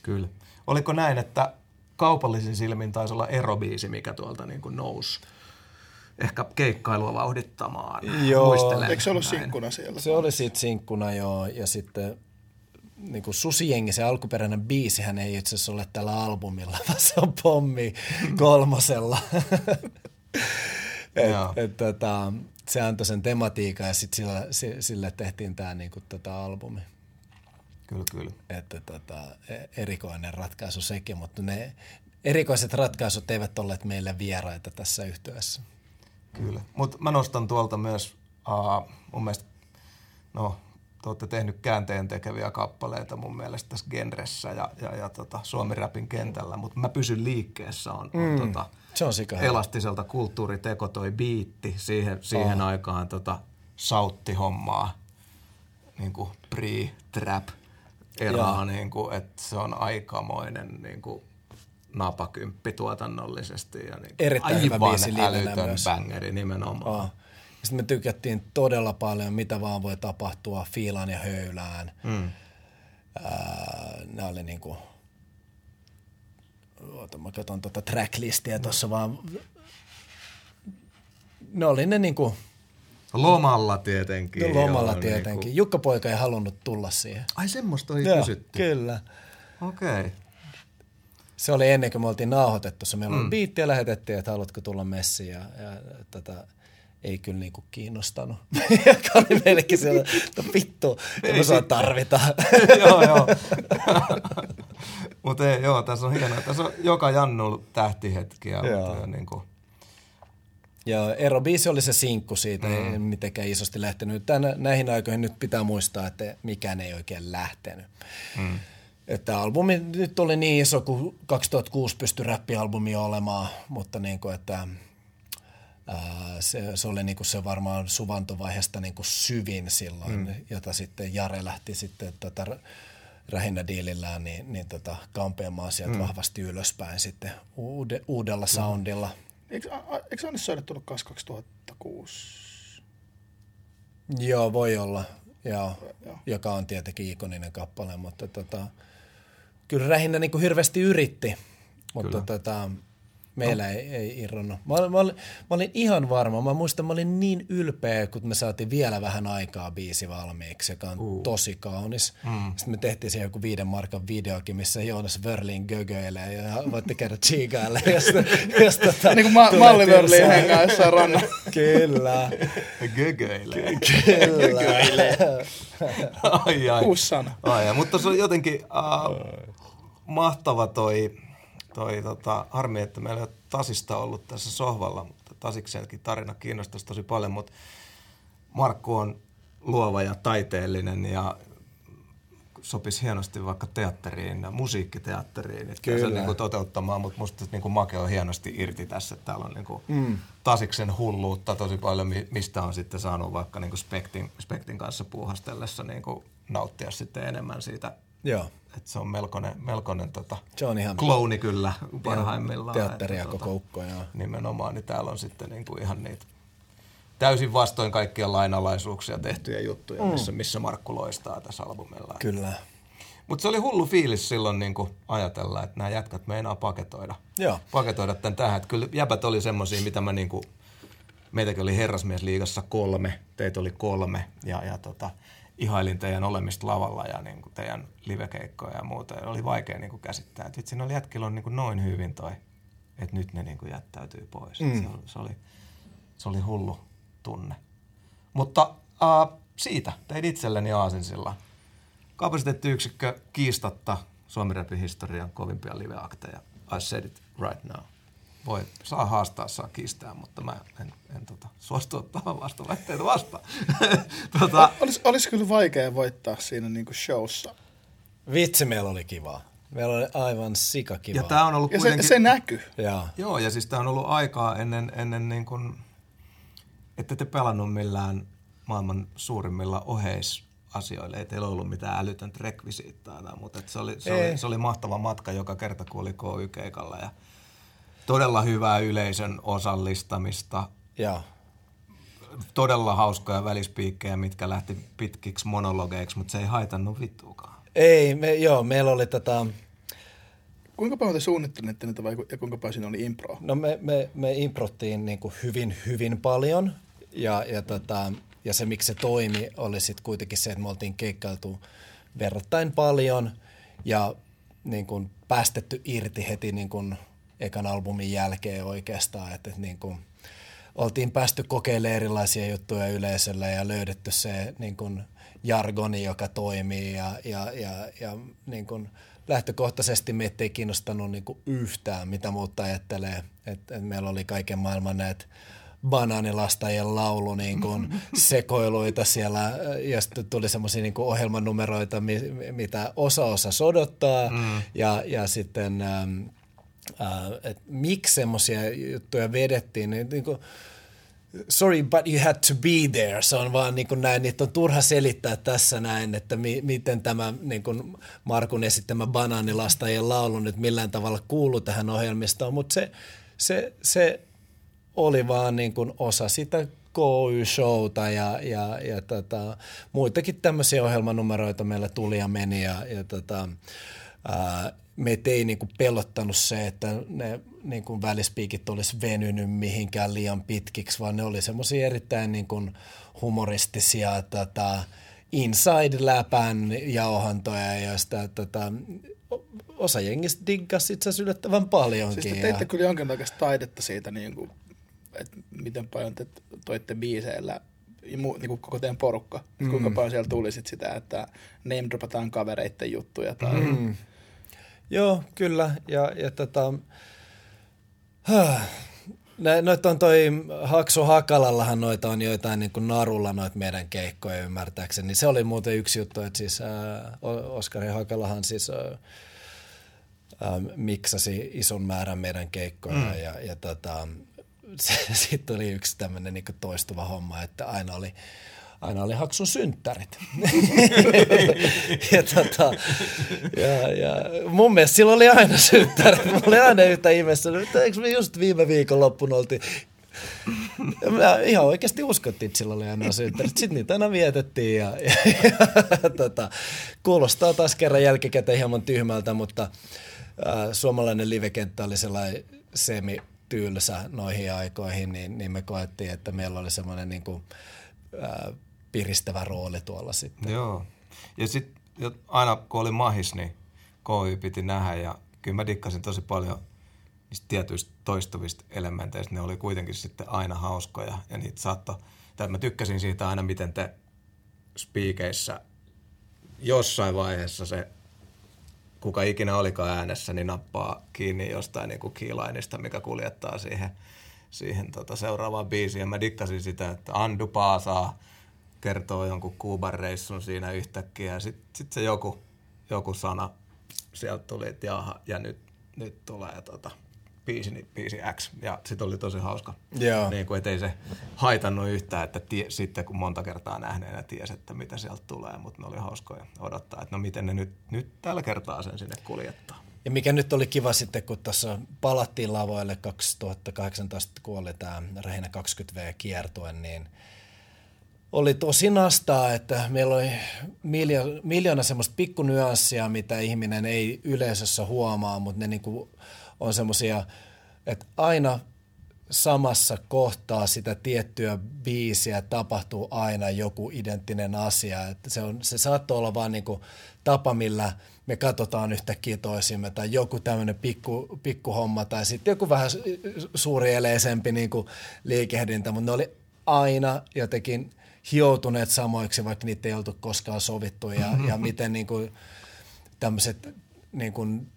Kyllä. Oliko näin, että kaupallisin silmin taisi olla erobiisi, mikä tuolta niin kuin nousi? Ehkä keikkailua vauhdittamaan. Joo. Eikö se ollut sinkkuna siellä? Se oli sitten sinkkuna, joo. Ja sitten niin kuin Susijengi, se alkuperäinen biisihän ei itse asiassa ole tällä albumilla, vaan se on pommi kolmosella. et, et, tota, se antoi sen tematiikan ja sitten sillä, sille tehtiin tämä niinku, tota, albumi. Kyllä, kyllä. Että tota, e, erikoinen ratkaisu sekin, mutta ne erikoiset ratkaisut eivät olleet meille vieraita tässä yhteydessä. Kyllä, mutta mä nostan tuolta myös uh, mun mielestä, no te olette tehnyt käänteen tekeviä kappaleita mun mielestä tässä genressä ja, ja, ja tota, Suomi-räpin kentällä, mutta mä pysyn liikkeessä on, on mm, tota, se on elastiselta kulttuuriteko toi biitti siihen, siihen oh. aikaan tota, sauttihommaa, niin kuin pre-trap eraa, niin kuin, että se on aikamoinen niin kuin, napakymppi tuotannollisesti ja niin Erittäin aivan hyvä biisi älytön myös. bangeri nimenomaan. Oh. Sitten me tykättiin todella paljon, mitä vaan voi tapahtua fiilaan ja höylään. Mm. Ää, nämä oli niinku, oota mä katson tuota tracklistia tuossa vaan. Ne oli ne niinku, Lomalla tietenkin. No, lomalla joo, tietenkin. Niinku... Jukka Poika ei halunnut tulla siihen. Ai semmoista oli joo, kysytty. Kyllä. Okei. Okay. Se oli ennen kuin me oltiin nauhoitettu se. Meillä mm. oli biitti ja lähetettiin, että haluatko tulla messiin. Ja, ja tätä, ei kyllä niinku kiinnostanut. Joka oli meillekin siellä, että vittu, ei saa tarvita. joo, joo. mutta joo, tässä on hienoa. Tässä on joka Jannu tähtihetkiä. Joo. Mutta niin kuin. Ja Ero biisi oli se sinkku siitä, mm. ei mitenkään isosti lähtenyt. Tänä, näihin aikoihin nyt pitää muistaa, että mikään ei oikein lähtenyt. Mm. Että albumi nyt oli niin iso kuin 2006 pystyi räppialbumi olemaan, mutta niin kuin, että se, se oli niin kuin se varmaan suvantovaiheesta niin kuin syvin silloin, mm. jota sitten Jare lähti sitten tota, rähinnä diilillään, niin, niin tota, kampeamaan sieltä mm. vahvasti ylöspäin sitten uude, uudella soundilla. Eikö, eikö Annis Soida tullut 2006? Joo, voi olla. Joo, Joo. joka on tietenkin ikoninen kappale, mutta tota, kyllä Rähinnä niin kuin hirveästi yritti, mutta tota, Meillä no. ei, ei irronnut. Mä, mä, olin, mä olin ihan varma. Mä muistan, mä olin niin ylpeä, kun me saatiin vielä vähän aikaa biisi valmiiksi, joka on uh. tosi kaunis. Mm. Sitten me tehtiin siihen joku viiden markan videokin, missä Joonas Wörlin gögöilee ja voitte käydä chiikaille. jos, jos tota, niin kuin ma- Malli Wörlin hengaa jossain rannalla. Kyllä. Gögöilee. Kyllä. Gögöilee. ai ai. Uusi sana. Ai, ai. Mutta se on jotenkin uh, mahtava toi toi, tota, harmi, että meillä ei ole Tasista ollut tässä sohvalla, mutta Tasiksenkin tarina kiinnostaisi tosi paljon, mutta Markku on luova ja taiteellinen ja sopisi hienosti vaikka teatteriin ja musiikkiteatteriin, että Kyllä. se niin kuin toteuttamaan, mutta musta niin kuin Make on hienosti irti tässä, että täällä on niin kuin mm. Tasiksen hulluutta tosi paljon, mistä on sitten saanut vaikka niin kuin Spektin, Spektin kanssa puuhastellessa niin kuin nauttia sitten enemmän siitä Joo. Et se on melkoinen, melkoinen tota, se on ihan klouni kyllä parhaimmillaan. Teatteria että, koko tota, ukko, joo. Nimenomaan, niin täällä on sitten niinku ihan niitä täysin vastoin kaikkia lainalaisuuksia tehtyjä juttuja, mm. missä, missä Markku loistaa tässä albumilla. Kyllä. Mutta se oli hullu fiilis silloin niin ajatella, että nämä jätkät meinaa paketoida. Joo. Paketoida tämän tähän. Että kyllä jäbät oli semmoisia, mitä mä niin kuin Meitäkin oli herrasmiesliigassa kolme, teitä oli kolme ja, ja tota, ihailin teidän olemista lavalla ja niin kuin teidän livekeikkoja ja muuta. Ja oli vaikea niin kuin käsittää, että vitsi, noilla jätkillä on niin kuin noin hyvin toi, että nyt ne niin kuin jättäytyy pois. Mm. Se, oli, se, oli, se oli hullu tunne. Mutta äh, siitä tein itselleni aasinsilla. Kapasiteettiyksikkö kiistatta Suomi historian kovimpia liveakteja. I said it right now. Voi, saa haastaa, saa kiistää, mutta mä en, en tota, suostu ottaa vastaväitteitä vastaan. tota, Olis, olisi kyllä vaikea voittaa siinä niinku showssa. Vitsi, meillä oli kivaa. Meillä oli aivan sikakivaa. Ja, tää on ollut ja kuitenkin... se, se näkyy. Ja. Joo, ja siis tämä on ollut aikaa ennen, ennen niin kuin, ette te pelannut millään maailman suurimmilla oheisasioilla. Ei teillä ollut mitään älytöntä rekvisiittaa tai muuta. Se oli, se, oli, se oli mahtava matka joka kerta, kun oli KY-keikalla ja todella hyvää yleisön osallistamista. Ja. Todella hauskoja välispiikkejä, mitkä lähti pitkiksi monologeiksi, mutta se ei haitannut vittuakaan. Ei, me, joo, meillä oli tota, Kuinka paljon te suunnittelitte niitä vai ja kuinka paljon siinä oli impro? no me, me, me improttiin niin kuin hyvin, hyvin paljon. Ja, ja, tota, ja se, miksi se toimi, oli sitten kuitenkin se, että me oltiin keikkailtu verrattain paljon ja niin kuin päästetty irti heti niin kuin ekan albumin jälkeen oikeastaan. Että, että niin kuin, oltiin päästy kokeilemaan erilaisia juttuja yleisölle ja löydetty se niin kuin jargoni, joka toimii ja, ja, ja, ja niin kuin lähtökohtaisesti meitä ei kiinnostanut niin kuin yhtään, mitä muut ajattelee. Et, et meillä oli kaiken maailman näitä banaanilastajien laulu niin kuin sekoiluita siellä ja sitten tuli semmoisia niin ohjelmanumeroita, mi, mitä osa osa sodottaa mm. ja, ja sitten ähm, äh, että miksi semmoisia juttuja vedettiin, niin, niin kuin, sorry, but you had to be there. Se on vaan niin kuin näin, niitä on turha selittää tässä näin, että mi, miten tämä niin kuin Markun esittämä banaanilastajien laulu nyt millään tavalla kuuluu tähän ohjelmistoon, mutta se, se, se oli vaan niin kuin osa sitä KY-showta ja, ja, ja tota, muitakin tämmöisiä ohjelmanumeroita meillä tuli ja meni ja, ja tota, ää, meitä ei niin kuin pelottanut se, että ne niin kuin välispiikit olisi venynyt mihinkään liian pitkiksi, vaan ne oli semmoisia erittäin niin kuin humoristisia tota, inside-läpän jauhantoja, joista tota, osa jengistä diggasi itse asiassa yllättävän paljonkin. Siis te teitte kyllä jonkinlaista taidetta siitä, niin kuin, että miten paljon te toitte biiseillä niin kuin koko teidän porukka. Mm. Kuinka paljon siellä tuli sit sitä, että name dropataan kavereiden juttuja tai... Mm. Joo, kyllä. Ja, ja tota, Noita on toi Haksu Hakalallahan noita on joitain niin kuin narulla noita meidän keikkoja ymmärtääkseni. Se oli muuten yksi juttu, että siis ää, Oskari Hakalahan siis ää, ää, miksasi ison määrän meidän keikkoja mm. ja, ja tota, sitten oli yksi tämmöinen niin toistuva homma, että aina oli aina oli Haksun synttärit. ja, tota, ja, ja, mun mielestä sillä oli aina synttärit. Mä olin aina yhtä ihmeessä. Eikö me just viime viikon loppuun oltiin Mä ihan oikeasti uskottiin, että sillä oli aina synttärit. Sitten niitä aina vietettiin ja, ja, ja tota, kuulostaa taas kerran jälkikäteen hieman tyhmältä, mutta äh, suomalainen livekenttä oli sellainen semi tylsä noihin aikoihin, niin, niin me koettiin, että meillä oli semmoinen niin kuin, äh, piristävä rooli tuolla sitten. Joo. Ja sitten aina kun oli mahis, niin KY piti nähdä ja kyllä mä dikkasin tosi paljon niistä tietyistä toistuvista elementeistä. Ne oli kuitenkin sitten aina hauskoja ja niitä saattoi, tai mä tykkäsin siitä aina, miten te spiikeissä jossain vaiheessa se kuka ikinä olikaan äänessä, niin nappaa kiinni jostain niin kiilainista, mikä kuljettaa siihen, siihen tota seuraavaan biisiin. Ja mä dikkasin sitä, että Andu Paasaa kertoo jonkun Kuuban reissun siinä yhtäkkiä ja sitten sit se joku, joku sana sieltä tuli, että jaha, ja nyt, nyt tulee tota, biisi, biisi X. Ja sitten oli tosi hauska. Joo. Niin kuin, ei se haitannut yhtään, että tie, sitten kun monta kertaa nähneenä tiesi, että mitä sieltä tulee, mutta ne oli hauskoja odottaa, että no miten ne nyt, nyt tällä kertaa sen sinne kuljettaa. Ja mikä nyt oli kiva sitten, kun tuossa palattiin lavoille 2018, kun oli tämä Rähinä 20V-kiertue, niin – oli tosi nastaa, että meillä oli miljoona, miljoona semmoista pikkunyanssia, mitä ihminen ei yleisössä huomaa, mutta ne niinku on semmoisia, että aina samassa kohtaa sitä tiettyä biisiä tapahtuu aina joku identtinen asia. Että se, on, se saattoi olla vain niin tapa, millä me katsotaan yhtäkkiä toisimme tai joku tämmöinen pikku, pikku homma tai sitten joku vähän suurieleisempi niin kuin liikehdintä, mutta ne oli aina jotenkin hioutuneet samoiksi, vaikka niitä ei oltu koskaan sovittu. Ja, ja miten niin kuin, tämmöiset niin kuin,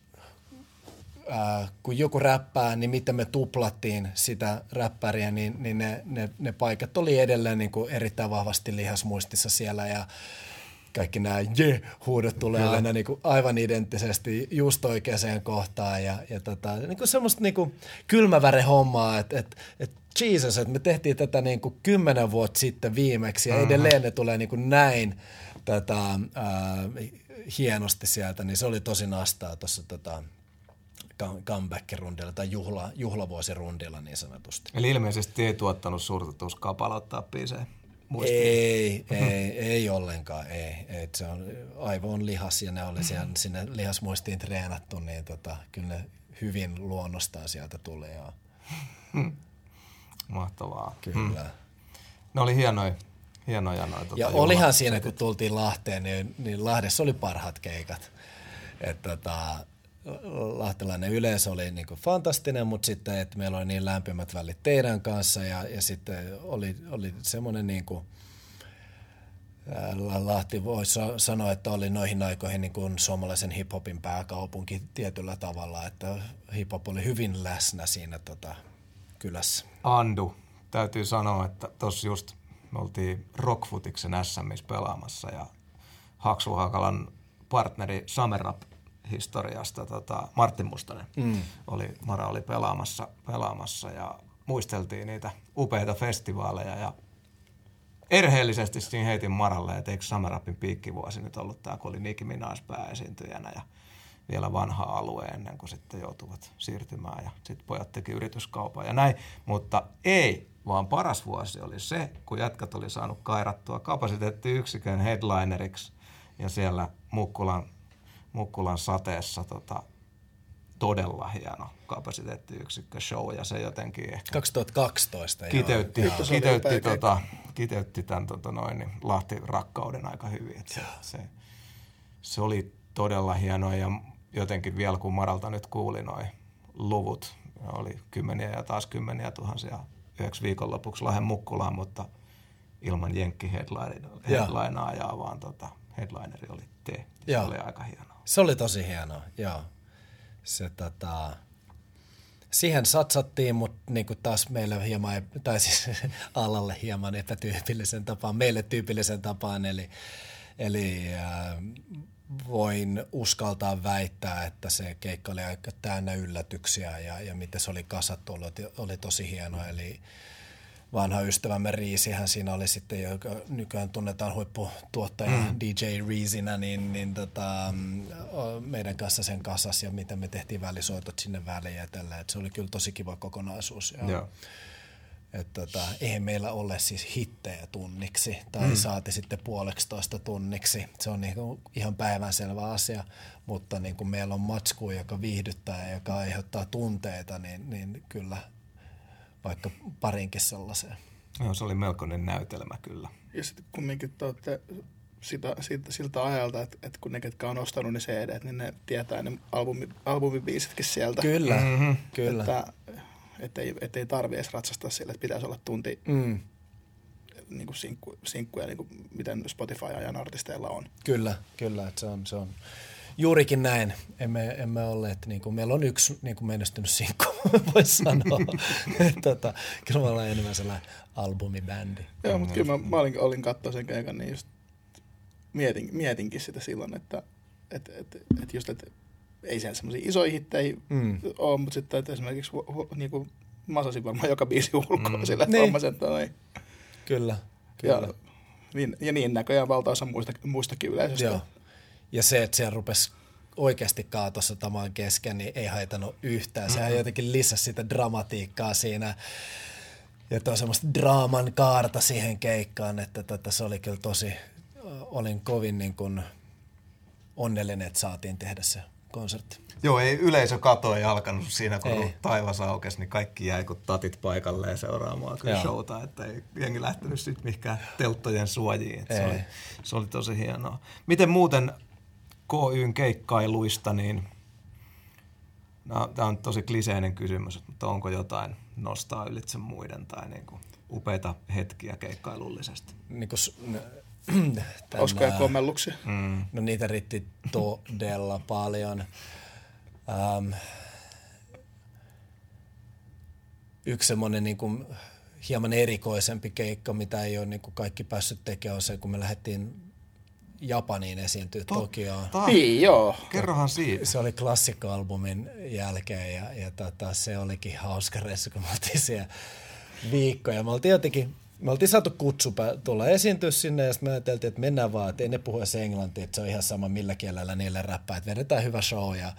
ää, kun joku räppää, niin miten me tuplattiin sitä räppäriä, niin, niin ne, ne, ne paikat oli edelleen niin kuin erittäin vahvasti lihasmuistissa siellä. Ja kaikki nämä je-huudot tulee ja. aina niin kuin aivan identtisesti just oikeaan kohtaan. Ja, ja tota, niin kuin semmoista niin kuin kylmäväre hommaa, että et, et Jesus, että me tehtiin tätä niin kuin kymmenen vuotta sitten viimeksi ja mm-hmm. edelleen ne tulee niin kuin näin tätä, ää, hienosti sieltä, niin se oli tosi nastaa tuossa tota, comeback-rundilla tai juhla, juhlavuosirundilla niin sanotusti. Eli ilmeisesti ei tuottanut suurta tuskaa palauttaa biisejä. Ei, ei, ei ollenkaan, ei. ei. Se on, aivo on lihas ja ne oli siellä, sinne lihasmuistiin treenattu, niin tota, kyllä ne hyvin luonnostaan sieltä tuli. Ja... Mahtavaa. Kyllä. Hmm. Ne oli hienoja, hienoja noita. Ja tota, olihan siinä, kun tultiin Lahteen, niin, niin Lahdessa oli parhaat keikat. Että tota, lahtelainen yleisö oli niin kuin fantastinen, mutta sitten, että meillä oli niin lämpimät välit teidän kanssa ja, ja sitten oli, oli semmoinen niin kuin, Lahti voisi sanoa, että oli noihin aikoihin niin kuin suomalaisen hiphopin pääkaupunki tietyllä tavalla, että hiphop oli hyvin läsnä siinä tota, kylässä. Andu, täytyy sanoa, että tuossa just me oltiin Rockfutiksen SMissä pelaamassa ja Haksu Hakalan partneri Samerap historiasta tota, Martin Mustonen mm. oli, Mara oli pelaamassa, pelaamassa ja muisteltiin niitä upeita festivaaleja ja erheellisesti siinä heitin Maralle, että eikö Samerapin piikkivuosi nyt ollut tämä, kun oli Nicki Minaj pääesiintyjänä ja vielä vanha alue ennen kuin sitten joutuvat siirtymään ja sitten pojat teki yrityskaupan ja näin, mutta ei, vaan paras vuosi oli se, kun jätkät oli saanut kairattua kapasiteettiyksikön headlineriksi ja siellä Mukkulan Mukkulan sateessa tota, todella hieno kapasiteettiyksikkö show ja se jotenkin ehkä 2012 kiteytti, joo. kiteytti, tota, kiteytti tämän tota noin, niin Lahti-rakkauden aika hyvin. se, se, se, oli todella hieno ja jotenkin vielä kun Maralta nyt kuuli noin luvut, oli kymmeniä ja taas kymmeniä tuhansia yhdeksi viikonlopuksi Lahden Mukkulaan, mutta ilman Jenkki headlineaa, vaan tota, headlineri oli te. Se oli aika hieno. Se oli tosi hienoa, joo. Se, tota, siihen satsattiin, mutta niin kuin taas meille hieman, tai siis alalle hieman epätyypillisen tapaan, meille tyypillisen tapaan, eli, eli äh, voin uskaltaa väittää, että se keikka oli aika täynnä yllätyksiä ja, ja miten se oli kasattu, oli, oli tosi hieno, eli vanha ystävämme Riisi, hän siinä oli sitten, joka nykyään tunnetaan huipputuottaja mm. DJ Reesinä, niin, niin tota, meidän kanssa sen kasas ja miten me tehtiin välisoitot sinne väliin ja tällä. Et se oli kyllä tosi kiva kokonaisuus. Ja, Joo. Et tota, eihän meillä ole siis hittejä tunniksi tai mm. saati sitten puoleksi toista tunniksi. Se on niinku ihan päivänselvä asia, mutta niin kun meillä on matsku, joka viihdyttää ja joka aiheuttaa tunteita, niin, niin kyllä vaikka parinkin sellaiseen. Joo, se oli melkoinen näytelmä kyllä. Ja sitten kumminkin te olette sitä, siltä, siltä ajalta, että, että kun ne, ketkä on ostanut ne CD, niin ne tietää ne albumi, albumibiisitkin sieltä. Kyllä, mm-hmm. kyllä. Että, ettei, ettei tarvi edes ratsastaa sille, että pitäisi olla tunti mm. niin kuin sinkku, sinkkuja, niin kuin miten Spotify-ajan artisteilla on. Kyllä, kyllä. Että se on, se on Juurikin näin. Emme, emme olleet, niin kuin, meillä on yksi niin kuin menestynyt sinkku, voisi sanoa. tota, kyllä me ollaan enemmän sellainen albumibändi. Joo, mutta kyllä mä, mä olin, olin katsoa sen keikan, niin just mietin, mietinkin sitä silloin, että et, et, et just, että ei siellä semmoisia isoja hittejä mm. ole, mutta sitten että esimerkiksi hu, hu, niin kuin masasin varmaan joka biisi ulkoa mm. sillä, että niin. sen toi. Kyllä, kyllä. Ja, niin, ja niin näköjään valtaosa muista, muistakin yleisöstä. Joo. Ja se, että siellä rupesi oikeasti kaatossa tamaan kesken, niin ei haitannut yhtään. Sehän mm-hmm. jotenkin lisäsi sitä dramatiikkaa siinä. Ja tuo semmoista draaman kaarta siihen keikkaan, että tota, se oli kyllä tosi, olin kovin niin kuin onnellinen, että saatiin tehdä se konsertti. Joo, ei yleisökato ei alkanut siinä, kun Ei. taivas aukesi, niin kaikki jäi kuin tatit paikalleen seuraamaan kyllä Joo. showta, että ei jengi lähtenyt sitten mihinkään telttojen suojiin. Se, oli, se oli tosi hienoa. Miten muuten KYn keikkailuista, niin no, tämä on tosi kliseinen kysymys, mutta onko jotain nostaa ylitse muiden tai niin kuin upeita hetkiä keikkailullisesti? Niin kuin, Hauskoja kommelluksia. Mm. No niitä riitti todella paljon. Ähm, yksi semmoinen niin kuin hieman erikoisempi keikka, mitä ei ole niin kuin kaikki päässyt tekemään, on se, kun me lähdettiin Japaniin esiintyä Tokioon. Ta- Niin, joo. Kerrohan siitä. Se oli klassikkoalbumin jälkeen ja, ja tota, se olikin hauska reissu, kun me oltiin siellä viikkoja. Me oltiin jotenkin, me oltiin saatu kutsu tulla esiintyä sinne ja sitten me ajateltiin, että mennään vaan, että ei ne puhu englantia, että se on ihan sama millä kielellä niille räppää, että vedetään hyvä show ja,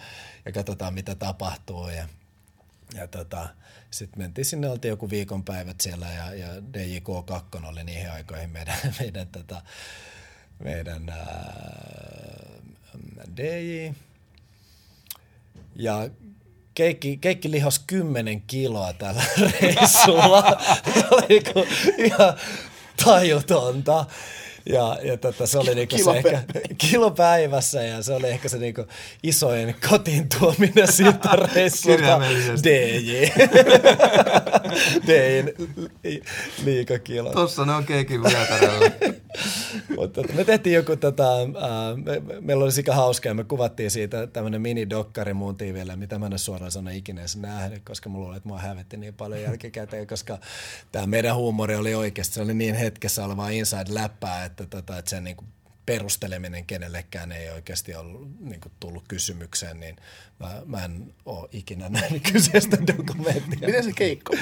ja katsotaan mitä tapahtuu ja, ja tota, sitten mentiin sinne, oltiin joku viikonpäivät siellä ja, ja DJK2 oli niihin aikoihin meidän, meidän, tota, meidän ää, DJ. Ja keikki, keikki lihos 10 kiloa tällä reissulla. Se oli niinku ihan tajutonta. Ja, ja tota, se oli niinku se ehkä, kilo päivässä ja se oli ehkä se niinku isoin kotiin tuominen siitä reissulta. DJ. DJin li- liikakilot. Tossa ne on keikin vyötäröllä. Mutta tota, me tehtiin joku, tota, ää, me, me, meillä oli sika hauskaa me kuvattiin siitä tämmöinen mini-dokkari muun tiiville, mitä mä en ole suoraan sanoa ikinä edes nähnyt, koska mulla luulen, että mua hävetti niin paljon jälkikäteen, koska tämä meidän huumori oli oikeasti, se oli niin hetkessä olevaa inside-läppää, että, tota, että sen niinku perusteleminen kenellekään ei oikeasti ollut niin kuin, tullut kysymykseen, niin mä, mä en ole ikinä nähnyt kyseistä dokumenttia. Miten se keikko?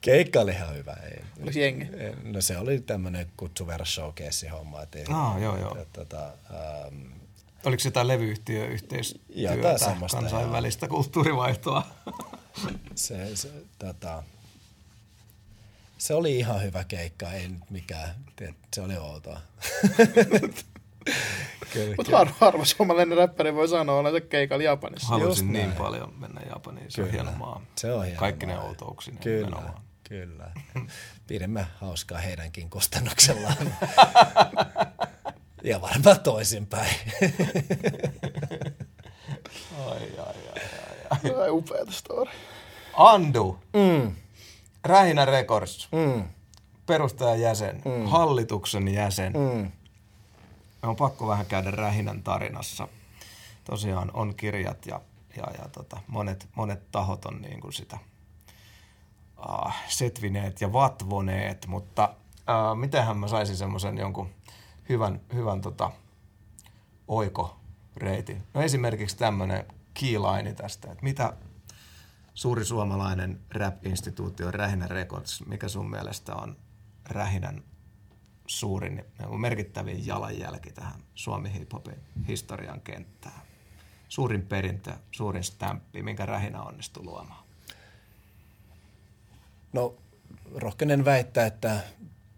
Keikka oli ihan hyvä. Ei, Oliko jengi? No se oli tämmöinen kutsuverra showcase-homma. Et ei, Ah, joo, joo. et, tota, ähm, Oliko se jotain levyyhtiöyhteistyötä, kansainvälistä kulttuurivaihtoa? se, se, tota, se oli ihan hyvä keikka, ei nyt mikään, tiedät, se oli outoa. Mutta harva, harva suomalainen räppäri voi sanoa olensa keikalla Japanissa. Haluaisin Just niin näin. paljon mennä Japaniin, se on Kyllä. hieno maa. Se on hieno Kaikki ne maa. outouksineen Kyllä, nimenomaan. kyllä. Pidimme hauskaa heidänkin kustannuksellaan. ja varmaan toisinpäin. Ai, ai, ai, ai. Ai upeata story. Andu, mm, Rähinä Records, mm, perustajan jäsen, mm. hallituksen jäsen. mm. On pakko vähän käydä Rähinän tarinassa. Tosiaan on kirjat ja, ja, ja tota, monet, monet tahot on niin kuin sitä uh, setvineet ja vatvoneet, mutta uh, mitenhän mä saisin semmoisen jonkun hyvän, hyvän tota, oikoreitin. No esimerkiksi tämmöinen keyline tästä, että mitä suuri suomalainen rap-instituutio Rähinä Records, mikä sun mielestä on Rähinän suurin, merkittävin jalanjälki tähän Suomi hiphopin historian kenttään? Suurin perintö, suurin stämppi, minkä Rähinä onnistui luomaan? No, rohkenen väittää, että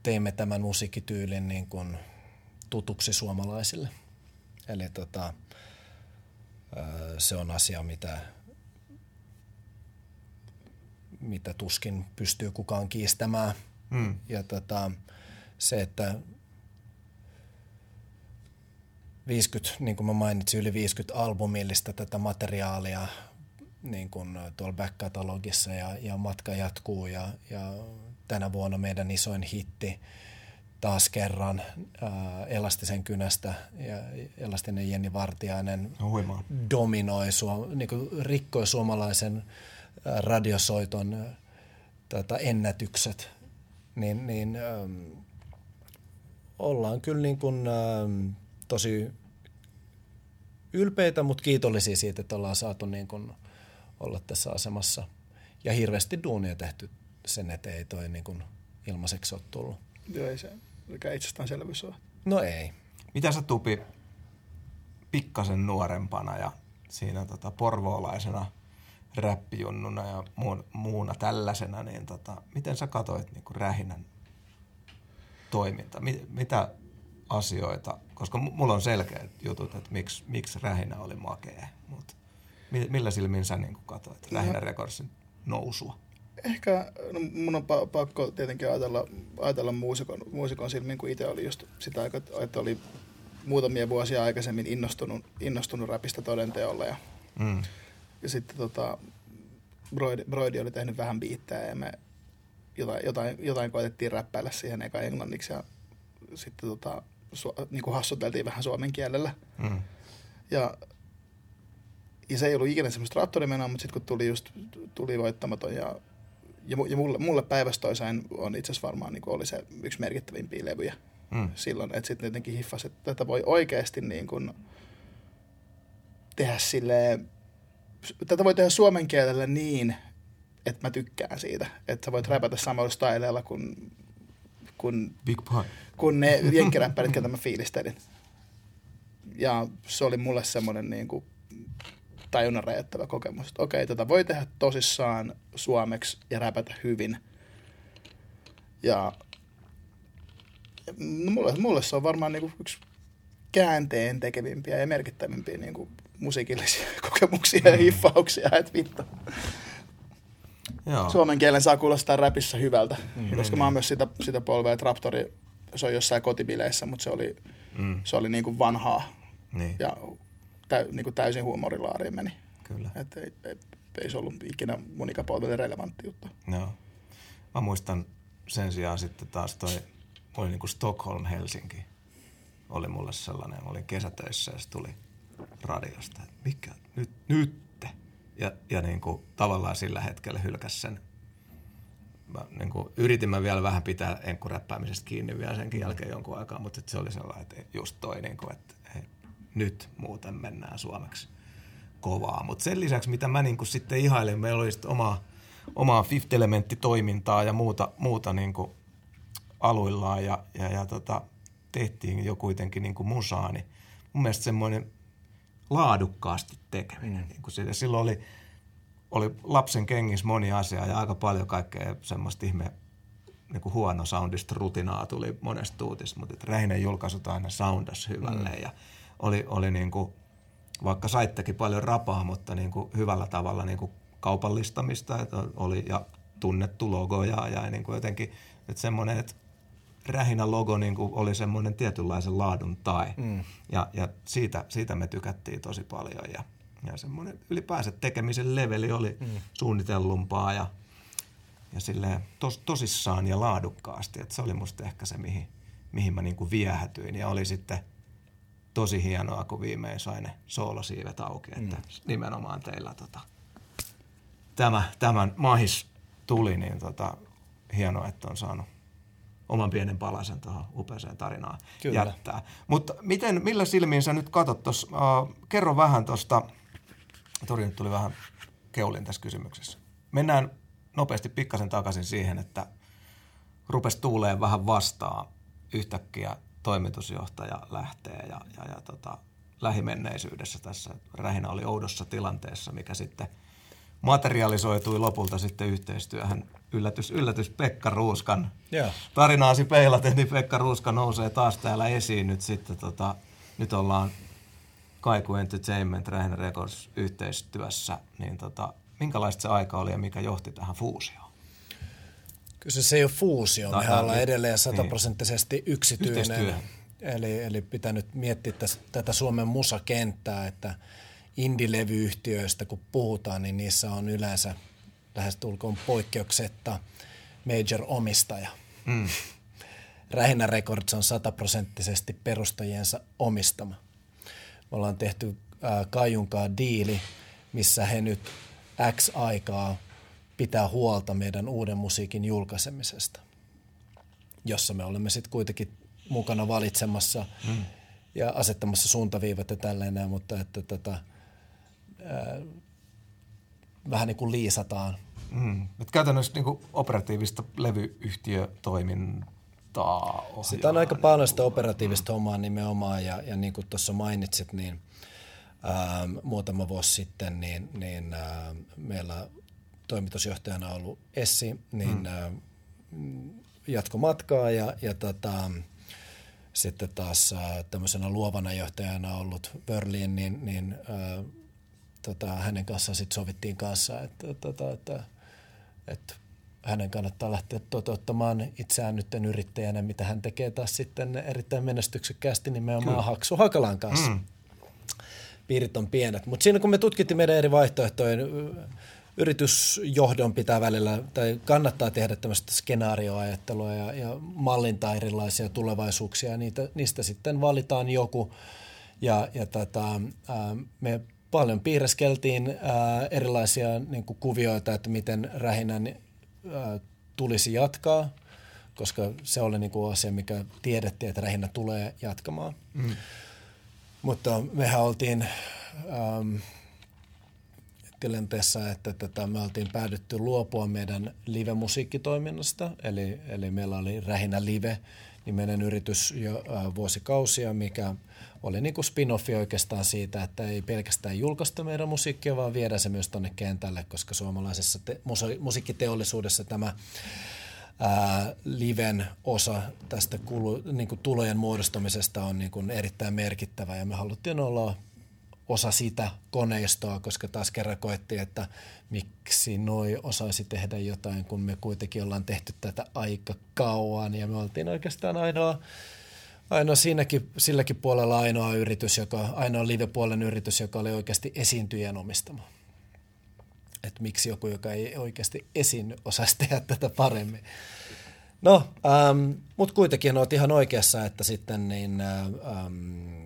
teimme tämän musiikkityylin niin kuin tutuksi suomalaisille. Eli tota, se on asia, mitä, mitä tuskin pystyy kukaan kiistämään. Mm. Ja tota, se, että 50, niin kuin mä mainitsin, yli 50 albumillista tätä materiaalia niin kuin tuolla back-katalogissa ja, ja matka jatkuu ja, ja tänä vuonna meidän isoin hitti taas kerran ää, Elastisen kynästä ja Elastinen Jenni Vartiainen No, huimaa. dominoi, suom, niin kuin rikkoi suomalaisen radiosoiton tota, ennätykset, niin, niin äm, ollaan kyllä niin kuin, äm, tosi ylpeitä, mutta kiitollisia siitä, että ollaan saatu niin kuin olla tässä asemassa. Ja hirveästi duunia tehty sen eteen, ei toi niin kuin ilmaiseksi ole tullut. Joo, ei se mikä itsestäänselvyys ole. No ei. Mitä sä Tupi pikkasen nuorempana ja siinä tota, porvoolaisena räppijunnuna ja muun, muuna tällaisena, niin tota, miten sä katoit niin Rähinän toiminta? Mi, mitä asioita, koska mulla on selkeät jutut, että miksi, miksi Rähinä oli makea, mutta millä silmin sä niin katsoit Rähinä no. Recordsin nousua? Ehkä, no mun on pa- pakko tietenkin ajatella, ajatella muusikon, muusikon silmin, kun itse oli just sitä aikaa, että oli muutamia vuosia aikaisemmin innostunut, innostunut räpistä todenteolla ja, mm. Ja sitten tota, Broidi, Broidi oli tehnyt vähän biittää ja me jotain, jotain, jotain koetettiin räppäillä siihen eka englanniksi ja sitten tota, su, niin kuin hassuteltiin vähän suomen kielellä. Mm. Ja, ja se ei ollut ikinä semmoista raptorimenaa, mutta sitten kun tuli just tuli voittamaton ja, ja, ja mulle, mulle päivästä toiseen on itse asiassa varmaan niin oli se yksi merkittävimpiä levyjä mm. silloin, että sitten jotenkin hiffasi, että tätä voi oikeasti niin kuin tehdä silleen, tätä voi tehdä suomen kielellä niin, että mä tykkään siitä. Että sä voit räpätä samalla styleilla kuin, kuin, Big Pie. kuin ne jenkkiräppärit, ketä mä fiilistelin. Ja se oli mulle semmoinen niin kuin tajunnan räjättävä kokemus. Että okei, tätä voi tehdä tosissaan suomeksi ja räpätä hyvin. Ja no mulle, mulle se on varmaan niin kuin yksi käänteen tekevimpiä ja merkittävimpiä niin kuin musiikillisia kokemuksia ja mm. hiffauksia, että vittu. Joo. Suomen kielen saa kuulostaa räpissä hyvältä, mm, koska niin, mä oon myös sitä, sitä polvea, että Raptori, se on jossain kotibileissä, mutta se oli, mm. se oli niin kuin vanhaa niin. ja tä, niin kuin täysin huumorilaariin meni. Kyllä. Et ei, ei, ei, se ollut ikinä mun ikäpolvelle relevantti juttu. Joo. Mä muistan sen sijaan sitten taas toi, oli niin kuin Stockholm-Helsinki. Oli mulle sellainen, mä olin kesätöissä ja se tuli radiosta, että mikä, nyt, nyt ja, ja niin kuin, tavallaan sillä hetkellä hylkäs sen. Mä, niin kuin, yritin mä vielä vähän pitää enkkuräppäämisestä kiinni vielä senkin jälkeen jonkun aikaa, mutta se oli sellainen, että just toi, niin kuin, että hei, nyt muuten mennään suomeksi kovaa. Mutta sen lisäksi, mitä mä niin kuin sitten ihailin, meillä oli sitten omaa, omaa Fifth Elementti-toimintaa ja muuta, muuta niin kuin aluillaan ja, ja, ja tota, tehtiin jo kuitenkin niin kuin musaa, niin mun mielestä semmoinen laadukkaasti tekeminen. Mm. Niin kuin siitä. Silloin oli, oli lapsen kengissä moni asia ja aika paljon kaikkea semmoista ihme niin kuin huono soundista rutinaa tuli monesta tuutista, mutta Rähinen julkaisut aina soundas hyvälle mm. ja oli, oli niin kuin, vaikka saittekin paljon rapaa, mutta niin kuin hyvällä tavalla niin kuin kaupallistamista että oli ja tunnettu logo ja, ja niin kuin jotenkin että semmoinen, että rähinä logo niin kuin oli semmoinen tietynlaisen laadun tai. Mm. Ja, ja siitä, siitä me tykättiin tosi paljon. Ja, ja semmoinen ylipäänsä tekemisen leveli oli mm. suunnitellumpaa ja, ja silleen tos, tosissaan ja laadukkaasti. Et se oli musta ehkä se, mihin, mihin mä niin kuin viehätyin. Ja oli sitten tosi hienoa, kun viimein sain ne soolosiivet auki. Että mm. nimenomaan teillä tota, tämä, tämän mahis tuli, niin tota, hienoa, että on saanut oman pienen palasen tuohon upeaseen tarinaan Kyllä. jättää. Mutta miten, millä silmiin sä nyt katsot tuossa, uh, kerro vähän tuosta, Tori nyt tuli vähän keulin tässä kysymyksessä. Mennään nopeasti pikkasen takaisin siihen, että rupesi tuuleen vähän vastaan yhtäkkiä toimitusjohtaja lähtee ja, ja, ja tota, lähimenneisyydessä tässä Rähinä oli oudossa tilanteessa, mikä sitten – materialisoitui lopulta sitten yhteistyöhön. Yllätys, yllätys Pekka Ruuskan yeah. tarinaasi peilaten, niin Pekka Ruuska nousee taas täällä esiin nyt sitten. Tota, nyt ollaan Kaiku Entertainment, Rähen Records yhteistyössä, niin tota, minkälaista se aika oli ja mikä johti tähän fuusioon? Kyllä se ei ole fuusio, me ollaan edelleen niin. sataprosenttisesti niin. yksityinen. Eli, eli pitää nyt miettiä täs, tätä Suomen musakenttää, että – indie-levyyhtiöistä kun puhutaan, niin niissä on yleensä lähestulkoon poikkeuksetta major-omistaja. Mm. Rähinä Records on sataprosenttisesti perustajiensa omistama. Me ollaan tehty äh, Kajunkaan diili, missä he nyt X aikaa pitää huolta meidän uuden musiikin julkaisemisesta, jossa me olemme sitten kuitenkin mukana valitsemassa mm. ja asettamassa suuntaviivat ja tälleen, mutta että tätä, tota, vähän niin kuin liisataan. Mm. Et käytännössä niin kuin operatiivista levyyhtiötoimintaa ohjaa. Sitä on aika paljon sitä operatiivista mm. hommaa nimenomaan ja, ja niin kuin tuossa mainitsit, niin ää, muutama vuosi sitten niin, niin ää, meillä toimitusjohtajana ollut Essi, niin mm. ää, jatko matkaa ja, ja tota, sitten taas äh, tämmöisenä luovana johtajana ollut Berlin, niin, niin äh, tota, hänen kanssaan sitten sovittiin kanssa, että, tota, että, että hänen kannattaa lähteä toteuttamaan itseään nyt yrittäjänä, mitä hän tekee taas sitten erittäin menestyksekkäästi nimenomaan Kyllä. Haksu Hakalan kanssa. Mm. Piirit on pienet. Mutta siinä kun me tutkittiin meidän eri vaihtoehtoja, yritysjohdon pitää välillä, tai kannattaa tehdä tämmöistä skenaarioajattelua ja, ja mallintaa erilaisia tulevaisuuksia. Niitä, niistä sitten valitaan joku. Ja, ja tätä, ää, me paljon piirreskeltiin ää, erilaisia niin kuin kuvioita, että miten rähinän ää, tulisi jatkaa, koska se oli niin kuin asia, mikä tiedettiin, että rähinnä tulee jatkamaan. Mm. Mutta mehän oltiin... Ähm, tilanteessa, että tätä me oltiin päädytty luopua meidän live-musiikkitoiminnasta, eli, eli meillä oli Rähinä Live, nimenen yritys jo äh, vuosikausia, mikä oli niin kuin spin-offi oikeastaan siitä, että ei pelkästään julkaista meidän musiikkia, vaan viedä se myös tuonne kentälle, koska suomalaisessa te- musi- musiikkiteollisuudessa tämä ää, liven osa tästä kulu, niin kuin tulojen muodostumisesta on niin kuin erittäin merkittävä. Ja me haluttiin olla osa sitä koneistoa, koska taas kerran koettiin, että miksi noi osaisi tehdä jotain, kun me kuitenkin ollaan tehty tätä aika kauan. Ja me oltiin oikeastaan ainoa, ainoa siinäkin, silläkin puolella ainoa yritys, joka, ainoa live-puolen yritys, joka oli oikeasti esiintyjän omistama. Että miksi joku, joka ei oikeasti esiinny, osaisi tehdä tätä paremmin. No, ähm, mutta kuitenkin olet ihan oikeassa, että sitten niin, ähm,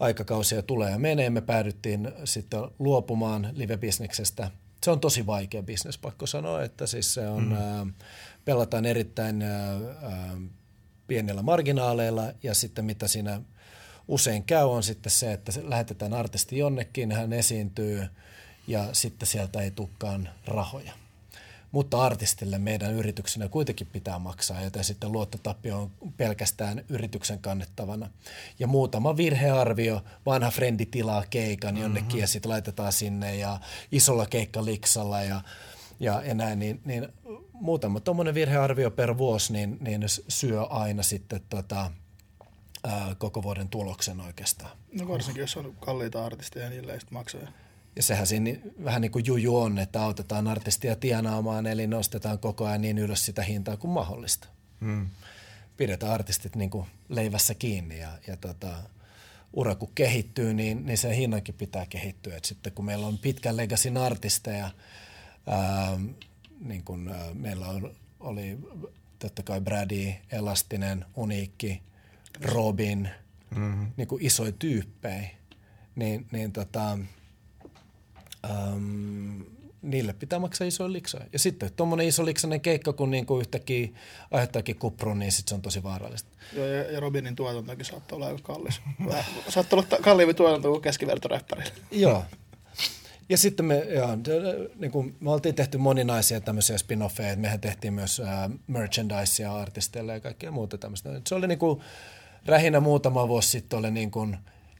aikakausia tulee ja menee. Me päädyttiin sitten luopumaan live-bisneksestä. Se on tosi vaikea bisnes, pakko sanoa, että siis se on, mm. ää, pelataan erittäin ää, pienillä marginaaleilla ja sitten mitä siinä usein käy on sitten se, että lähetetään artisti jonnekin, hän esiintyy ja sitten sieltä ei tukkaan rahoja mutta artistille meidän yrityksenä kuitenkin pitää maksaa, joten sitten luottotappio on pelkästään yrityksen kannettavana. Ja muutama virhearvio, vanha frendi tilaa keikan jonnekin mm-hmm. ja sitten laitetaan sinne ja isolla keikkaliksalla ja, ja, ja näin, niin, niin muutama tuommoinen virhearvio per vuosi niin, niin syö aina sitten tota, ää, koko vuoden tuloksen oikeastaan. No varsinkin, jos on kalliita artisteja, niille ei sitten maksaa. Ja sehän siinä vähän niin kuin juju on, että autetaan artistia tienaamaan, eli nostetaan koko ajan niin ylös sitä hintaa kuin mahdollista. Hmm. Pidetään artistit niin kuin leivässä kiinni ja, ja tota, ura kun kehittyy, niin, niin se hinnankin pitää kehittyä. Et sitten kun meillä on pitkän legasin artisteja, ää, niin kuin, ää, meillä on, oli totta kai Brady, Elastinen, Uniikki, Robin, mm-hmm. niin kuin isoja tyyppejä, niin, niin tota, äm, niille pitää maksaa iso liksa. Ja sitten tuommoinen iso liksainen keikka, kun niinku yhtäkkiä aiheuttaakin kupruun, niin sitten se on tosi vaarallista. Joo, ja, ja Robinin tuotantokin saattaa olla aika kallis. saattaa olla kalliimpi tuotanto kuin keskivertoräppärillä. Joo. Ja sitten me, joo, niin kuin, me oltiin tehty moninaisia tämmöisiä spin-offeja, mehän tehtiin myös merchandisea artisteille ja kaikkea muuta tämmöistä. Se oli niin kuin, rähinä muutama vuosi sitten oli niin kuin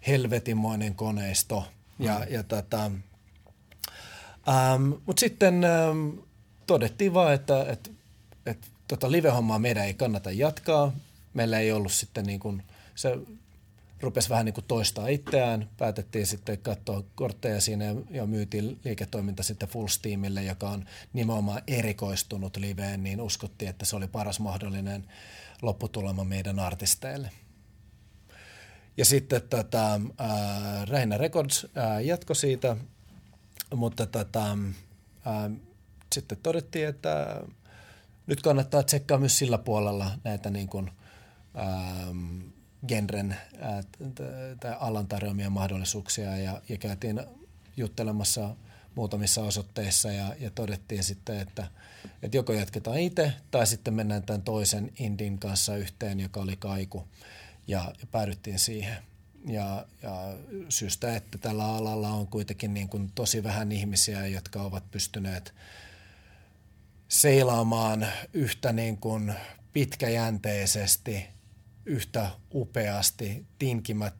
helvetinmoinen koneisto. Ja, mm. ja tota, Ähm, Mutta sitten ähm, todettiin vaan, että et, et, tota live-hommaa meidän ei kannata jatkaa. Meillä ei ollut sitten niin kuin, se rupesi vähän niin kuin toistaa itseään. Päätettiin sitten katsoa kortteja siinä ja myytiin liiketoiminta sitten Full Steamille, joka on nimenomaan erikoistunut liveen, niin uskottiin, että se oli paras mahdollinen lopputulema meidän artisteille. Ja sitten tota, äh, Reina Records äh, jatko siitä mutta tota, ää, sitten todettiin, että nyt kannattaa tsekkaa myös sillä puolella näitä niin kuin, ää, genren tai alan tarjoamia mahdollisuuksia ja, ja käytiin juttelemassa muutamissa osoitteissa ja, ja todettiin sitten, että, että joko jatketaan itse tai sitten mennään tämän toisen indin kanssa yhteen, joka oli kaiku ja, ja päädyttiin siihen. Ja, ja syystä, että tällä alalla on kuitenkin niin kuin tosi vähän ihmisiä, jotka ovat pystyneet seilaamaan yhtä niin kuin pitkäjänteisesti, yhtä upeasti, tinkimät,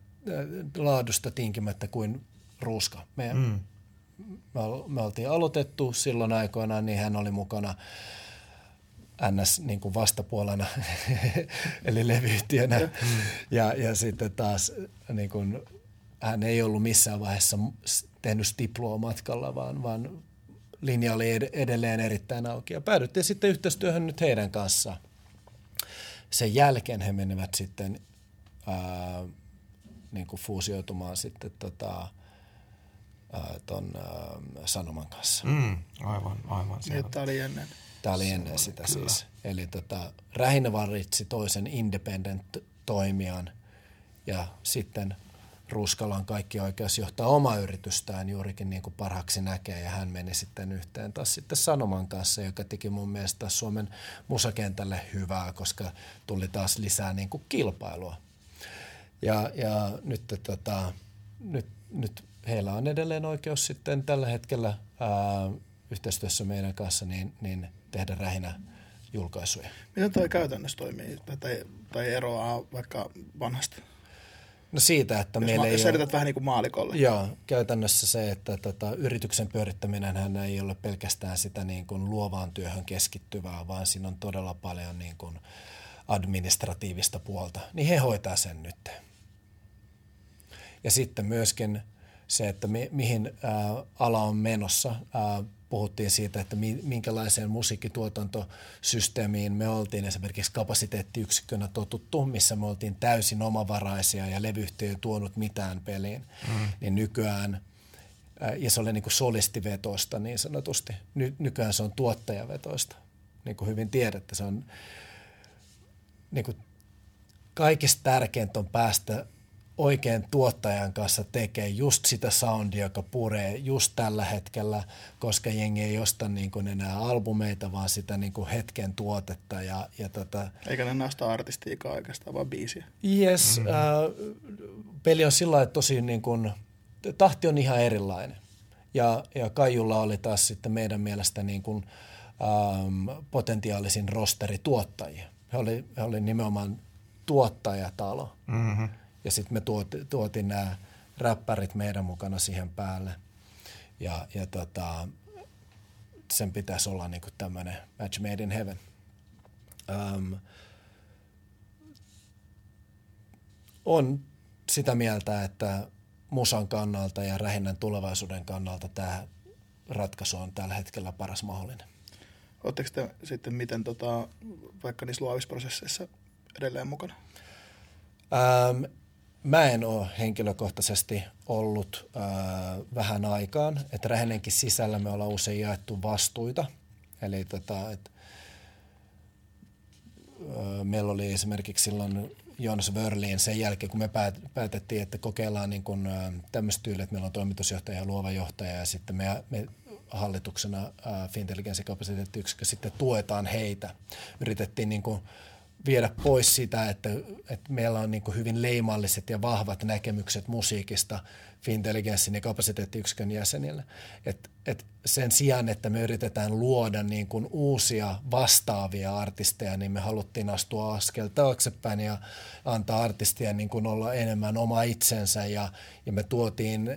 laadusta tinkimättä kuin Ruuska. Me, mm. me, me oltiin aloitettu silloin aikoinaan, niin hän oli mukana NS niin kuin vastapuolena, eli levyyhtiönä. Ja, ja sitten taas niin kuin, hän ei ollut missään vaiheessa tehnyt stiplua matkalla, vaan, vaan linja oli edelleen erittäin auki. Ja päädyttiin sitten yhteistyöhön nyt heidän kanssaan. Sen jälkeen he menevät sitten ää, niin kuin fuusioitumaan sitten tota, ää, Sanoman kanssa. Mm, aivan, aivan. Niin, tämä oli ennen. Tämä oli ennen sitä kyllä. siis. Eli tota, Rähinä varitsi toisen independent-toimijan ja sitten Ruskalla on kaikki oikeus johtaa oma yritystään juurikin niin kuin parhaaksi näkee ja hän meni sitten yhteen taas sitten Sanoman kanssa, joka teki mun mielestä Suomen musakentälle hyvää, koska tuli taas lisää niin kuin kilpailua. Ja, ja nyt, tota, nyt, nyt heillä on edelleen oikeus sitten tällä hetkellä ää, yhteistyössä meidän kanssa niin, niin tehdä rähinä julkaisuja. Miten toi käytännössä toimii tai, tai eroaa vaikka vanhasta? No siitä, että jos meillä ma- ei jos ole... vähän niin kuin maalikolle. Joo, käytännössä se, että tota, yrityksen pyörittäminen hän ei ole pelkästään sitä niin kuin luovaan työhön keskittyvää, vaan siinä on todella paljon niin kuin administratiivista puolta. Niin he hoitaa sen nyt. Ja sitten myöskin se, että mi- mihin ää, ala on menossa. Ää, puhuttiin siitä, että mi- minkälaiseen musiikkituotantosysteemiin me oltiin esimerkiksi kapasiteettiyksikkönä totuttu, missä me oltiin täysin omavaraisia ja levyyhtiö ei tuonut mitään peliin. Mm. Niin nykyään, ää, ja se oli niin kuin solistivetoista niin sanotusti, Ny- nykyään se on tuottajavetoista. Niin kuin hyvin tiedätte, se on niin kuin kaikista tärkeintä on päästä oikein tuottajan kanssa tekee just sitä soundia, joka puree just tällä hetkellä, koska jengi ei osta niin kuin enää albumeita, vaan sitä niin kuin hetken tuotetta. Ja, ja tota, Eikä ne nosta artistiikaa oikeastaan, vaan biisiä. yes, mm-hmm. äh, peli on sillä lailla tosi niin kuin, tahti on ihan erilainen. Ja, ja Kaijulla oli taas sitten meidän mielestä niin kuin, ähm, potentiaalisin rosteri tuottajia. He oli, he oli nimenomaan tuottajatalo. Mm-hmm. Ja sitten me tuoti, tuotiin nämä räppärit meidän mukana siihen päälle. Ja, ja tota, sen pitäisi olla niinku tämmöinen match made in heaven. Um, on sitä mieltä, että musan kannalta ja rähinnän tulevaisuuden kannalta tämä ratkaisu on tällä hetkellä paras mahdollinen. Oletteko te sitten miten tota, vaikka niissä luovissa prosesseissa edelleen mukana? Ähm, mä en ole henkilökohtaisesti ollut äh, vähän aikaan, että rähinenkin sisällä me ollaan usein jaettu vastuita. Eli tota, et, äh, meillä oli esimerkiksi silloin Jonas Wörliin sen jälkeen, kun me päät, päätettiin, että kokeillaan niin kun, äh, tämmöistä tyyliä, että meillä on toimitusjohtaja ja luova johtaja ja sitten me, me hallituksena äh, Fintelligenssikapasiteettiyksikkö sitten tuetaan heitä. Yritettiin niin kuin, viedä pois sitä, että, että meillä on niin hyvin leimalliset ja vahvat näkemykset musiikista Fintelligenssin ja kapasiteettiyksikön jäsenille. Et, et sen sijaan, että me yritetään luoda niin kuin uusia vastaavia artisteja, niin me haluttiin astua askel taaksepäin ja antaa artistien niin kuin olla enemmän oma itsensä ja, ja me tuotiin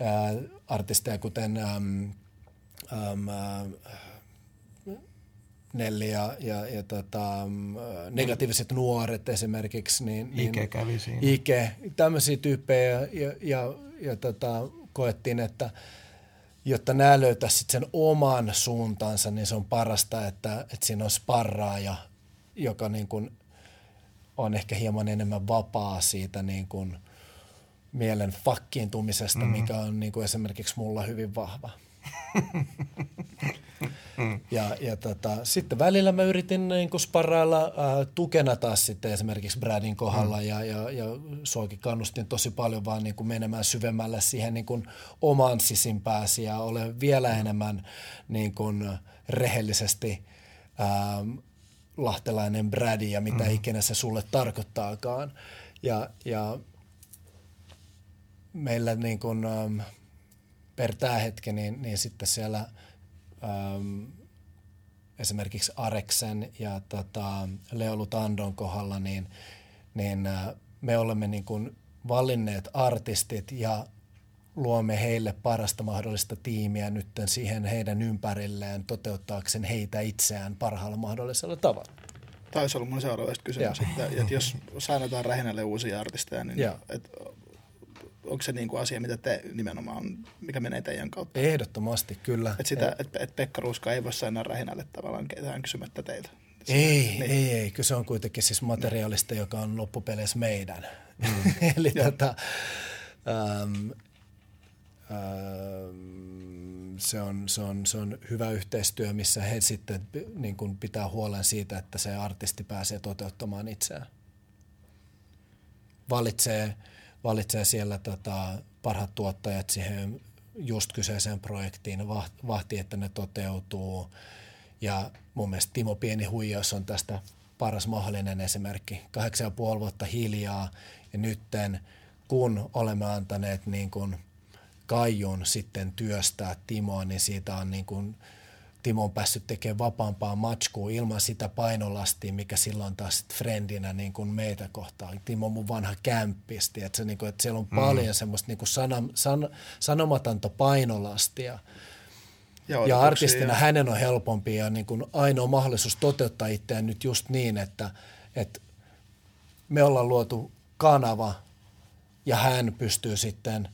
ää, artisteja kuten äm, äm, Nelli ja, ja, ja tota, negatiiviset nuoret esimerkiksi. Niin, niin Ike kävi siinä. Ike, tämmöisiä tyyppejä ja, ja, ja, ja tota, koettiin, että jotta nämä löytäisivät sen oman suuntansa, niin se on parasta, että, että siinä on sparraaja, joka niin kuin on ehkä hieman enemmän vapaa siitä niin kuin mielen fakkiintumisesta, mm-hmm. mikä on niin kuin esimerkiksi mulla hyvin vahva. Mm. Ja, ja tota, sitten välillä mä yritin niin kuin sparrailla äh, tukena taas sitten esimerkiksi Bradin kohdalla mm. ja, ja, ja suokin kannustin tosi paljon vaan niin kuin menemään syvemmälle siihen niin kuin oman sisimpääsi ja ole vielä mm. enemmän niin kuin rehellisesti äh, lahtelainen Bradi ja mitä mm. ikinä se sulle tarkoittaakaan. Ja, ja meillä niin kuin, ähm, per tämä hetki, niin, niin sitten siellä – ähm, esimerkiksi Areksen ja tota, Leo Lutandon kohdalla, niin, niin äh, me olemme niin kuin valinneet artistit ja luomme heille parasta mahdollista tiimiä nyt siihen heidän ympärilleen toteuttaakseen heitä itseään parhaalla mahdollisella tavalla. Taisi olla mun seuraava kysymys, että, että jos saadaan Rähinälle uusia artisteja, niin et, onko se niin kuin asia, mitä te nimenomaan, mikä menee teidän kautta? Ehdottomasti, kyllä. Että sitä, et, et Pekka Ruuska ei voi saada Rähinälle tavallaan ketään kysymättä teiltä. Ei, niin. ei, ei. Kyllä se on kuitenkin siis materiaalista, joka on loppupeleissä meidän. Mm. Eli tätä, ähm, ähm, se, on, se, on, se on hyvä yhteistyö, missä he sitten niin kuin pitää huolen siitä, että se artisti pääsee toteuttamaan itseään. Valitsee, valitsee siellä tota, parhaat tuottajat siihen just kyseiseen projektiin, vahti, että ne toteutuu – ja mun mielestä Timo Pieni Huijaus on tästä paras mahdollinen esimerkki. Kahdeksan ja puoli vuotta hiljaa. Ja nytten kun olemme antaneet niin kuin Kaijun sitten työstää Timoa, niin siitä on niin kuin Timo on päässyt tekemään vapaampaa matskua ilman sitä painolastia, mikä silloin taas friendinä niin kuin meitä kohtaan. Timo on mun vanha kämppisti, että, se, niin kuin, että siellä on mm. paljon semmoista niin kuin sana, san, sanomatonta painolastia, ja, ja artistina ja... hänen on helpompi ja niin kuin ainoa mahdollisuus toteuttaa itseään nyt just niin, että, että me ollaan luotu kanava ja hän pystyy sitten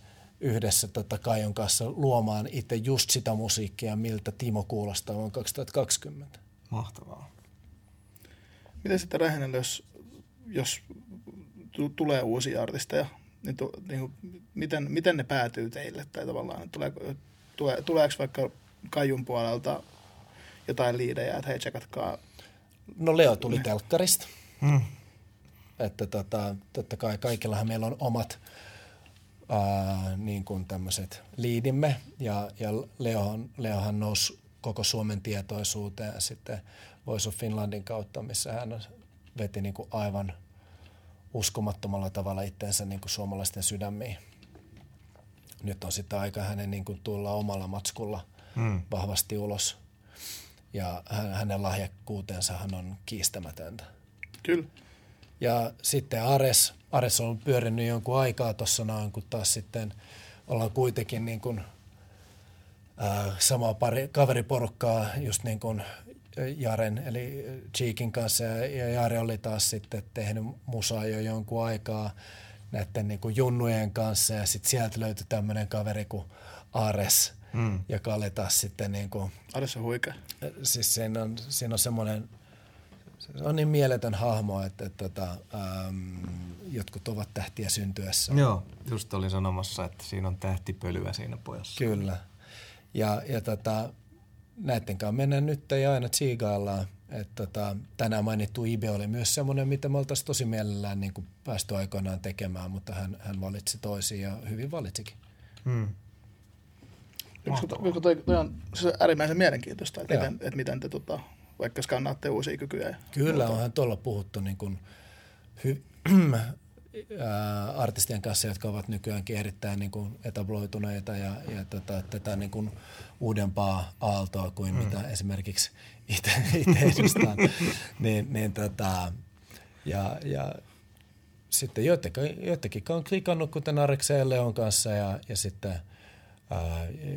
yhdessä tota Kaijon kanssa luomaan itse just sitä musiikkia, miltä Timo kuulostaa vuonna 2020. Mahtavaa. Miten sitten Rähänelle, jos, jos t- tulee uusia artisteja, niin, tu, niin kuin, miten, miten ne päätyy teille? Tai tavallaan, tuleeko, tule, tuleeko vaikka Kajun puolelta jotain liidejä, että hei, tsekatkaa. No Leo tuli telkkarista. Hmm. Että tota, totta kai kaikillahan meillä on omat ää, niin kuin tämmöiset liidimme ja, ja Leohan, Leohan nousi koko Suomen tietoisuuteen sitten Voice of Finlandin kautta, missä hän veti niin kuin aivan uskomattomalla tavalla itseensä niin kuin suomalaisten sydämiin. Nyt on sitten aika hänen niin kuin tulla omalla matskulla – mm. vahvasti ulos. Ja hänen lahjakkuutensahan on kiistämätöntä. Kyllä. Ja sitten Ares, Ares on pyörinyt jonkun aikaa tuossa noin, kun taas sitten ollaan kuitenkin niin kuin, äh, samaa pari, kaveriporukkaa just niin kuin Jaren eli Cheekin kanssa ja Jare oli taas sitten tehnyt musaa jo jonkun aikaa näiden niin kuin junnujen kanssa ja sitten sieltä löytyi tämmöinen kaveri kuin Ares – mm. joka oli taas sitten niin kuin... Ares on huikea. Siis siinä on, siinä on semmoinen, se on niin mieletön hahmo, että, että, että ähm, jotkut ovat tähtiä syntyessä. Joo, just olin sanomassa, että siinä on tähtipölyä siinä pojassa. Kyllä. Ja, ja tota, näiden kanssa mennään nyt ja aina tsiigaillaan. Että tota, tänään mainittu Ibe oli myös semmoinen, mitä me oltaisiin tosi mielellään niin kuin päästy aikoinaan tekemään, mutta hän, hän valitsi toisiin ja hyvin valitsikin. Hmm. Koska toi, toi on se äärimmäisen mielenkiintoista, että miten, että miten te tota, vaikka skannaatte uusia kykyjä. Ja Kyllä, onhan tuolla puhuttu niin kuin hy, artistien kanssa, jotka ovat nykyäänkin erittäin niin kuin etabloituneita ja, ja tota, tätä niin kuin uudempaa aaltoa kuin mm. mitä esimerkiksi itse edustan. niin, niin tota, ja, ja sitten joitakin, joitakin on klikannut, kuten Arekseen Leon kanssa ja, ja sitten –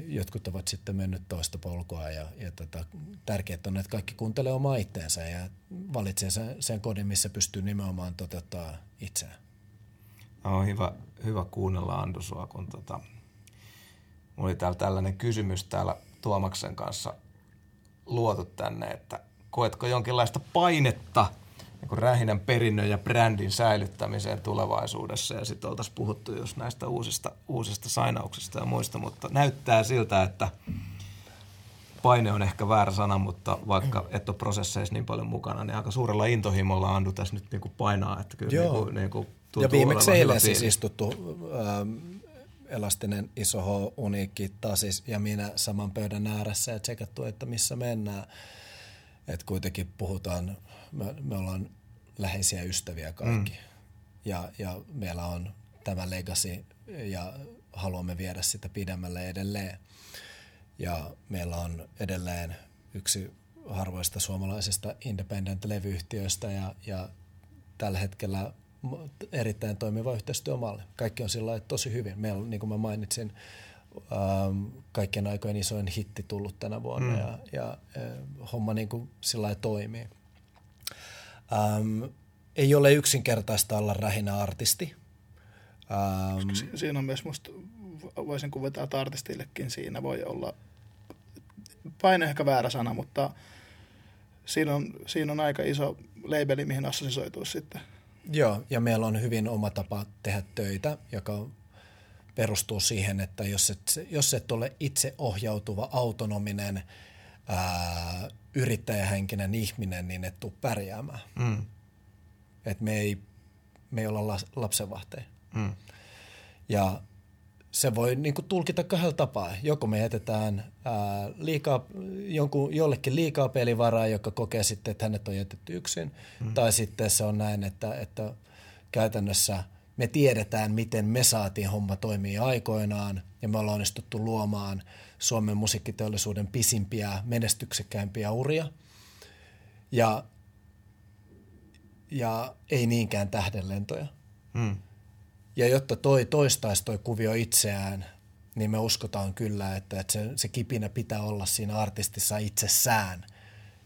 jotkut ovat sitten mennyt toista polkua ja, ja tota, tärkeää on, että kaikki kuuntelee omaa itteensä ja valitsee sen, sen kodin, missä pystyy nimenomaan toteuttaa itseään. No, on hyvä, hyvä kuunnella Andu sua, kun tota, mulla oli täällä tällainen kysymys täällä Tuomaksen kanssa luotu tänne, että koetko jonkinlaista painetta – niin rähinän perinnön ja brändin säilyttämiseen tulevaisuudessa. Ja sitten oltaisiin puhuttu just näistä uusista, uusista sainauksista ja muista, mutta näyttää siltä, että paine on ehkä väärä sana, mutta vaikka et ole prosesseissa niin paljon mukana, niin aika suurella intohimolla Andu tässä nyt niin kuin painaa. Että kyllä Joo. Niin kuin, niin kuin ja viimeksi eilen siis istuttu ähm, elastinen iso H, uniikki tasis ja minä saman pöydän ääressä ja tsekattu, että missä mennään. Että kuitenkin puhutaan, me, me ollaan läheisiä ystäviä kaikki. Mm. Ja, ja meillä on tämä legacy ja haluamme viedä sitä pidemmälle edelleen. Ja meillä on edelleen yksi harvoista suomalaisista independent-levyyhtiöistä ja, ja tällä hetkellä erittäin toimiva yhteistyömalli. Kaikki on sillä tosi hyvin. Meillä on, niin kuin mä mainitsin, ähm, kaikkien aikojen isoin hitti tullut tänä vuonna mm. ja, ja äh, homma niin kuin sillä toimii. Ähm, ei ole yksinkertaista olla rähinä artisti. Ähm, si- siinä on myös musta, voisin kuvata, että artistillekin siinä voi olla, paine ehkä väärä sana, mutta siinä on, siinä on aika iso labeli, mihin assosisoituu sitten. Joo, ja meillä on hyvin oma tapa tehdä töitä, joka perustuu siihen, että jos et, jos et ole itse ohjautuva, autonominen, ää, yrittäjähenkinen ihminen, niin et tule pärjäämään. Mm. Et me ei, me ei olla lapsenvahteja. Mm. Ja se voi niin kuin, tulkita kahdella tapaa. Joko me jätetään ää, liikaa, jonkun, jollekin liikaa pelivaraa, joka kokee sitten, että hänet on jätetty yksin, mm. tai sitten se on näin, että, että käytännössä me tiedetään, miten me saatiin homma toimii aikoinaan, ja me ollaan onnistuttu luomaan Suomen musiikkiteollisuuden pisimpiä, menestyksekkäimpiä uria. Ja, ja ei niinkään tähdenlentoja. Mm. Ja jotta toi toistaisi toi kuvio itseään, niin me uskotaan kyllä, että, että se, se kipinä pitää olla siinä artistissa itsessään,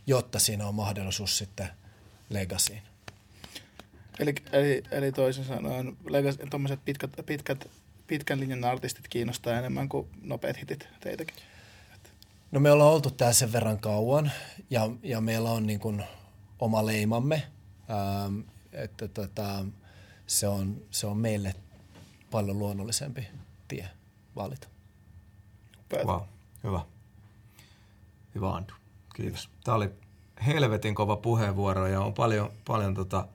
jotta siinä on mahdollisuus sitten legasiin. Eli, eli, eli toisin sanoen tuommoiset pitkät, pitkät, pitkän linjan artistit kiinnostaa enemmän kuin nopeat hitit teitäkin? No me ollaan oltu täällä sen verran kauan ja, ja meillä on niin kuin oma leimamme, ähm, että tota, se on, se on meille paljon luonnollisempi tie valita. Wow, hyvä. Hyvä Andu. Kiitos. Tämä oli helvetin kova puheenvuoro ja on paljon, paljon tota,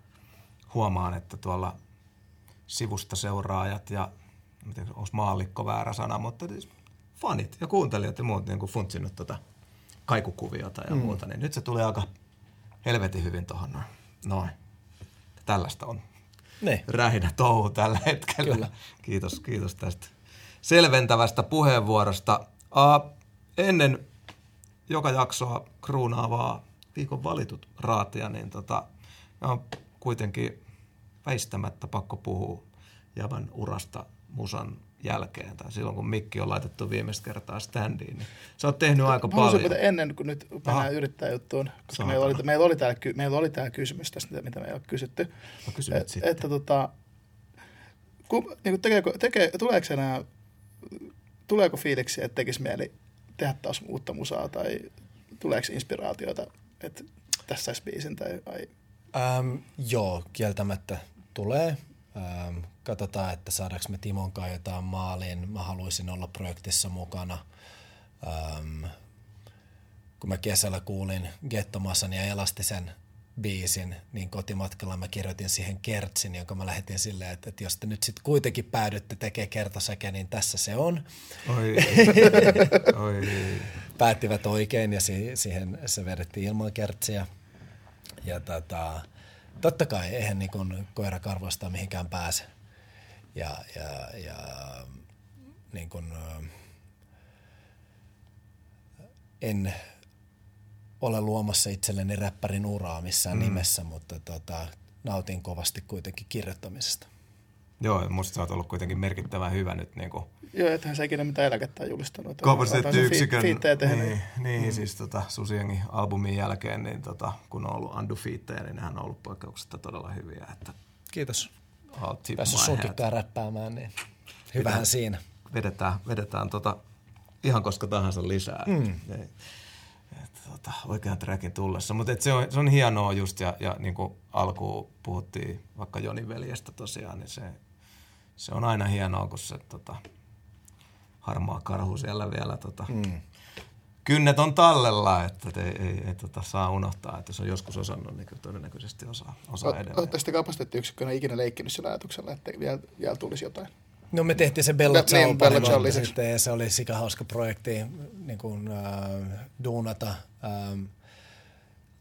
huomaan, että tuolla sivusta seuraajat ja onko maallikko väärä sana, mutta siis fanit ja kuuntelijat ja muut niin funtsinut tota kaikukuviota ja mm. muuta, niin nyt se tulee aika helvetin hyvin tuohon noin. noin. Tällaista on ne. rähinä touhu tällä hetkellä. Kyllä. Kiitos, kiitos tästä selventävästä puheenvuorosta. Uh, ennen joka jaksoa kruunaavaa viikon valitut raatia, niin tota, on kuitenkin väistämättä pakko puhua Javan urasta musan jälkeen tai silloin, kun mikki on laitettu viimeistä kertaa standiin. Niin sä oot tehnyt aika Mä paljon. ennen kuin nyt mennään yrittää juttuun, koska meillä oli, meillä, oli täällä, meillä oli täällä kysymys tästä, mitä me ei ole kysytty. No Et, sitten. Että tota, ku, niin tekeekö, tekee, tuleeko enää, tuleeko fiiliksi, että tekisi mieli tehdä taas uutta musaa tai tuleeko inspiraatiota, että tässä saisi biisin tai ai? Ähm, joo, kieltämättä tulee. Ähm, katsotaan, että saadaanko me Timon kanssa jotain maaliin. Mä haluaisin olla projektissa mukana. Ähm, kun mä kesällä kuulin Gettomassan ja Elastisen biisin, niin kotimatkalla mä kirjoitin siihen kertsin, jonka mä lähetin silleen, että, että jos te nyt sitten kuitenkin päädytte tekemään kertosäkeä, niin tässä se on. Oi, oi. Päättivät oikein ja siihen se vedettiin ilman kertsiä. Ja tota, totta kai eihän niin kuin koira karvoista mihinkään pääse. Ja, ja, ja niin kuin, en ole luomassa itselleni räppärin uraa missään mm. nimessä, mutta tota, nautin kovasti kuitenkin kirjoittamisesta. Joo, musta sä oot ollut kuitenkin merkittävän hyvä nyt. Niin kuin Joo, ethän sä ikinä mitään eläkettä julistanut. Kaupallistetty Fi- niin, niin mm. siis tota, Susiengi albumin jälkeen, niin tota, kun on ollut Andu fiittejä, niin nehän on ollut poikkeuksesta todella hyviä. Että Kiitos. Päässyt sunkin räppäämään, niin hyvähän Pitää, siinä. Vedetään, vedetään tota, ihan koska tahansa lisää. Mm. Niin, että, tota, oikean trackin tullessa. Mutta se on, se on hienoa just, ja, ja niin kuin alkuun puhuttiin vaikka Jonin veljestä tosiaan, niin se, se on aina hienoa, kun se tota, harmaa karhu siellä vielä tota, mm. kynnet on tallella, että ei, ei, ei tota, saa unohtaa, että se on joskus osannut, niin kyllä todennäköisesti osaa, osaa edelleen. Oletteko sitten kapasiteettiyksikkönä ikinä leikkinyt sillä ajatuksella, että vielä, vielä tulisi jotain? No me tehtiin se Bella Ciao niin, pari vuotta sitten ja se oli hauska projekti niin kuin, äh, duunata. Ähm,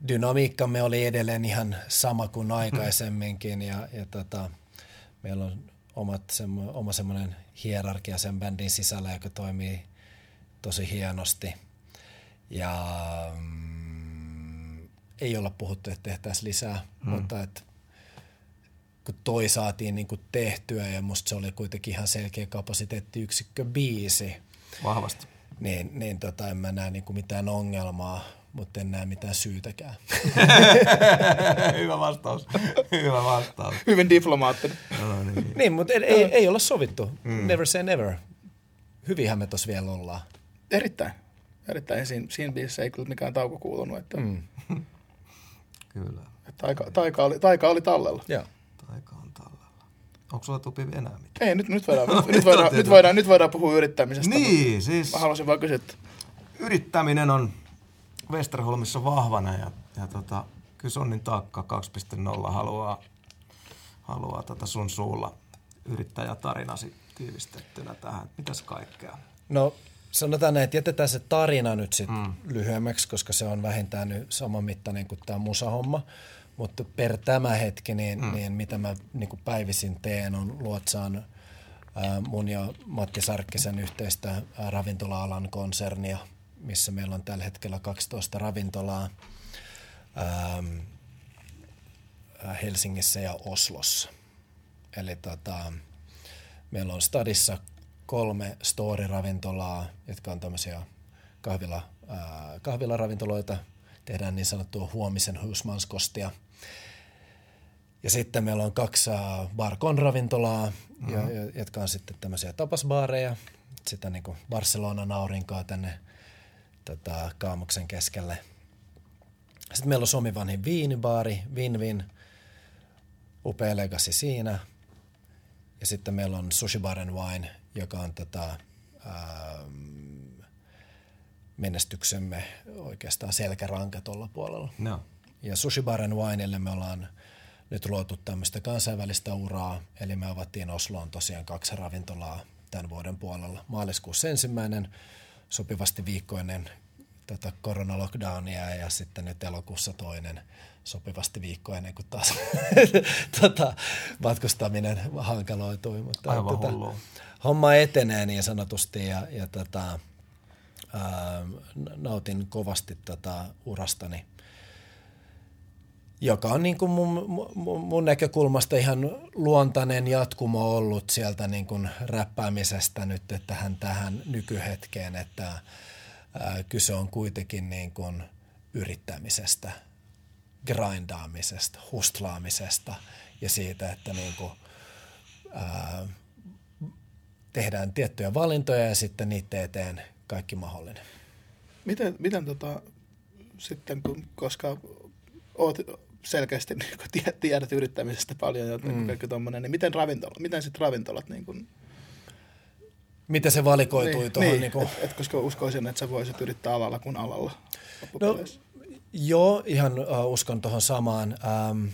dynamiikkamme oli edelleen ihan sama kuin aikaisemminkin ja, ja tota, meillä on omat, semmo, oma semmoinen hierarkia sen bändin sisällä, joka toimii tosi hienosti. Ja mm, ei olla puhuttu, että tehtäisiin lisää, mm. mutta et, kun toi saatiin niin kuin tehtyä ja musta se oli kuitenkin ihan selkeä kapasiteettiyksikkö biisi, Vahvasti. niin, niin tota, en mä näe niin kuin mitään ongelmaa, mutta en näe mitään syytäkään. Hyvä vastaus. Hyvä vastaus. Hyvin diplomaattinen. No niin. niin, mutta ei, ei, ei olla sovittu. Mm. Never say never. Hyvinhän me tossa vielä ollaan. Erittäin. Erittäin. Siinä, siinä biisissä ei kyllä mikään tauko kuulunut. Että, mm. Kyllä. että taika, taika, oli, taika oli tallella. Joo. Taika on tallella. Onko sulla tupi enää mitään? Ei, nyt, nyt, voidaan, nyt, nyt, voidaan, nyt, voidaan, nyt voidaan puhua yrittämisestä. Niin, siis Mä haluaisin vaan kysyä, että yrittäminen on Westerholmissa vahvana ja, ja tota, kyllä Sonnin taakka 2.0 haluaa, haluaa tota sun suulla yrittäjätarinasi tiivistettynä tähän. Mitäs kaikkea? No sanotaan näin, että jätetään se tarina nyt sit mm. lyhyemmäksi, koska se on vähintään nyt saman mittainen kuin tämä musahomma. Mutta per tämä hetki, niin, mm. niin mitä mä niin kuin päivisin teen, on luotsaan ää, mun ja Matti Sarkkisen yhteistä ravintola-alan konsernia, missä meillä on tällä hetkellä 12 ravintolaa ää, Helsingissä ja Oslossa. Eli tota, meillä on Stadissa kolme story-ravintolaa, jotka on tämmöisiä kahvila, ää, kahvilaravintoloita. Tehdään niin sanottua huomisen husmanskostia. Ja sitten meillä on kaksi ää, Barkon ravintolaa, mm-hmm. jotka on sitten tämmöisiä tapasbaareja. Sitä niin kuin Barcelonan aurinkoa tänne tota, kaamuksen keskelle. Sitten meillä on Suomi vanhin viinibaari, Vinvin, upea legacy siinä. Ja sitten meillä on Sushi Bar and Wine, joka on tätä ähm, menestyksemme oikeastaan selkäranka tuolla puolella. No. Ja Sushi Bar and Winelle me ollaan nyt luotu tämmöistä kansainvälistä uraa, eli me avattiin Osloon tosiaan kaksi ravintolaa tämän vuoden puolella. Maaliskuussa ensimmäinen, sopivasti viikko ennen tätä koronalockdownia ja sitten nyt elokuussa toinen sopivasti viikko ennen kuin taas tota, matkustaminen hankaloitui. Mutta, Aivan tota, homma etenee niin sanotusti ja, ja tota, ää, nautin kovasti tätä urastani joka on niin kuin mun, mun, näkökulmasta ihan luontainen jatkumo ollut sieltä niin kuin räppäämisestä nyt tähän, tähän nykyhetkeen, että kyse on kuitenkin niin kuin yrittämisestä, grindaamisesta, hustlaamisesta ja siitä, että niin kuin, ää, tehdään tiettyjä valintoja ja sitten niiden eteen kaikki mahdollinen. miten, miten tota, sitten, kun, koska oot selkeästi niin kun tie- tiedät yrittämisestä paljon ja mm. kaikki tommonen, niin miten, ravintola, miten sitten ravintolat niin kun, Miten se valikoitui niin, tuohon? niin, Niin, niin et, et, koska uskoisin, että sä voisit yrittää alalla kuin alalla. No, joo, ihan uh, uskon tuohon samaan. Ähm,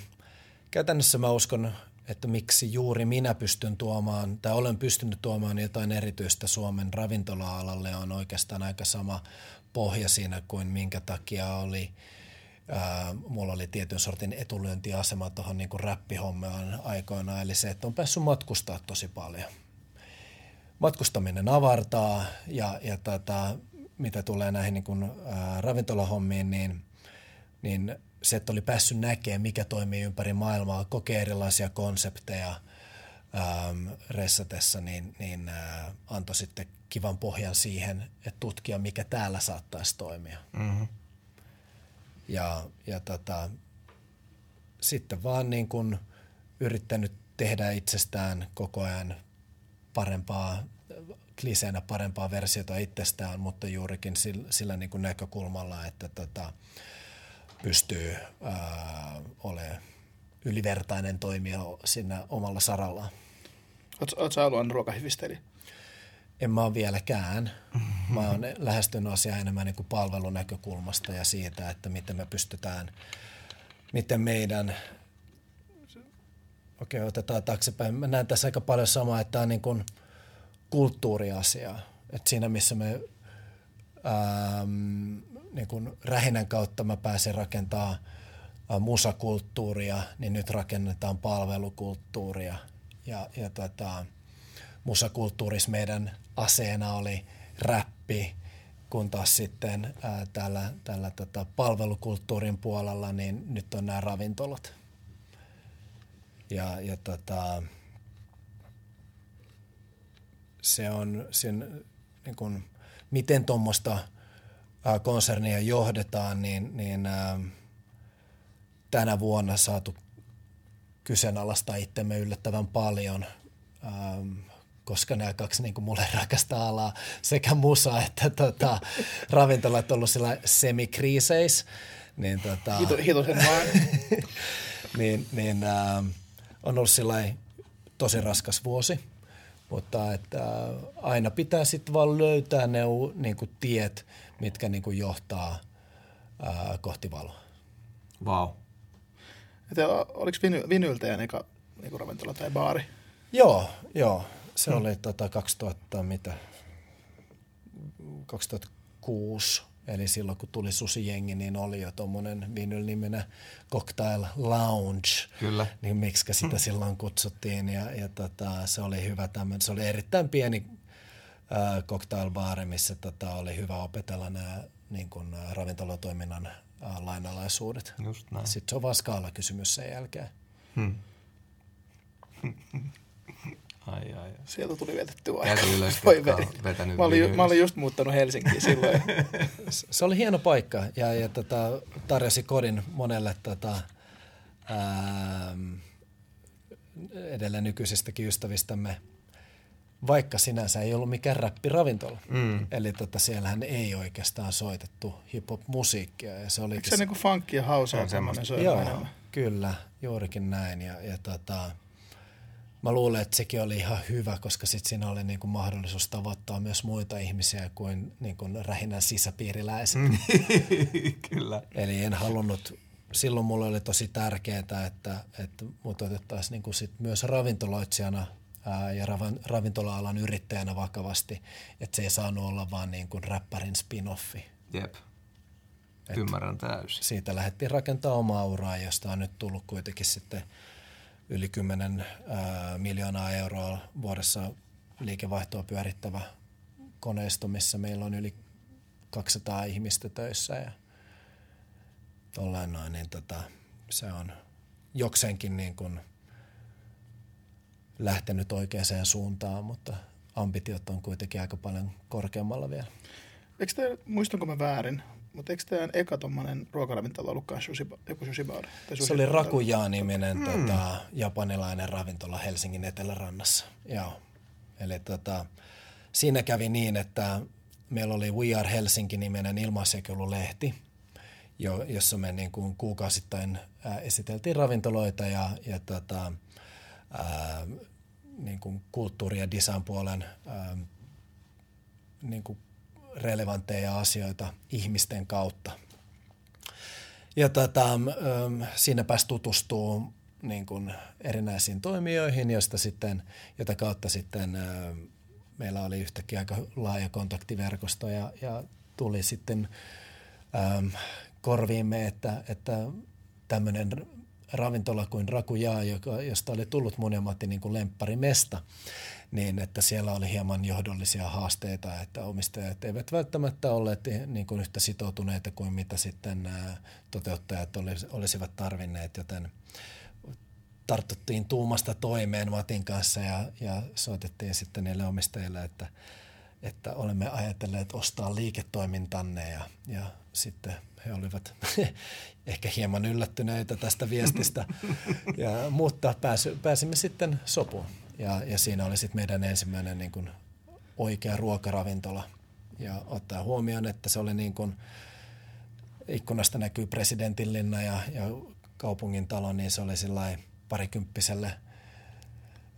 käytännössä mä uskon, että miksi juuri minä pystyn tuomaan, tai olen pystynyt tuomaan jotain erityistä Suomen ravintola-alalle, on oikeastaan aika sama pohja siinä kuin minkä takia oli Ää, mulla oli tietyn sortin etulyöntiasema tuohon niin räppihommaan aikoinaan, eli se, että on päässyt matkustaa tosi paljon. Matkustaminen avartaa ja, ja tätä, mitä tulee näihin niin kuin, ää, ravintolahommiin, niin, niin se, että oli päässyt näkemään, mikä toimii ympäri maailmaa, kokee erilaisia konsepteja ähm, ressatessa, niin, niin äh, antoi sitten kivan pohjan siihen, että tutkia, mikä täällä saattaisi toimia. Mm-hmm. Ja, ja tota, sitten vaan niin kuin yrittänyt tehdä itsestään koko ajan parempaa, kliseenä parempaa versiota itsestään, mutta juurikin sillä, sillä niin kuin näkökulmalla, että tota, pystyy olemaan ylivertainen toimija siinä omalla sarallaan. Oletko ollut ruokahivistelijä? En mä ole vieläkään. Mä oon lähestynyt asiaa enemmän niin kuin palvelunäkökulmasta ja siitä, että miten me pystytään, miten meidän, okei okay, otetaan taaksepäin, mä näen tässä aika paljon samaa, että tämä on niin kuin kulttuuriasia. Että siinä missä me ähm, niin kuin rähinän kautta mä pääsin rakentaa musakulttuuria, niin nyt rakennetaan palvelukulttuuria. Ja, ja tota, musakulttuurissa meidän aseena oli räppi, kun taas sitten ää, tällä, tällä tota, palvelukulttuurin puolella niin nyt on nämä ravintolat. Ja, ja tota, se on, sen, niin kun, miten tuommoista konsernia johdetaan, niin, niin ää, tänä vuonna saatu kyseenalaistaa itsemme yllättävän paljon, ää, koska nämä kaksi niin kuin mulle rakasta alaa, sekä musa että tota, ravintolat on ollut sillä semikriiseis. Niin, tota, Hitosen vaan. niin, niin ää, on ollut sillä tosi raskas vuosi mutta että aina pitää sitten vaan löytää ne niin kuin tiet, mitkä niin kuin johtaa ää, kohti valoa. Vau. Wow. oliko viny, Vinyltä eka niin ravintola tai baari? Joo, joo. Se hmm. oli tota 2000, mitä, 2006 Eli silloin kun tuli Susi-jengi, niin oli jo tuommoinen vinyl-niminen Cocktail Lounge. Kyllä. Niin miksi sitä silloin kutsuttiin. Ja, ja tota, se oli hyvä tämmöinen, se oli erittäin pieni äh, cocktailbaari, missä tota, oli hyvä opetella nämä niin kuin, äh, ravintolatoiminnan äh, lainalaisuudet. Just näin. Sitten se on vaan skaala-kysymys sen jälkeen. Hmm. Ai, ai. Sieltä tuli vetetty aika. Ylös, Voi vetänyt mä, olin, mä olin just muuttanut Helsinkiin silloin. se oli hieno paikka ja, ja tota, tarjosi kodin monelle tota, ää, edellä nykyisistäkin ystävistämme, vaikka sinänsä ei ollut mikään räppiravintola. Mm. Eli tota, siellähän ei oikeastaan soitettu hip-hop-musiikkia. Ja se oli Eikö se niinku funkki ja house on semmoinen? Joo, kyllä, juurikin näin. Ja, ja tota, mä luulen, että sekin oli ihan hyvä, koska sit siinä oli niin kuin mahdollisuus tavoittaa myös muita ihmisiä kuin, niin kuin rähinän sisäpiiriläiset. Mm. Kyllä. Eli en halunnut, silloin mulle oli tosi tärkeää, että, että mut otettaisiin niin kuin sit myös ravintoloitsijana ää, ja ravintola-alan yrittäjänä vakavasti, että se ei saanut olla vaan niin kuin räppärin spin-offi. Jep. Et Ymmärrän täysin. Siitä lähdettiin rakentamaan omaa uraa, josta on nyt tullut kuitenkin sitten – yli 10 ää, miljoonaa euroa vuodessa liikevaihtoa pyörittävä koneisto, missä meillä on yli 200 ihmistä töissä ja noin, niin tota, se on jokseenkin niin kuin lähtenyt oikeaan suuntaan, mutta ambitiot on kuitenkin aika paljon korkeammalla vielä. Eikö te, muistanko mä väärin, mutta eikö teidän eka tuommoinen ruokaravintola ollutkaan sushi, joku sushibar? Sushi se oli Rakuja-niminen mm. tota, japanilainen ravintola Helsingin etelärannassa. Joo. Eli tota, siinä kävi niin, että meillä oli We Are Helsinki-niminen ilmaisjakelulehti, jo, jossa me niin kuin kuukausittain ää, esiteltiin ravintoloita ja, ja tota, ää, niin kuin kulttuuri- ja design-puolen ää, niin kuin relevantteja asioita ihmisten kautta. Ja tota, siinä pääsi tutustuu niin kuin erinäisiin toimijoihin, josta sitten, jota kautta sitten meillä oli yhtäkkiä aika laaja kontaktiverkosto ja, ja tuli sitten ähm, korviimme, että, että tämmöinen ravintola kuin Rakujaa, joka, josta oli tullut mun ja Matti niin kuin lempparimesta, niin että siellä oli hieman johdollisia haasteita, että omistajat eivät välttämättä olleet niin kuin yhtä sitoutuneita kuin mitä sitten toteuttajat olisivat tarvinneet, joten tartuttiin tuumasta toimeen Matin kanssa ja, ja soitettiin sitten niille omistajille, että, että olemme ajatelleet ostaa liiketoimintanne ja, ja sitten he olivat ehkä hieman yllättyneitä tästä viestistä, ja, mutta pääsy, pääsimme sitten sopuun. Ja, ja siinä oli sitten meidän ensimmäinen niin kuin oikea ruokaravintola. Ja ottaa huomioon, että se oli niin kuin, ikkunasta näkyy presidentinlinna ja, ja kaupungin talo, niin se oli sillä parikymppiselle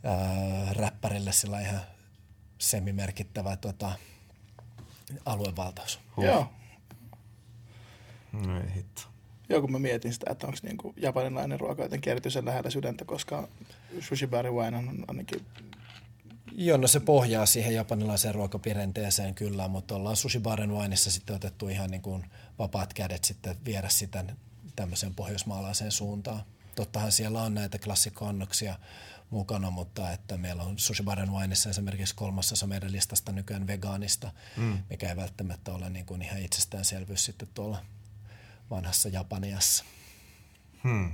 ää, räppärille sillä ihan semimerkittävä tota, aluevaltaus. Huh. Joo. No hitto. Joo, kun mä mietin sitä, että onko niinku japanilainen ruoka jotenkin erityisen lähellä sydäntä, koska sushi bar wine on ainakin Joo, no se pohjaa siihen japanilaiseen ruokapirenteeseen kyllä, mutta ollaan sushi baren wineissa sitten otettu ihan niin kuin vapaat kädet sitten viedä sitä tämmöiseen pohjoismaalaiseen suuntaan. Tottahan siellä on näitä klassikkoannoksia mukana, mutta että meillä on sushi baren wineissa esimerkiksi kolmasosa meidän listasta nykyään vegaanista, mm. mikä ei välttämättä ole niin kuin ihan itsestäänselvyys sitten tuolla vanhassa Japaniassa. Hmm.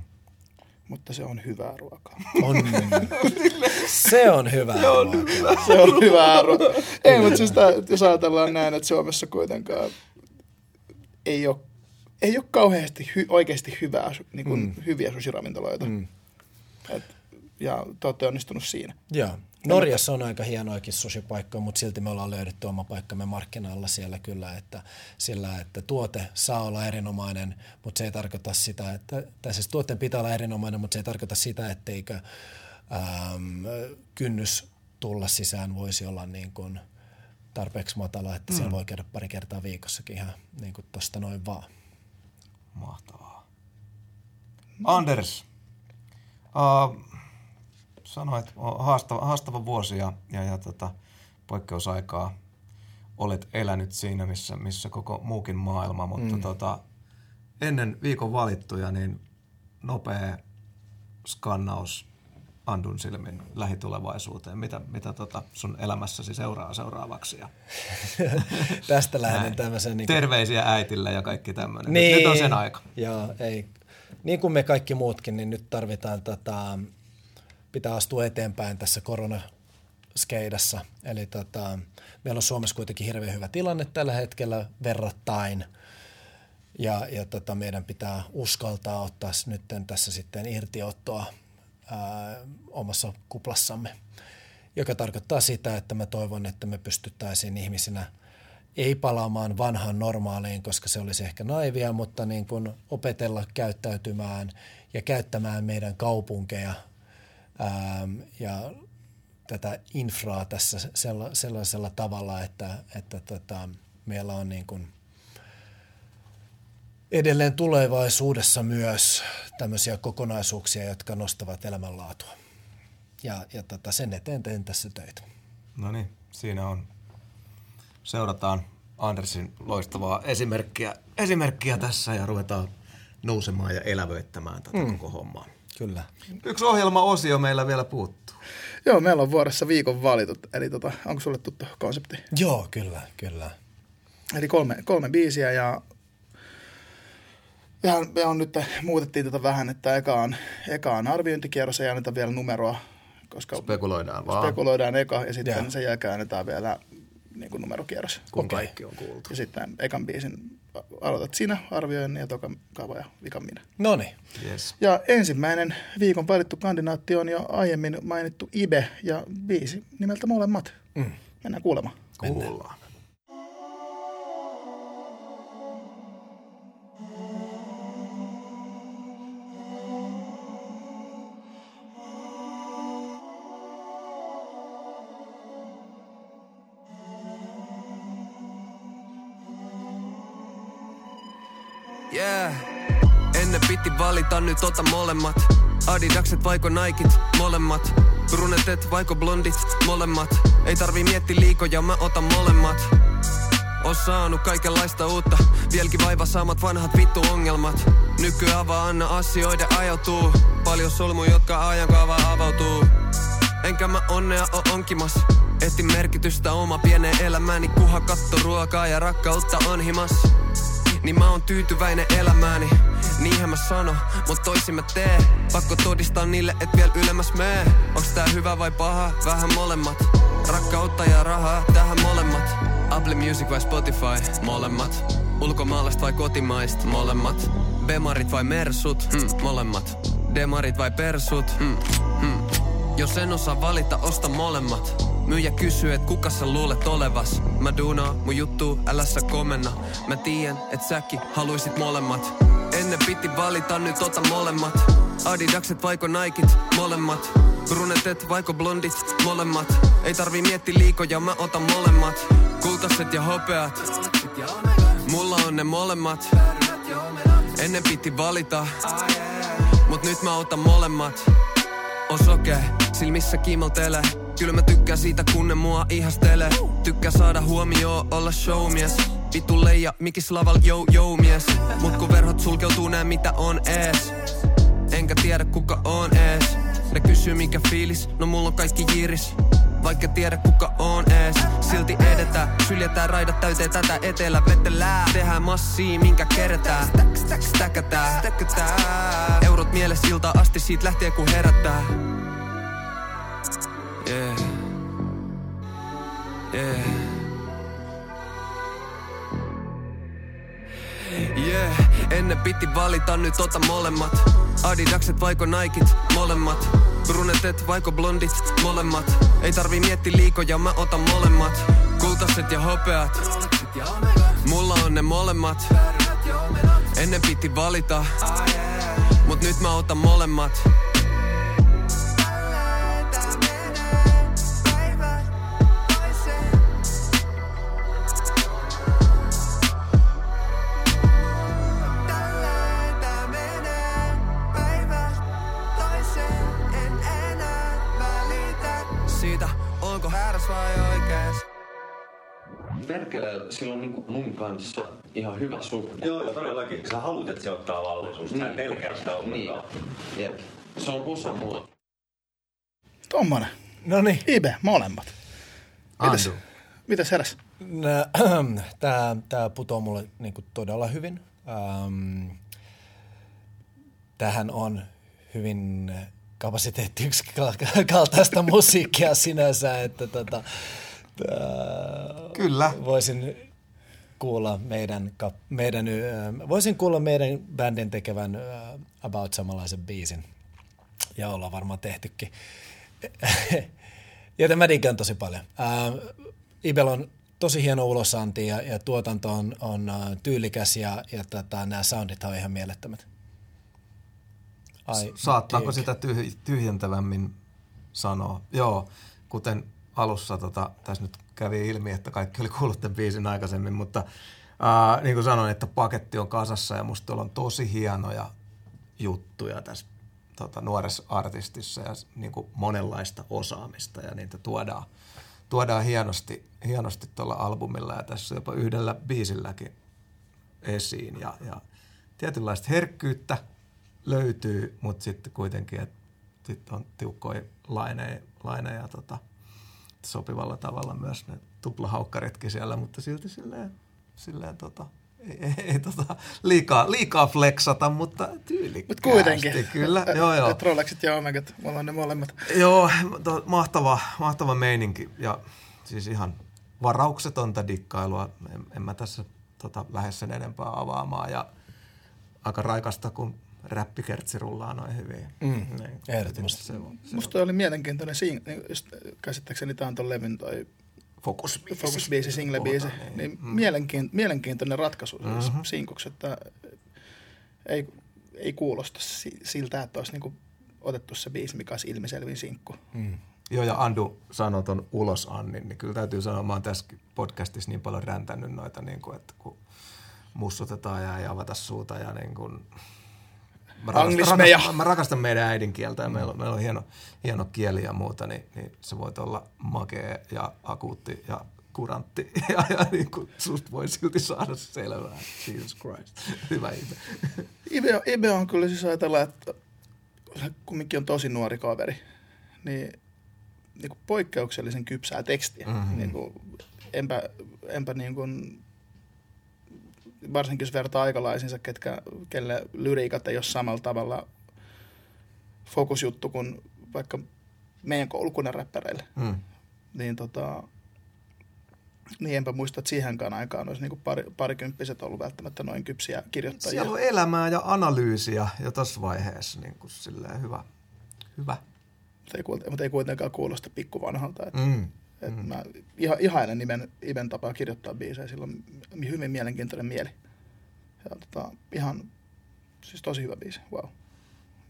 mutta se on hyvää ruokaa. On. se on hyvä. Se on hyvä. se on hyvää ruokaa. Ei, mutta siis tää, jos ajatellaan näin, että Suomessa kuitenkaan ei ole, ei ole kauheasti hy, oikeasti hyvää, niin kuin, mm. hyviä susiravintoloita. Mm. Et, ja te olette onnistunut siinä. Joo. Norjassa on aika hienoakin sushi-paikkoja, mutta silti me ollaan löydetty oma paikkamme markkinalla siellä kyllä, että sillä, että tuote saa olla erinomainen, mutta se ei tarkoita sitä, että, tai siis tuotteen pitää olla erinomainen, mutta se ei tarkoita sitä, etteikö äm, kynnys tulla sisään voisi olla niin kuin tarpeeksi matala, että mm. siellä voi käydä pari kertaa viikossakin ihan niin kuin tosta noin vaan. Mahtavaa. Anders, uh, sanoit, haastava, haastava vuosi ja, ja, ja tota, poikkeusaikaa olet elänyt siinä, missä, missä koko muukin maailma, mutta mm. tota, ennen viikon valittuja, niin nopea skannaus Andun silmin lähitulevaisuuteen. Mitä, mitä tota sun elämässäsi seuraa seuraavaksi? Ja... Tästä lähden tämmöisen... Niin kuin... Terveisiä äitille ja kaikki tämmöinen. Niin, nyt on sen aika. Joo, ei. Niin kuin me kaikki muutkin, niin nyt tarvitaan tota, pitää astua eteenpäin tässä koronaskeidassa. Eli tota, meillä on Suomessa kuitenkin hirveän hyvä tilanne tällä hetkellä verrattain. Ja, ja tota, meidän pitää uskaltaa ottaa nyt tässä sitten irtiottoa ää, omassa kuplassamme, joka tarkoittaa sitä, että mä toivon, että me pystyttäisiin ihmisinä ei palaamaan vanhaan normaaliin, koska se olisi ehkä naivia, mutta niin kuin opetella käyttäytymään ja käyttämään meidän kaupunkeja – ja tätä infraa tässä sellaisella tavalla, että, että tota, meillä on niin kuin edelleen tulevaisuudessa myös tämmöisiä kokonaisuuksia, jotka nostavat elämänlaatua. Ja, ja tota, sen eteen teen tässä töitä. No niin, siinä on. Seurataan Andersin loistavaa esimerkkiä, esimerkkiä tässä ja ruvetaan nousemaan ja elävöittämään tätä mm. koko hommaa. Kyllä. Yksi ohjelma-osio meillä vielä puuttuu. Joo, meillä on vuodessa viikon valitut. Eli tota, onko sulle tuttu konsepti? Joo, kyllä, kyllä. Eli kolme, kolme biisiä ja ja, ja on nyt muutettiin tätä vähän, että eka on, eka on arviointikierros, ei anneta vielä numeroa, koska spekuloidaan vaan. Spekuloidaan eka ja sitten ja. sen jälkeen annetaan vielä niin kuin numerokierros. Kun okay. kaikki on kuultu. Ja sitten ekan biisin aloitat sinä arvioinnin ja toka kava ja vikan minä. No niin. Yes. Ja ensimmäinen viikon valittu kandidaatti on jo aiemmin mainittu Ibe ja biisi nimeltä molemmat. Mm. Mennään kuulemaan. Kuullaan. Valita, nyt ota molemmat. Adidakset vaiko Nikit, molemmat. Brunetet vaiko blondit, molemmat. Ei tarvi mietti liikoja, mä otan molemmat. Oon saanut kaikenlaista uutta, vieläkin vaiva saamat vanhat vittu ongelmat. Nykyava anna asioiden ajautuu, paljon solmu, jotka ajankaava avautuu. Enkä mä onnea oo onkimas, etin merkitystä oma pieneen elämääni, kuha katto ruokaa ja rakkautta on himas. Niin mä oon tyytyväinen elämääni Niinhän mä sano, mut toisin mä tee Pakko todistaa niille, et vielä ylemmäs mee Onks tää hyvä vai paha? Vähän molemmat Rakkautta ja rahaa, tähän molemmat Apple Music vai Spotify? Molemmat Ulkomaalaista vai kotimaista? Molemmat Bemarit vai Mersut? Hmm, molemmat Demarit vai Persut? Hmm, hmm. Jos en osaa valita, osta molemmat Myyjä kysyy, et kuka sä luulet olevas. Mä duunaa mun juttu, älä sä komenna. Mä tiedän, et säkin haluisit molemmat. Piti valita, nyt ota molemmat. Adidakset vaiko Nikit, molemmat. Brunetet vaiko blondit, molemmat. Ei tarvi mietti liikoja, mä otan molemmat. Kultaset ja hopeat, mulla on ne molemmat. Ennen piti valita, mut nyt mä otan molemmat. Osoke, silmissä kimaltelee Kyllä mä tykkään siitä, kun ne mua ihastelee. Tykkää saada huomioon, olla showmies. Vitu leija, mikis laval, yo, yo mies. Mut kun verhot sulkeutuu, näe mitä on ees. Enkä tiedä kuka on ees. Ne kysyy mikä fiilis, no mulla on kaikki jiris. Vaikka tiedä kuka on ees. Silti edetä Syljetään raidat täyteen tätä etelä Vetelää. Tehdään massii minkä kerätään. Stäkätää Eurot mielessä ilta asti siitä lähtien kun herättää. Yeah. Yeah Yeah, ennen piti valita, nyt ota molemmat. Adidakset vaiko Nikit, molemmat. Brunetet vaiko blondit, molemmat. Ei tarvi mietti liikoja, mä otan molemmat. Kultaset ja hopeat. Mulla on ne molemmat. Ennen piti valita. Mut nyt mä otan molemmat Perkele, sillä on niinku mun kanssa ihan hyvä suhde. Joo, joo, todellakin. Sä haluat, että se ottaa vallan susta. Sä et pelkää sitä Niin. Jep. Se on osa mua. Tommonen. No niin. Ibe, molemmat. Mitäs, Andu. mitäs heräs? Tämä, tämä putoo mulle niin kuin todella hyvin. Ähm, tähän on hyvin kapasiteetti kaltaista musiikkia sinänsä, että tota, tää, Kyllä. voisin kuulla meidän, meidän voisin kuulla meidän bändin tekevän about samanlaisen biisin. Ja ollaan varmaan tehtykin. Joten mä digaan tosi paljon. Ää, Ibel on tosi hieno ulosanti ja, ja tuotanto on, on ä, tyylikäs ja, ja tota, nämä soundit on ihan mielettömät. Ai, Saattaako sitä tyh- tyhjentävämmin sanoa? Joo, kuten alussa tota, tässä nyt kävi ilmi, että kaikki oli kuullut tämän biisin aikaisemmin, mutta ää, niin kuin sanoin, että paketti on kasassa ja musta on tosi hienoja juttuja tässä tota, nuoressa artistissa ja niin kuin monenlaista osaamista ja niitä tuodaan, tuodaan hienosti, hienosti tuolla albumilla ja tässä jopa yhdellä biisilläkin esiin ja, ja tietynlaista herkkyyttä löytyy, mutta sitten kuitenkin, että sit on tiukkoja laineja, laineja tota, sopivalla tavalla myös ne tuplahaukkaritkin siellä, mutta silti silleen, silleen tota, ei, ei, ei tota, liikaa, liikaa flexata, mutta tyylikkäästi. Mutta kuitenkin. Kyllä, joo joo. Rolexit ja Omegat, mulla on ne molemmat. Joo, to, mahtava, mahtava meininki ja siis ihan varauksetonta dikkailua. En, en mä tässä tota, lähde sen enempää avaamaan ja aika raikasta, kun räppikertsi rullaa noin hyvin. Mm, Niin, ehdottomasti. Se, on- se Musta toi oli mielenkiintoinen, sing- niin just käsittääkseni tämä on ton levyn toi Focus Focus-biisi, single-biisi, Puhutaan, niin Mm. mielenkiin, mielenkiintoinen ratkaisu Mhm. mm-hmm. sinkuksi, että ei, ei kuulosta si- siltä, että olisi niinku otettu se biisi, mikä olisi ilmiselvin sinkku. Mm. Joo, ja Andu sanoi ton ulos Annin, niin kyllä täytyy sanoa, mä oon tässä podcastissa niin paljon räntänyt noita, niin kuin, että kun mussutetaan ja ei avata suuta ja niin kuin, mä, rakastan, Anglismeja. rakastan, mä rakastan meidän äidinkieltä ja meillä on, meillä on hieno, hieno kieli ja muuta, niin, niin se voi olla makea ja akuutti ja kurantti ja, ja niin kuin, susta voi silti saada selvää. Jesus Christ. Hyvä ihme. Ibe, Ibe on kyllä siis ajatella, että kumminkin on tosi nuori kaveri, niin, niin kuin poikkeuksellisen kypsää tekstiä. Mhm. Mm-hmm. Niin kuin, enpä, enpä niin kuin, varsinkin jos vertaa aikalaisinsa, ketkä, kelle lyriikat ei ole samalla tavalla fokusjuttu kuin vaikka meidän koulukunnan räppäreille. Mm. Niin tota, niin enpä muista, että siihenkään aikaan olisi niin pari, parikymppiset ollut välttämättä noin kypsiä kirjoittajia. Siellä on elämää ja analyysiä jo tuossa vaiheessa. Niin kuin silleen hyvä. Hyvä. Mutta ei, mutta ei kuitenkaan kuulosta pikkuvanhalta. Et, Mm. Et mä iha, ihailen nimen, Iben tapaa kirjoittaa biisejä, sillä on hyvin mielenkiintoinen mieli. Ja tota, ihan, siis tosi hyvä biisi, wow.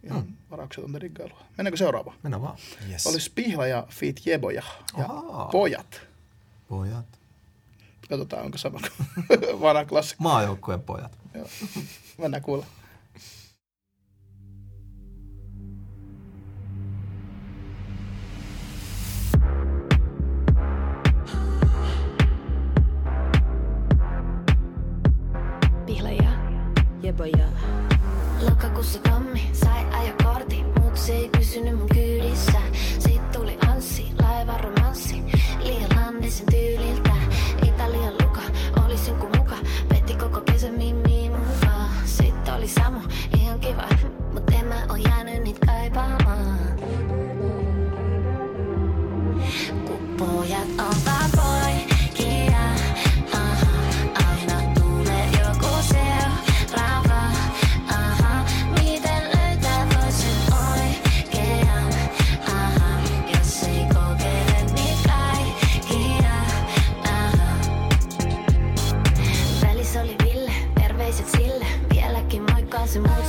Ihan mm. varauksetonta diggailua. Mennäänkö seuraavaan? Mennään vaan. Yes. Olisi Pihla ja Feet Jeboja ja Ahaa. Pojat. Pojat. Katsotaan, onko sama kuin vanha klassikko. Maajoukkueen pojat. Joo. Mennään kuulla. Ja boja. Lokakuussa Tommi sai ajokortin, mut se ei pysynyt mun kyydissä.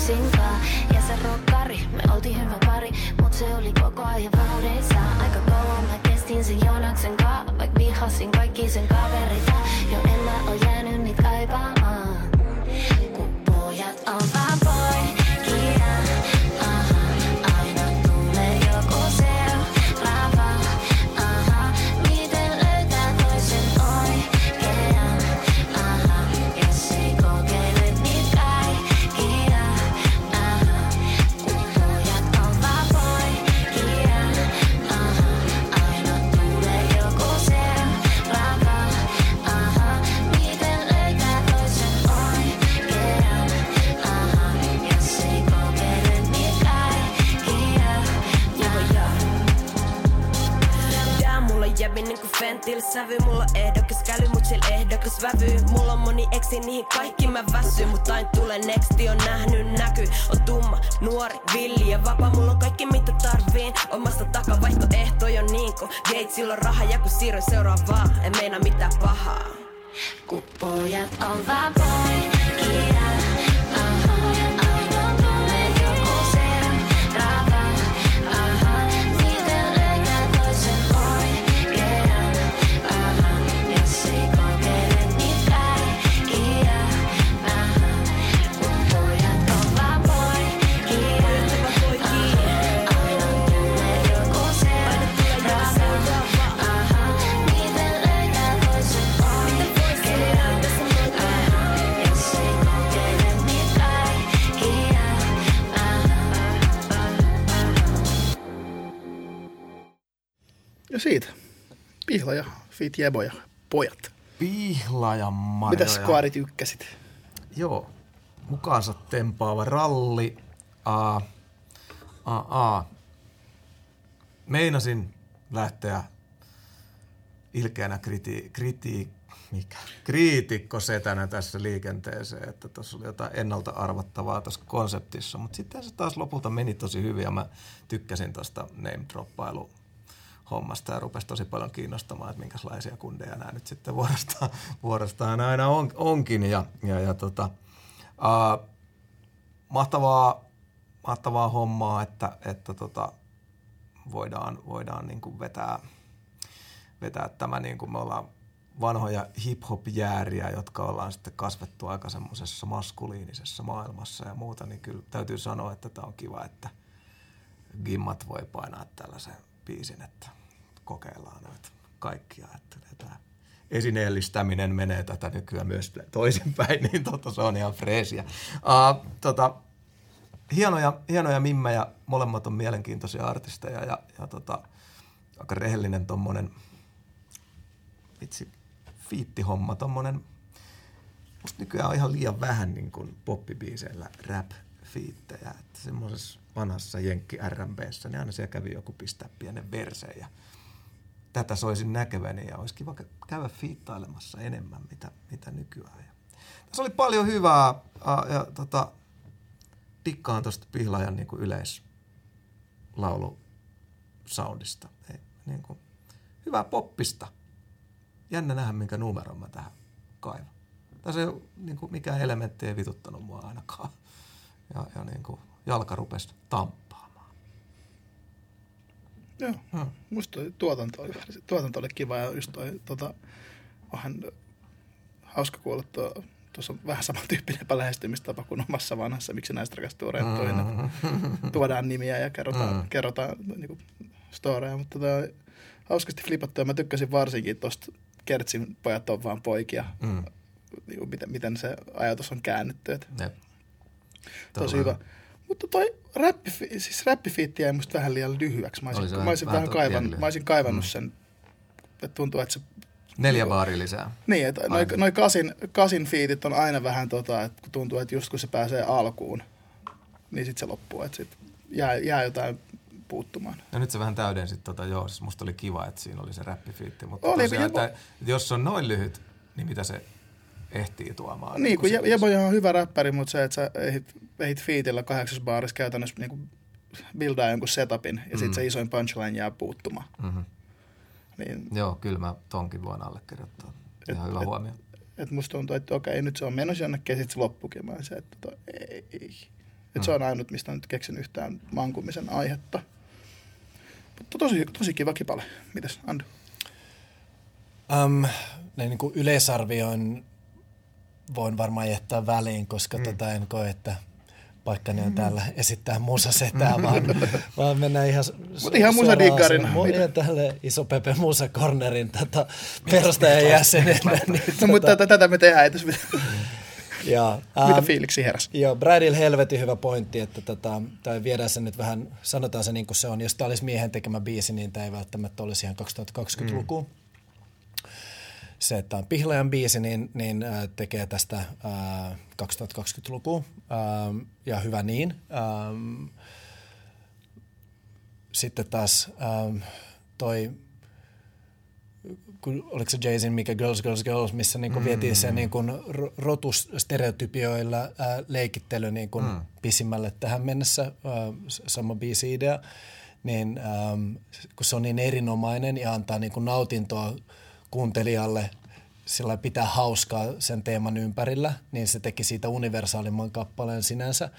Lapsinkaan Ja se rokkari, me oltiin hyvä pari Mut se oli koko ajan vauhdissa. Aika kauan mä kestin sen Joonaksen kaa Vaik vihasin kaikki sen kaverita Jo en mä oo jäänyt niit kaipaamaan Kun pojat on vaan niinku fentil sävy Mulla ehdokas käly, mut sil ehdokas vävy Mulla on moni eksi, niihin kaikki mä väsyn Mut aina tulee nexti, on nähnyt näky. On tumma, nuori, villi ja vapaa Mulla on kaikki mitä tarviin. Omasta takavaihtoehtoja on niinko Gatesilla on raha ja kun siirryn seuraavaa En meina mitään pahaa. Kun pojat on vaan siitä. Pihla ja Fit Jebo ja pojat. Pihla ja Marjo. Mitäs Koari tykkäsit? Joo. Mukaansa tempaava ralli. A, a, a. Meinasin lähteä ilkeänä kriti, kriti, mikä? kriitikko setänä tässä liikenteeseen, että tuossa oli jotain ennalta arvattavaa tässä konseptissa, mutta sitten se taas lopulta meni tosi hyvin ja mä tykkäsin tuosta name droppailu hommasta ja rupesi tosi paljon kiinnostamaan, että minkälaisia kundeja nämä nyt sitten vuorostaan, vuorostaan aina on, onkin. Ja, ja, ja tota, uh, mahtavaa, mahtavaa hommaa, että, että tota, voidaan, voidaan niin kuin vetää, vetää tämä niin kuin me ollaan vanhoja hip-hop-jääriä, jotka ollaan sitten kasvettu aika semmoisessa maskuliinisessa maailmassa ja muuta, niin kyllä täytyy sanoa, että tämä on kiva, että Gimmat voi painaa tällaisen biisin, että kokeillaan noita kaikkia, että tämä esineellistäminen menee tätä nykyään myös toisinpäin, niin tota, se on ihan freesiä. Uh, tota, hienoja, hienoja mimmejä, molemmat on mielenkiintoisia artisteja ja, ja tota, aika rehellinen tommonen vitsi, fiittihomma, tommonen, musta nykyään on ihan liian vähän niin poppibiiseillä rap-fiittejä, että semmoisessa vanhassa Jenkki R&Bssä, niin aina siellä kävi joku pistää pienen verseen ja tätä soisin näkeväni ja olisi kiva käydä fiittailemassa enemmän, mitä, mitä nykyään. Ja tässä oli paljon hyvää ja, tota, dikkaan tuosta Pihlajan niin kuin yleislaulu soundista. Ei, niin kuin, hyvää poppista. Jännä nähdä, minkä numeron mä tähän kaivan. Tässä ei niin kuin, mikään elementti ei vituttanut mua ainakaan. Ja, ja niin kuin, jalka rupesi tamppaamaan. Joo, hmm. musta tuotanto oli, tuotanto oli kiva ja just toi, tota, vähän hauska kuulla tuo, tuossa on vähän samantyyppinen lähestymistapa kuin omassa vanhassa, miksi näistä rakastuu rettoihin. Mm-hmm. Tuodaan nimiä ja kerrotaan, mm. kerrotaan niin kuin, storeja, mutta tota, hauskasti flipattu ja mä tykkäsin varsinkin tuosta Kertsin pojat on vaan poikia, mm. niin kuin, miten, miten se ajatus on käännetty. Että. Tosi hyvä. Mutta toi räppi, siis räppifiitti jäi musta vähän liian lyhyeksi. Mä olisin, Oli mä olisin vähän vähän, kaivan, mä olisin kaivannut Mm. sen, että tuntuu, että se... Neljä baaria lisää. Niin, että noi, Aina. noi kasin, kasin fiitit on aina vähän tota, että kun tuntuu, että just kun se pääsee alkuun, niin sitten se loppuu, että sit jää, jää jotain puuttumaan. Ja nyt se vähän täydensi tota, joo, siis musta oli kiva, että siinä oli se räppifiitti, mutta Oli, tosiaan, Jebo- että, jos se on noin lyhyt, niin mitä se ehtii tuomaan? Niin, kun se- Je- Jeboja on hyvä räppäri, mutta se, että sä ehdit, ehdit fiitillä kahdeksas baarissa käytännössä niin kuin buildaa jonkun setupin ja Mm. sitten se isoin punchline jää puuttumaan. Mhm. Niin, Joo, kyllä mä tonkin voin allekirjoittaa. Ihan hyvä et- huomio. että musta tuntuu, että okei, nyt se on menossa jonnekin ja sitten se loppukin. Mä olisin, että tota, ei, ei. Et se on ainut, mistä nyt keksin yhtään mankumisen aihetta. Mutta tosi, tosi kiva kipale. Mites, Andy? Um, näin niin kuin yleisarvioin voin varmaan jättää väliin, koska mm. tota en koe, että paikkani on täällä esittää musasetää, vaan, vaan mennään ihan Mutta ihan musadiggarina. Mu- tälle iso Pepe Musa Cornerin tätä perustajan jäsenenä. Niin, no, mutta tätä, tätä me tehdään, ei tässä ja, Mitä ähm, fiiliksi heräs? Joo, Bradil helvetin hyvä pointti, että tota, tai viedään se nyt vähän, sanotaan se niin kuin se on. Jos tämä olisi miehen tekemä biisi, niin tämä ei välttämättä olisi ihan 2020-luku. Mm. Se, että on Pihlajan biisi, niin, niin äh, tekee tästä äh, 2020-lukua äh, ja hyvä niin. Ähm, sitten taas toi kun, oliko se Jaysin, mikä Girls, Girls, Girls, missä niin kuin mm. vietiin se niin kuin rotustereotypioilla ää, leikittely niin kuin mm. pisimmälle tähän mennessä, ää, sama biisi-idea, niin ää, kun se on niin erinomainen ja antaa niin kuin nautintoa kuuntelijalle, sillä pitää hauskaa sen teeman ympärillä, niin se teki siitä universaalimman kappaleen sinänsä,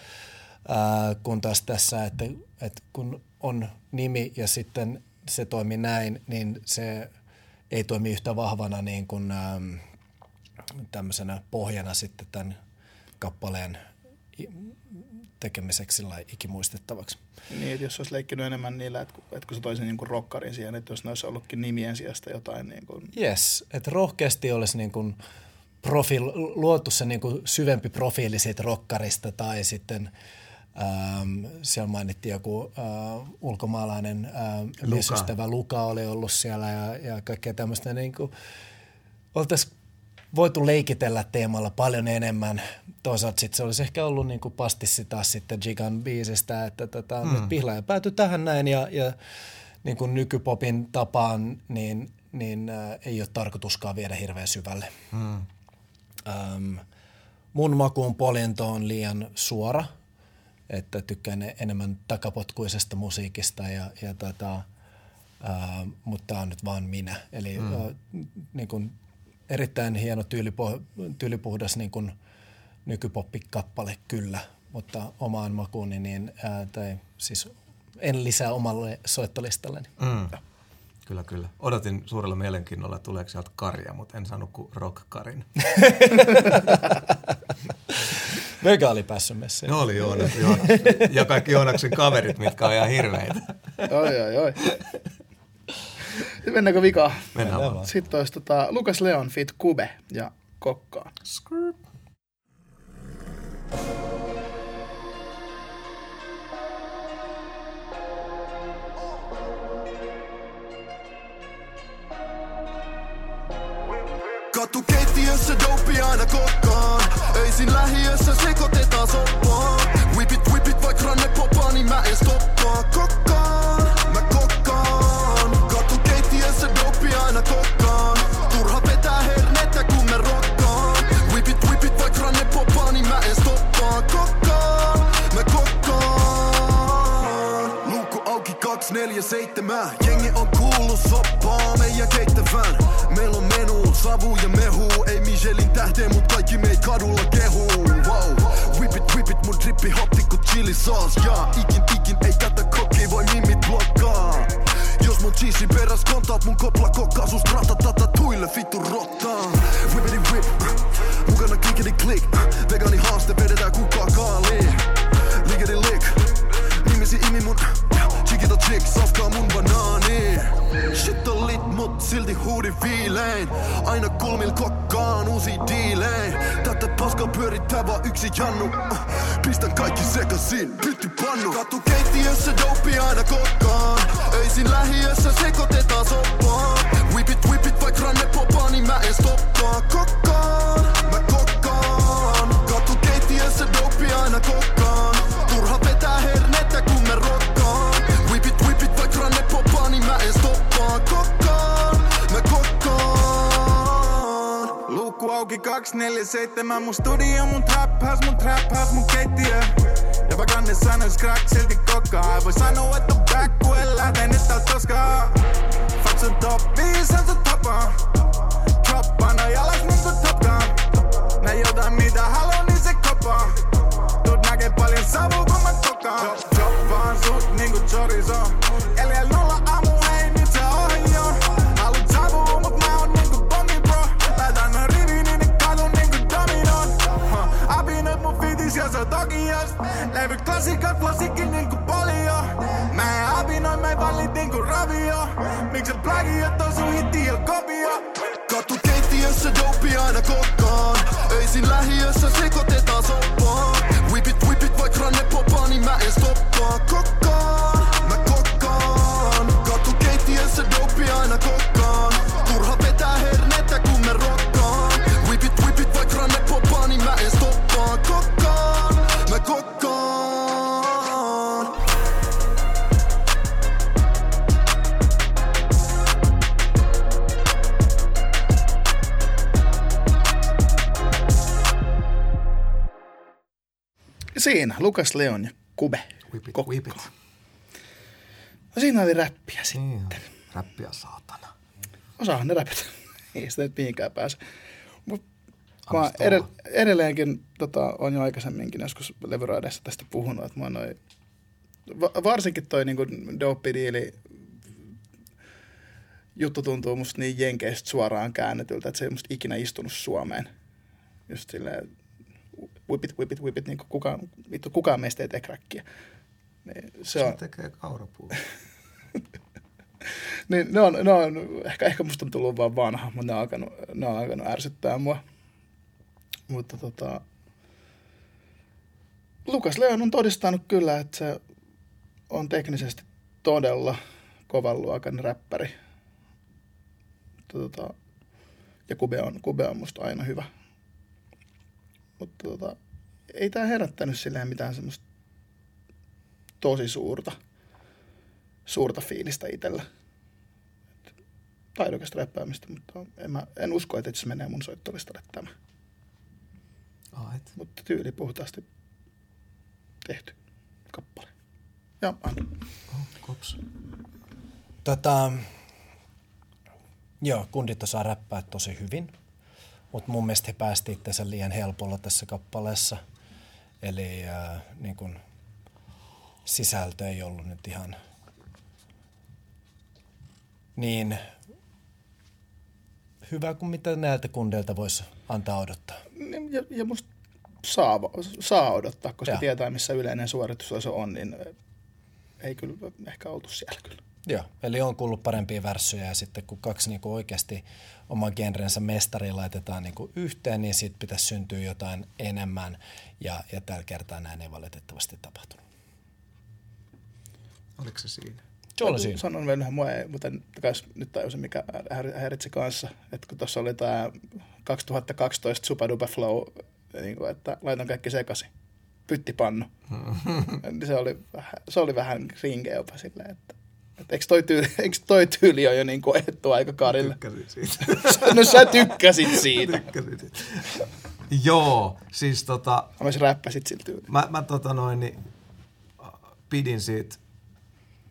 ää, kun taas tässä, että, että kun on nimi ja sitten se toimi näin, niin se – ei toimi yhtä vahvana niin kuin, ähm, tämmöisenä pohjana sitten tämän kappaleen tekemiseksi ikimuistettavaksi. Niin, että jos olisi leikkinyt enemmän niillä, että, että kun se toisi niin rokkarin siihen, että jos ne olisi ollutkin nimien sijasta jotain. Niin kuin... Yes, että rohkeasti olisi niin kuin profiil, luotu se niin kuin syvempi profiili siitä rokkarista tai sitten – Ähm, siellä mainittiin joku äh, ulkomaalainen äh, Luka. Luka oli ollut siellä ja, ja kaikkea tämmöistä. Niin kuin, oltaisiin voitu leikitellä teemalla paljon enemmän. Toisaalta sitten se olisi ehkä ollut niin kuin pastissi taas sitten Gigan biisistä, että tota, hmm. nyt Pihlaaja päätyi tähän näin ja, ja niin kuin nykypopin tapaan niin, niin äh, ei ole tarkoituskaan viedä hirveän syvälle. Hmm. Ähm, mun makuun poljento on liian suora – että tykkään enemmän takapotkuisesta musiikista, ja, ja tota, ää, mutta tämä on nyt vaan minä. Eli mm. ää, niin kun, erittäin hieno tyylipo, tyylipuhdas niin kun, nykypoppikappale kyllä, mutta omaan makuuni, niin, ää, tai siis en lisää omalle soittolistalleni. Mm. Kyllä, kyllä. Odotin suurella mielenkiinnolla, että tuleeko sieltä karja, mutta en saanut kuin rock-karin. Vega oli päässyt messiin. No oli Joonas, joo. Ja kaikki Joonaksen kaverit, mitkä on ihan hirveitä. oi, oi, oi. Mennäänkö vikaan? Mennään vaan. Sitten olisi tota, Lukas Leon fit Kube ja Kokkaan. Skrrt. Katukeittiössä dopi aina kokkaan Öisin lähiössä sekoitetaan soppaa Whipit whipit vaik ranne popaa niin mä en stoppaa Kokkaan, 247 Jengi on kuullut soppaa meidän keittävän. Meillä on menu, savu ja mehu. Ei Michelin tähteen, mut kaikki meit kadulla kehuu wow. Whip it, whip it, mun drippi hotti ku chili sauce. Ja Ikin, ikin, ei tätä kokki voi mimit blokkaa. Jos mun cheesy peräs kontaat mun kopla kokkaa. Sus ratatata tuille vittu rottaa. Whippity whip, mukana klikidi klik. Vegani haaste vedetään kukaan kaaliin. Lickety lick, nimisi imi mun Chiquita chick, safkaa mun banaani Shit on lit, mut silti huudi viilein Aina kulmil kokkaan uusi diilein Tätä paskaa pyörittää vaan yksi jannu. Pistän kaikki sekasin, pytti pannu Katu keittiössä dopi aina kokkaan Öisin lähiössä sekoitetaan soppaa Whipit whipit vaik ranne popaa niin mä en stoppaa. Kokkaan, mä kokkaan. Katu keittiössä dopi aina kokkaan auki 247 Mun studio, mun trap house, mun trap house, mun keittiö. Ja vaikka ne sanois crack, silti kokkaa. Ei voi sanoa, että back, kun en lähtenyt täältä koskaan Fatsun top 5, on se tapa. Choppana jalas mun kuin Top Gun Nää jotain mitä haluan, niin se kopaa Tuut näkee paljon savu kun mä kokaan Choppaan sut niinku chorizo. Levy klassikat flasikin niinku paljon. Mä en abinoi, mä valit niinku ravio. Mikset plagiot on sun hitti ja kopio. Katu keittiössä dope aina kokkaan. Öisin lähiössä sekoitetaan soppaa. Whipit, whipit, vaik ranne popaa, niin mä en stoppaa. Kokkaan, Siinä Lukas Leon ja Kube. Kokko. whipit. No siinä oli räppiä sitten. Niin, räppiä saatana. Osaahan ne räpät. Ei sitä nyt mihinkään pääse. Mut mä edell- edelleenkin tota, on jo aikaisemminkin joskus levyraadessa tästä puhunut, että mä noi, va- varsinkin toi niinku dope-diili juttu tuntuu musta niin jenkeistä suoraan käännetyltä, että se ei musta ikinä istunut Suomeen. Just silleen, whipit, whipit, whipit, niin kukaan, vittu, kukaan meistä ei tee crackia. Niin se Se on, tekee kaurapuu. niin ne on, ne on, ehkä, ehkä musta on tullut vaan vanha, mutta ne on alkanut, ne on alkanut ärsyttää mua. Mutta tota, Lukas Leon on todistanut kyllä, että se on teknisesti todella kovan luokan räppäri. Tota, ja Kube on, Kube on musta aina hyvä. Mutta tota, ei tämä herättänyt silleen mitään semmoista tosi suurta, suurta fiilistä itsellä. Taidokasta räppäämistä, mutta en, mä, en usko, että se menee mun soittolistalle tämä. Mutta tyyli puhtaasti tehty kappale. Ja anna. Kops. Tota, joo, kundit osaa räppää tosi hyvin, mutta mun mielestä he päästi itsensä liian helpolla tässä kappaleessa. Eli äh, niin kun, sisältö ei ollut nyt ihan niin hyvä kuin mitä näiltä kundeilta voisi antaa odottaa. Ja, ja musta saa, saa odottaa, koska Joo. tietää, missä yleinen suoritustaso on, niin ei kyllä ehkä oltu siellä kyllä. Joo, eli on kuullut parempia värssyjä ja sitten kun kaksi niinku oikeasti oman genrensä mestari laitetaan niinku yhteen, niin siitä pitäisi syntyä jotain enemmän ja, ja tällä kertaa näin ei valitettavasti tapahtunut. Oliko se siinä? Se oli siinä. Sanon vielä yhden, mua mutta nyt tajusin, mikä häir- häiritsi kanssa, että kun tuossa oli tämä 2012 Supadupa Flow, niin kuin, että laitan kaikki sekaisin, pyttipannu. niin se oli vähän, se oli vähän rinkeä jopa silleen, että että eikö toi, tyyli, eikö toi tyyli ole jo niin kuin aika karille? Tykkäsin siitä. no sä tykkäsit siitä. Tykkäsin siitä. Joo, siis tota... Mä myös räppäsit sillä tyylillä. Mä, mä tota noin, niin, pidin siitä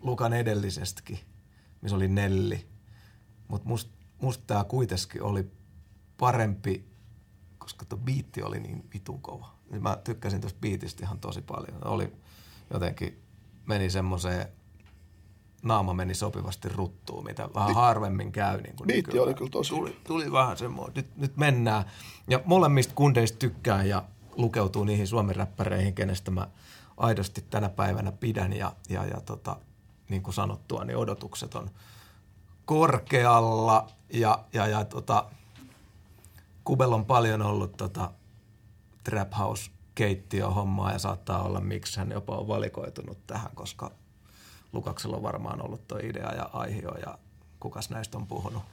Lukan edellisestäkin, missä oli Nelli. Mutta must, musta tää kuitenkin oli parempi, koska tuo biitti oli niin vitun kova. Niin Mä tykkäsin tuosta biitistä ihan tosi paljon. Oli jotenkin, meni semmoiseen, naama meni sopivasti ruttuun, mitä vähän harvemmin käy. Niin kuin Biitti nykyään. oli kyllä tosi tuli, tuli vähän semmoinen, nyt, nyt mennään. Ja molemmista kundeista tykkään ja lukeutuu niihin suomen räppäreihin, kenestä mä aidosti tänä päivänä pidän. Ja, ja, ja tota, niin kuin sanottua, niin odotukset on korkealla ja, ja, ja tota, Kubel on paljon ollut tota, Trap House keittiöhommaa ja saattaa olla, miksi hän jopa on valikoitunut tähän, koska Lukaksella on varmaan ollut tuo idea ja aihio ja kukas näistä on puhunut,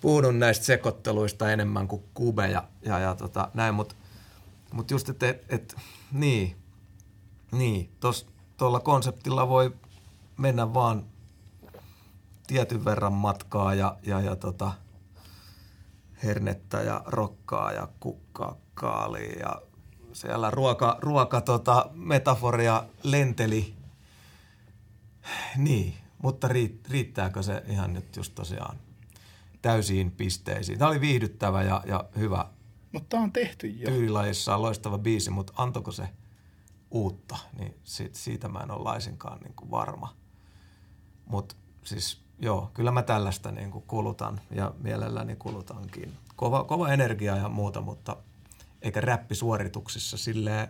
puhunut näistä sekoitteluista enemmän kuin Kube ja, ja, ja tota, näin, mutta mut just, että et, et, niin, niin tuolla konseptilla voi mennä vaan tietyn verran matkaa ja, ja, ja tota, hernettä ja rokkaa ja kukkaa kaaliin ja siellä ruoka, ruoka tota, metaforia lenteli. Niin, mutta riitt, riittääkö se ihan nyt just tosiaan täysiin pisteisiin? Tämä oli viihdyttävä ja, ja hyvä. Mutta tämä on tehty jo. Tyylilajissaan loistava biisi, mutta antoiko se uutta, niin siitä, siitä mä en ole laisinkaan niin kuin varma. Mutta siis joo, kyllä mä tällaista niin kuin kulutan ja mielelläni kulutankin. Kova, kova energia ja muuta, mutta eikä räppisuorituksissa silleen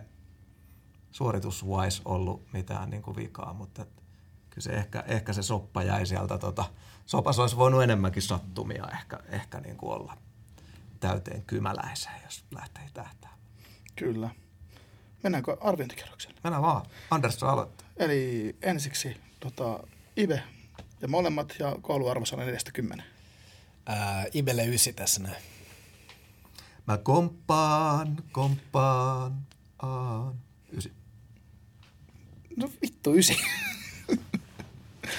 suorituswise ollut mitään niin kuin vikaa, mutta kyllä se ehkä, ehkä se soppa jäi sieltä. Tota, sopas olisi voinut enemmänkin sattumia ehkä, ehkä niin kuin olla täyteen kymäläiseen, jos lähtee tähtää. Kyllä. Mennäänkö arviointikierrokselle? Mennään vaan. Anders aloittaa. Eli ensiksi tota, Ibe ja molemmat ja kouluarvosana 40. Ää, Ibelle ysi tässä näin. Mä komppaan, komppaan, aan. Ysi. No vittu ysi.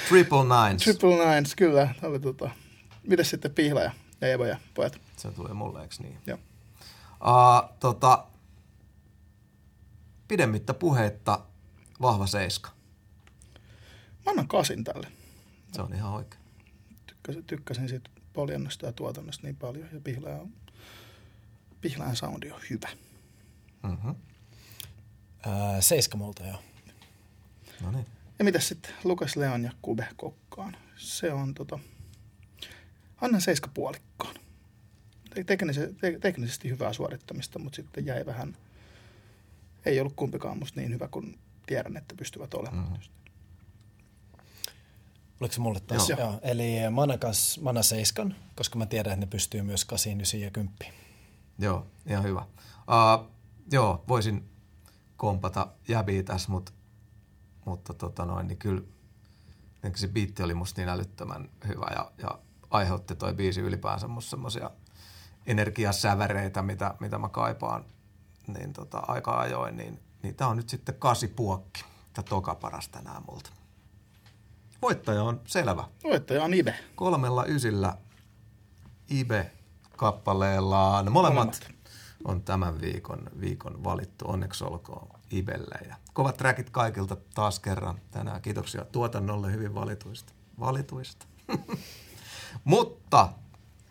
Triple nines. Triple nines, kyllä. Tämä oli tota. Mites sitten Pihla ja, Evo ja pojat? Se tulee mulle, eikö niin? Joo. Uh, tota, pidemmittä puheitta vahva seiska. Mä annan kasin tälle. Se on ihan oikein. Tykkäsin, tykkäsin siitä poljennosta ja tuotannosta niin paljon. Ja Pihlaa on, Pihlajan soundi on hyvä. Mm-hmm. Ää, seiska multa, joo. No niin. Ja mitäs sitten Lukas Leon ja Kube Kokkaan? Se on tota, annan seiska puolikkaan. Teknisesti, te, teknisesti hyvää suorittamista, mutta sitten jäi vähän, ei ollut kumpikaan musta niin hyvä kuin tiedän, että pystyvät olemaan. Mm. Oliko se mulle taas? Joo. Joo. Eli Mana, kanssa, Mana seiskan, koska mä tiedän, että ne pystyy myös 8, 9 ja 10. Joo, ihan hyvä. Uh, joo, voisin kompata jäbiä tässä, mutta, mutta tota noin, niin kyllä se biitti oli musta niin älyttömän hyvä ja, ja aiheutti toi biisi ylipäänsä musta semmosia energiasäväreitä, mitä, mitä mä kaipaan niin tota, aika ajoin, niin, niin tää on nyt sitten kasi puokki. Tämä toka paras tänään multa. Voittaja on selvä. Voittaja on Ibe. Kolmella ysillä Ibe-kappaleellaan. Molemmat, Molemmat on tämän viikon, viikon valittu. Onneksi olkoon Ibelle. Ja kovat trackit kaikilta taas kerran tänään. Kiitoksia tuotannolle hyvin valituista. Valituista. Mutta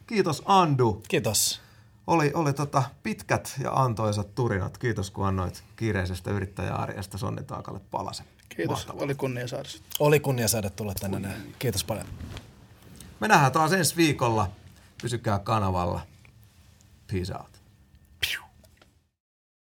kiitos Andu. Kiitos. Oli, oli tota pitkät ja antoisat turinat. Kiitos kun annoit kiireisestä yrittäjäarjesta Sonni Taakalle palasen. Kiitos, Mahtavaa. oli kunnia saada. Oli kunnia saada tulla tänne näin. Kiitos paljon. Me nähdään taas ensi viikolla. Pysykää kanavalla. Peace out.